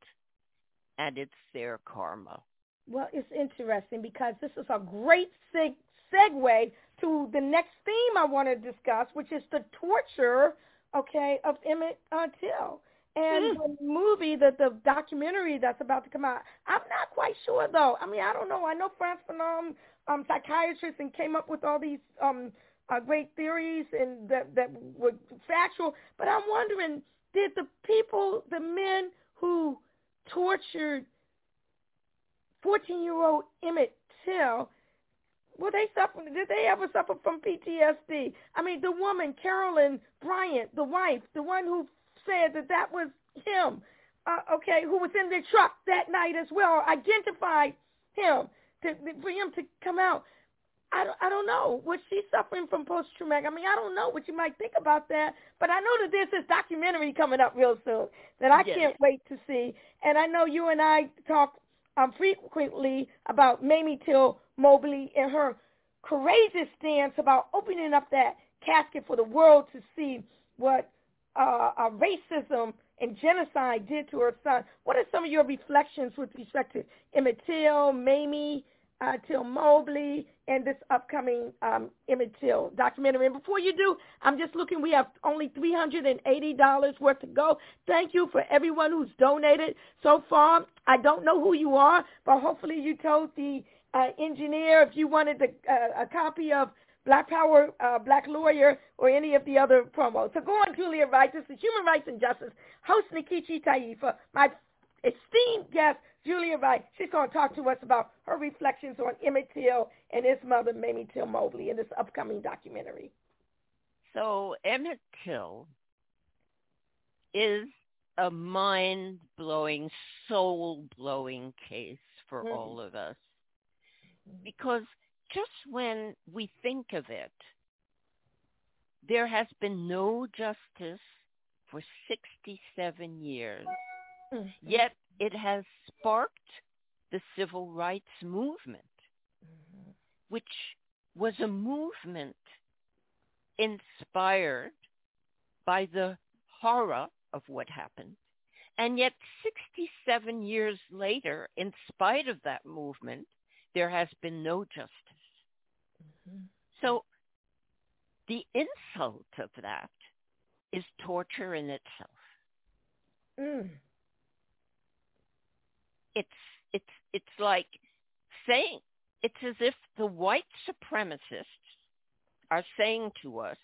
and it's their karma. Well, it's interesting because this is a great seg- segue to the next theme I want to discuss, which is the torture, okay, of Emmett uh, Till. And the movie, the, the documentary that's about to come out, I'm not quite sure though. I mean, I don't know. I know Frantz Fanon, um, psychiatrist, and came up with all these um, uh, great theories and that that were factual. But I'm wondering, did the people, the men who tortured 14-year-old Emmett Till, were they suffering? Did they ever suffer from PTSD? I mean, the woman Carolyn Bryant, the wife, the one who said that that was him, uh, okay, who was in the truck that night as well, identified him to for him to come out. I don't, I don't know. Was she suffering from post-traumatic? I mean, I don't know what you might think about that, but I know that there's this documentary coming up real soon that I Yes. can't wait to see. And I know you and I talk um, frequently about Mamie Till Mobley and her courageous stance about opening up that casket for the world to see what uh, uh, racism and genocide did to her son. What are some of your reflections with respect to Emmett Till, Mamie uh, Till Mobley, and this upcoming um, Emmett Till documentary? And before you do, I'm just looking. We have only $380 worth to go. Thank you for everyone who's donated so far. I don't know who you are, but hopefully you told the uh, engineer if you wanted the, uh, a copy of Black Power, uh, Black Lawyer, or any of the other promos. So go on, Julia Wright. This is Human Rights and Justice. Host Nkechi Taifa. My esteemed guest, Julia Wright. She's going to talk to us about her reflections on Emmett Till and his mother, Mamie Till Mobley, in this upcoming documentary. So Emmett Till is a mind-blowing, soul-blowing case for Mhm. all of us. Because just when we think of it, there has been no justice for 67 years. Mm-hmm. Yet it has sparked the civil rights movement, mm-hmm. which was a movement inspired by the horror of what happened. And yet 67 years later, in spite of that movement, there has been no justice. Mm-hmm. So the insult of that is torture in itself. Mm. It's it's it's like saying it's as if the white supremacists are saying to us,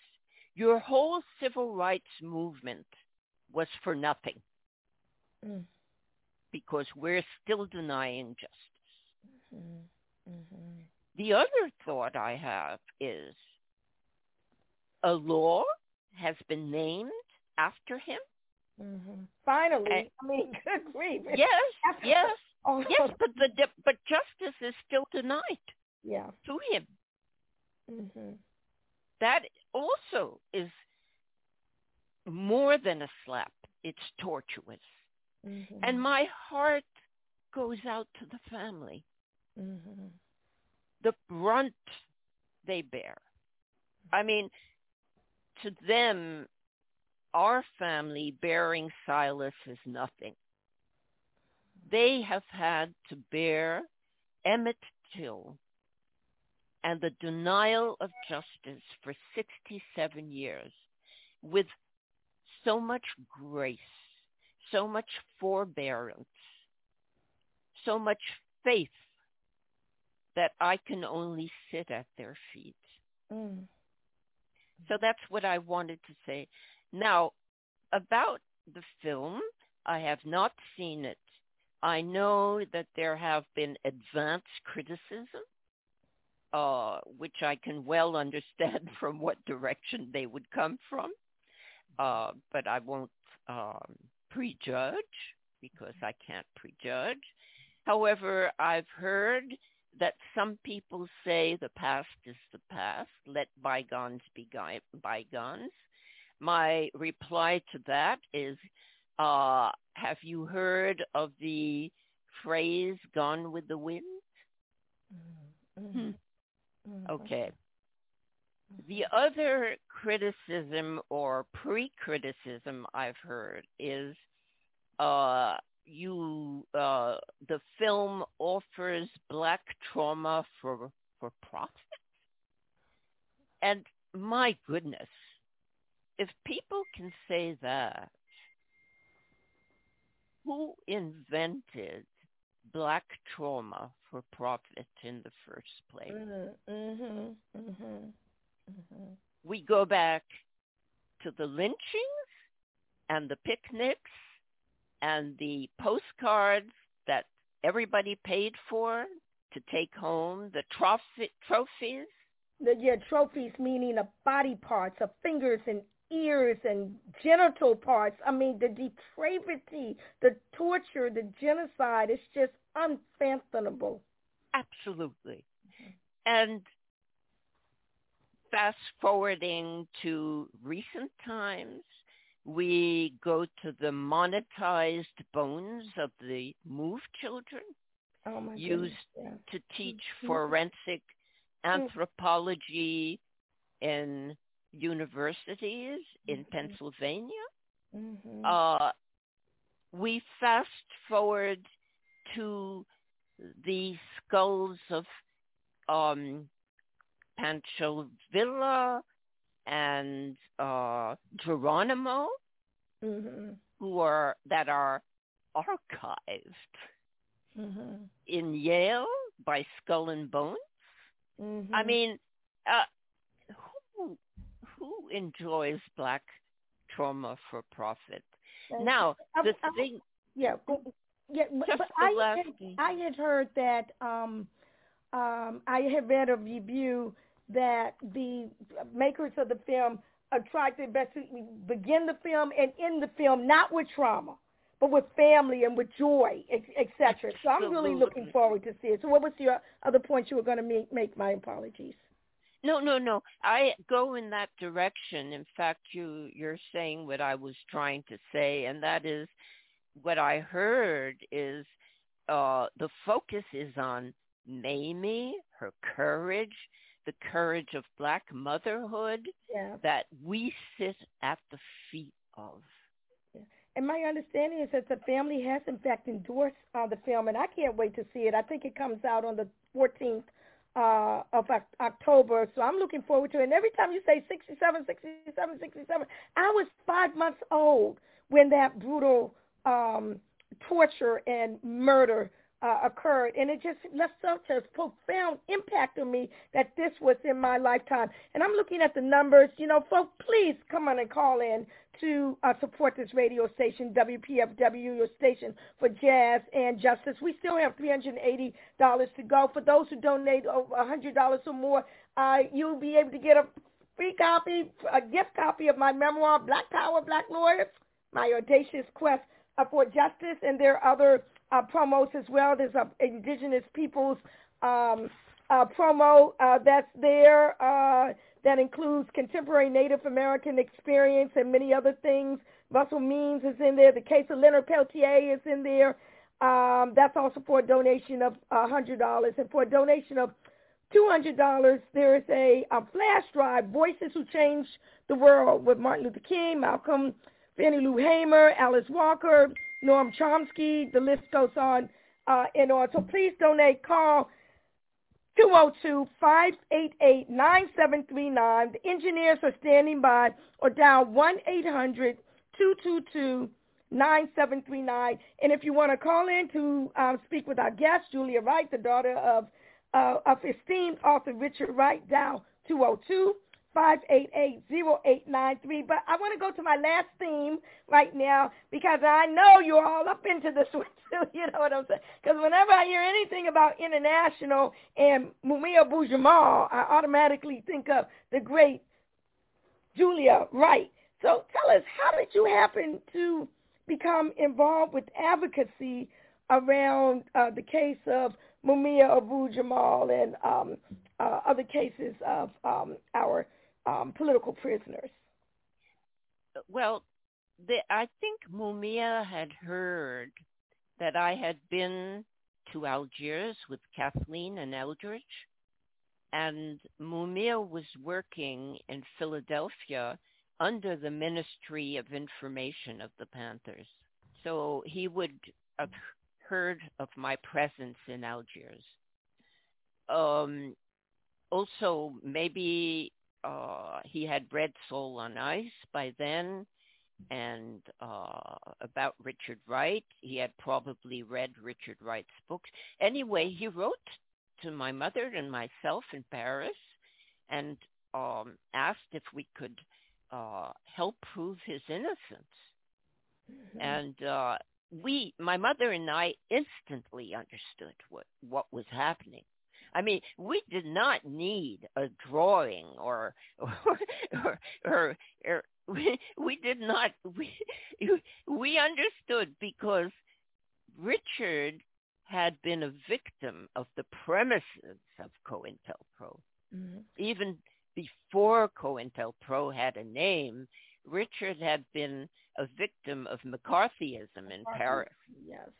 your whole civil rights movement was for nothing Mm. because we're still denying justice. Mm-hmm. Mm-hmm. The other thought I have is a law has been named after him. Mm-hmm. Finally, And- I mean, <laughs> good grief. Yes, yes, Oh, yes, but the but justice is still denied yeah. to him. Mm-hmm. That also is more than a slap. It's tortuous. Mm-hmm. And my heart goes out to the family. Mm-hmm. The brunt they bear. I mean, to them, our family bearing Silas is nothing. They have had to bear Emmett Till and the denial of justice for 67 years with so much grace, so much forbearance, so much faith that I can only sit at their feet. Mm. So that's what I wanted to say. Now, about the film, I have not seen it. I know that there have been advance criticism, uh, which I can well understand <laughs> from what direction they would come from, uh, but I won't um, prejudge because I can't prejudge. However, I've heard that some people say the past is the past, let bygones be bygones. My reply to that is, uh, have you heard of the phrase "gone with the wind"? Mm-hmm. Okay. The other criticism or pre-criticism I've heard is uh, you uh, the film offers black trauma for for profit. And my goodness, if people can say that, who invented black trauma for profit in the first place? Mm-hmm. Mm-hmm. Mm-hmm. we go back to the lynchings and the picnics and the postcards that everybody paid for to take home, the trophy, trophies. The, yeah, trophies meaning the body parts, of fingers and ears and genital parts. I mean, the depravity, the torture, the genocide is just unfathomable. Absolutely. And fast forwarding to recent times, we go to the monetized bones of the MOVE children Oh my used to teach Mhm. forensic anthropology in universities in Pennsylvania. Mhm. Uh, we fast forward to the skulls of um, Pancho Villa and uh, Geronimo, Mhm. who are that are archived Mhm. in Yale by Skull and Bones. I mean, uh, who enjoys black trauma for profit? Now, the I- I- thing, Yeah, go- yeah, but, but I had. I had heard that um, um, I had read a review that the makers of the film their best to begin the film and end the film not with trauma, but with family and with joy, etc. So I'm really looking forward to see it. So what was your other point you were going to make? Make my apologies. No, no, no. I go in that direction. In fact, you you're saying what I was trying to say, and that is what I heard is uh, the focus is on Mamie, her courage, the courage of black motherhood Yeah. that we sit at the feet of. And my understanding is that the family has, in fact, endorsed uh, the film, and I can't wait to see it. I think it comes out on the 14th uh, of October, so I'm looking forward to it. And every time you say 67, 67, 67, I was five months old when that brutal um, torture and murder uh, occurred, and it just left such a profound impact on me that this was in my lifetime. And I'm looking at the numbers. You know, folks, please come on and call in to uh, support this radio station, WPFW, your station for jazz and justice. We still have $380 to go. For those who donate over $100 or more, uh, you'll be able to get a free copy, a gift copy of my memoir, Black Power, Black Lawyers, My Audacious Quest uh, for Justice, and there are other uh, promos as well. There's a Indigenous Peoples um, uh, promo uh, that's there uh, that includes contemporary Native American experience and many other things. Russell Means is in there. The case of Leonard Peltier is in there. Um, that's also for a donation of $100. And for a donation of $200, there is a, a flash drive, Voices Who Changed the World, with Martin Luther King, Malcolm, Fannie Lou Hamer, Alice Walker, Noam Chomsky. The list goes on uh, and on. So please donate. Call 202-588-9739. The engineers are standing by or dial 1-800-222-9739. And if you want to call in to um, speak with our guest, Julia Wright, the daughter of, uh, of esteemed author Richard Wright, dial 202 588-0893. But I want to go to my last theme right now because I know you're all up into this <laughs> one too. You know what I'm saying? Because whenever I hear anything about international and Mumia Abu-Jamal, I automatically think of the great Julia Wright. So tell us, how did you happen to become involved with advocacy around uh, the case of Mumia Abu-Jamal and um, uh, other cases of um, our um, political prisoners? Well, the, I think Mumia had heard that I had been to Algiers with Kathleen and Eldridge, and Mumia was working in Philadelphia under the Ministry of Information of the Panthers. So he would have heard of my presence in Algiers. Um, also, maybe uh, he had read Soul on Ice by then, and uh, about Richard Wright. He had probably read Richard Wright's books. Anyway, he wrote to my mother and myself in Paris and um, asked if we could uh, help prove his innocence. Mm-hmm. And uh, we, my mother and I, instantly understood what what was happening. I mean, we did not need a drawing or or <laughs> or, or, or we, we did not we we understood because Richard had been a victim of the premises of COINTELPRO. Mm-hmm. Even before COINTELPRO had a name, Richard had been a victim of McCarthyism in Paris. Yes.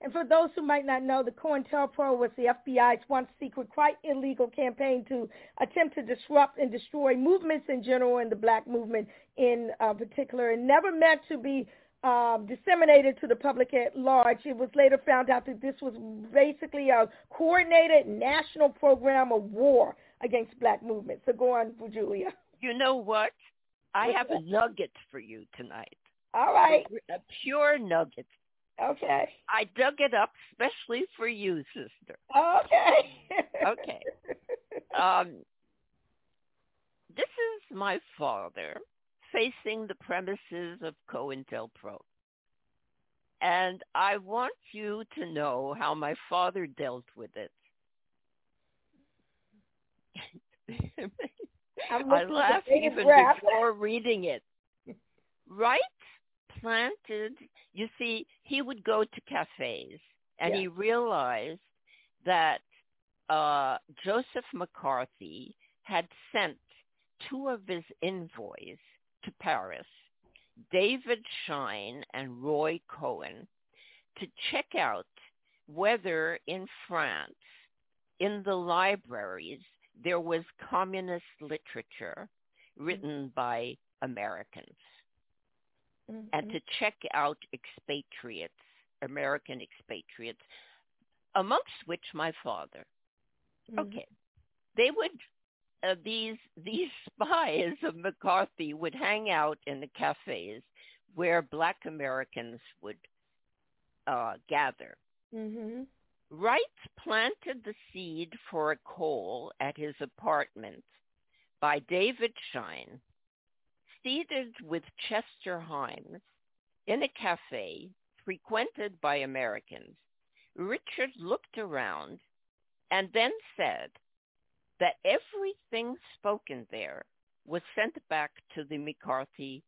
And for those who might not know, the COINTELPRO was the FBI's once secret, quite illegal campaign to attempt to disrupt and destroy movements in general and the black movement in uh, particular, and never meant to be um, disseminated to the public at large. It was later found out that this was basically a coordinated national program of war against black movements. So go on, Julia. You know what? I have <laughs> a nugget for you tonight. All right. A, a pure nugget. Okay. I dug it up especially for you, sister. Okay. okay. Um, this is my father facing the premises of COINTELPRO. And I want you to know how my father dealt with it. I laughed even before reading it. Wright planted, you see, he would go to cafes and Yeah. he realized that uh, Joseph McCarthy had sent two of his envoys to Paris, David Schine and Roy Cohn, to check out whether in France, in the libraries, there was communist literature written by Americans and to check out expatriates, American expatriates, amongst which my father. Okay, they would uh, these these <laughs> spies of McCarthy would hang out in the cafes where Black Americans would uh, gather. Mm-hmm. Wright planted the seed for a coal at his apartment by David Schine, seated with Chester Himes in a cafe frequented by Americans. Richard looked around and then said that everything spoken there was sent back to the McCarthy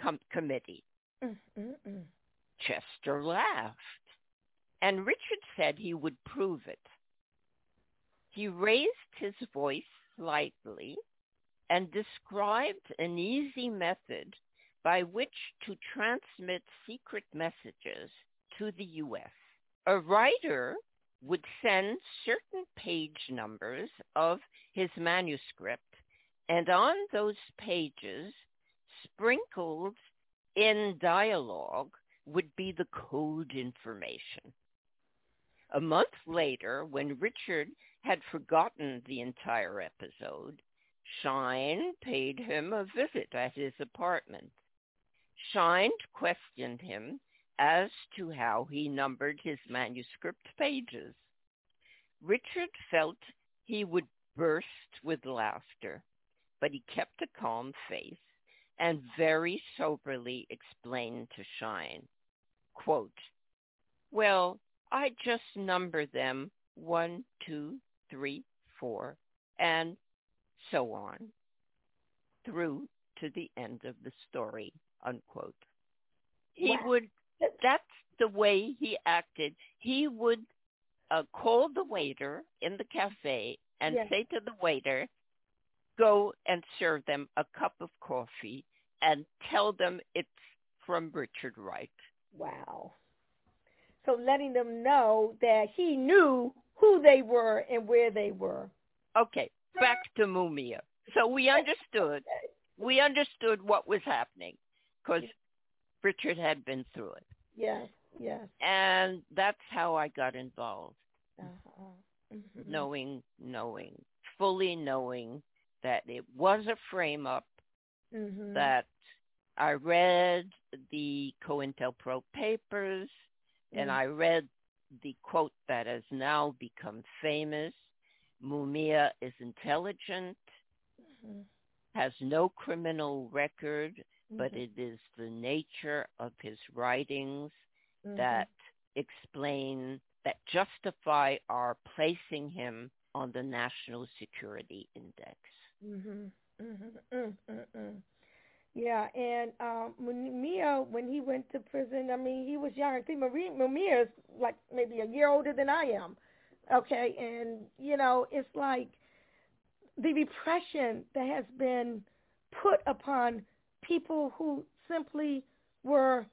com- committee. Mm-mm-mm. Chester laughed, and Richard said he would prove it. He raised his voice slightly and described an easy method by which to transmit secret messages to the U.S. A writer would send certain page numbers of his manuscript, and on those pages, sprinkled in dialogue, would be the code information. A month later, when Richard had forgotten the entire episode, Schine paid him a visit at his apartment. Schine questioned him as to how he numbered his manuscript pages. Richard felt he would burst with laughter, but he kept a calm face and very soberly explained to Schine, quote, well, I just number them one, two, three, four, and so on through to the end of the story, unquote. He would, that's the way he acted. He would uh, call the waiter in the cafe and Yes. say to the waiter, go and serve them a cup of coffee and tell them it's from Richard Wright. Wow. So letting them know that he knew who they were and where they were. Okay, back to Mumia. So we understood, we understood what was happening because Richard had been through it. Yes, yes. And that's how I got involved, Uh-huh. Mhm. knowing, knowing, fully knowing that it was a frame up, Mhm. that I read the COINTELPRO papers, and Mm. I read the quote that has now become famous. Mumia is intelligent, Mhm. has no criminal record, but Mhm. it is the nature of his writings Mhm. that explain, that justify our placing him on the National Security Index. Mhm. Mhm. Mm, mm, mm. Yeah, and um when when he went to prison, I mean he was young. I think Maria Mia is like maybe a year older than I am. Okay, and you know, it's like the repression that has been put upon people who simply were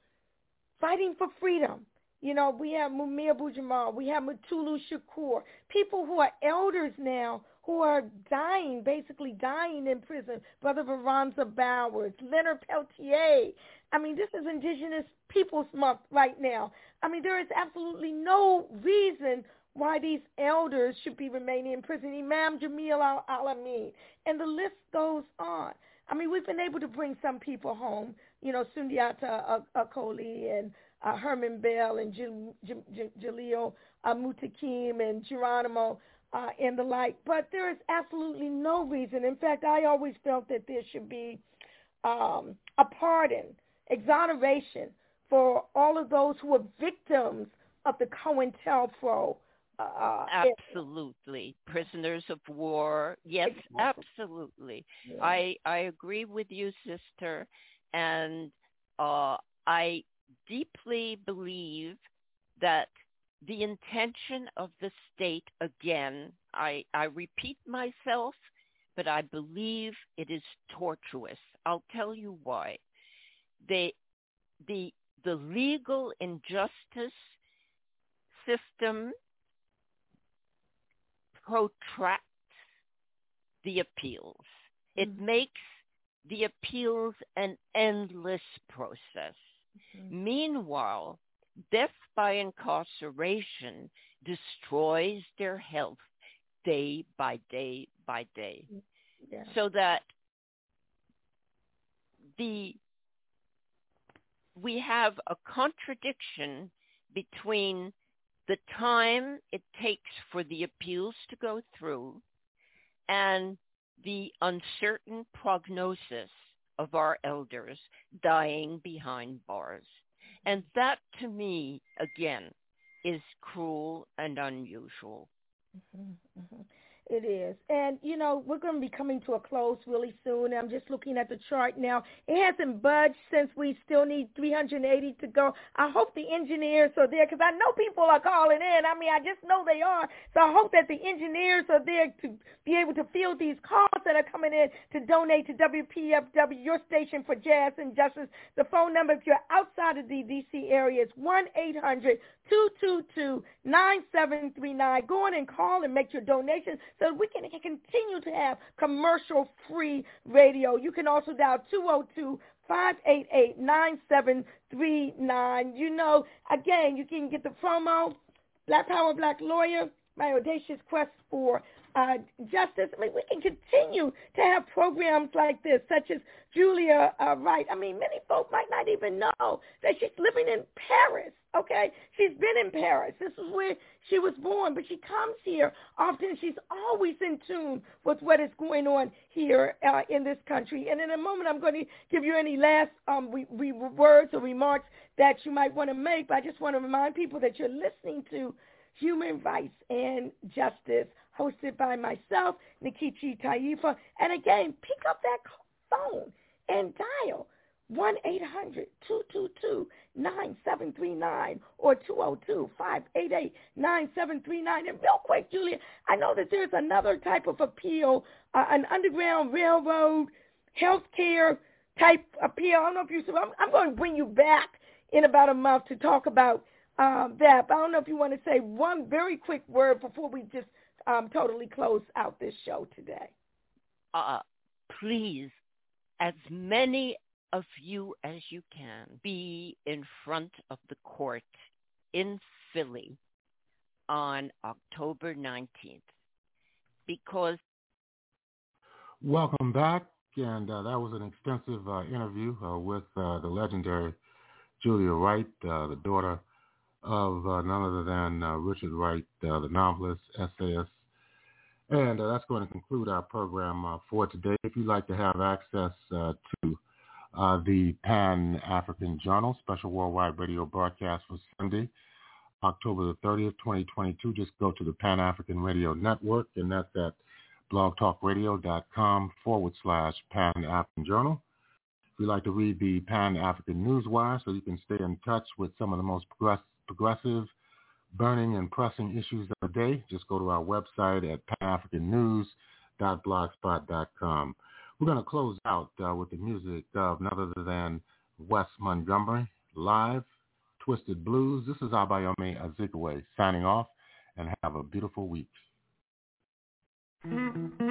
fighting for freedom. You know, we have Mumia Abu-Jamal, we have Mutulu Shakur, people who are elders now who are dying, basically dying in prison. Brother Veronza Bowers, Leonard Peltier. I mean, this is Indigenous Peoples Month right now. I mean, there is absolutely no reason why these elders should be remaining in prison. Imam Jamil Al-Amin. And the list goes on. I mean, we've been able to bring some people home, you know, Sundiata Acoli and uh, Herman Bell and Jalil uh, Muntaqim and Geronimo uh, and the like. But there is absolutely no reason. In fact, I always felt that there should be um, a pardon, exoneration for all of those who were victims of the COINTELPRO. Uh, absolutely, prisoners of war. Yes, absolutely. Yeah. I I agree with you, sister, and uh, I deeply believe that the intention of the state, again, I, I repeat myself, but I believe it is tortuous. I'll tell you why. They, the, the legal injustice system protracts the appeals. It Mm-hmm. makes the appeals an endless process. Mm-hmm. Meanwhile, death by incarceration destroys their health day by day by day. Yeah. So that the we have a contradiction between the time it takes for the appeals to go through and the uncertain prognosis of our elders dying behind bars. And that to me, again, is cruel and unusual. Mm-hmm, mm-hmm. It is. And, you know, we're going to be coming to a close really soon. I'm just looking at the chart now. It hasn't budged since we still need 380 to go. I hope the engineers are there because I know people are calling in. I mean, I just know they are. So I hope that the engineers are there to be able to field these calls that are coming in to donate to WPFW, your station for jazz and justice. The phone number, if you're outside of the D.C. area, is 1-800-222-9739. Go on and call and make your donation so we can continue to have commercial-free radio. You can also dial 202 588-9739. You know, again, you can get the promo, Black Power, Black Lawyer, my audacious quest for uh, justice. I mean, we can continue to have programs like this, such as Julia uh, Wright. I mean, many folks might not even know that she's living in Paris. Okay, she's been in Paris. This is where she was born, but she comes here often. She's always in tune with what is going on here uh, in this country. And in a moment, I'm going to give you any last um, re- words or remarks that you might want to make. But I just want to remind people that you're listening to Human Rights and Justice, hosted by myself, Nkechi Taifa. And again, pick up that phone and dial 1-800-222-9739 or 202-588-9739. And real quick, Julia, I know that there's another type of appeal, uh, an underground railroad health care type appeal. I don't know if you, I'm, I'm going to bring you back in about a month to talk about um, that. But I don't know if you want to say one very quick word before we just um, totally close out this show today. Uh, please, as many of you as you can, be in front of the court in Philly on October 19th because Welcome back, and uh, that was an extensive uh, interview uh, with uh, the legendary Julia Wright, uh, the daughter of uh, none other than Richard Wright, the novelist, essayist. And that's going to conclude our program for today. If you'd like to have access to uh, the Pan-African Journal, special worldwide radio broadcast for Sunday, October the 30th, 2022, just go to the Pan-African Radio Network, and that's at blogtalkradio.com forward slash Pan-African Journal. If you'd like to read the Pan-African Newswire so you can stay in touch with some of the most progress- progressive, burning, and pressing issues of the day, just go to our website at panafricannews.blogspot.com. We're going to close out uh, with the music of none other than Wes Montgomery, live, Twisted Blues. This is Abayomi Azikiwe signing off, and have a beautiful week. Mm-hmm.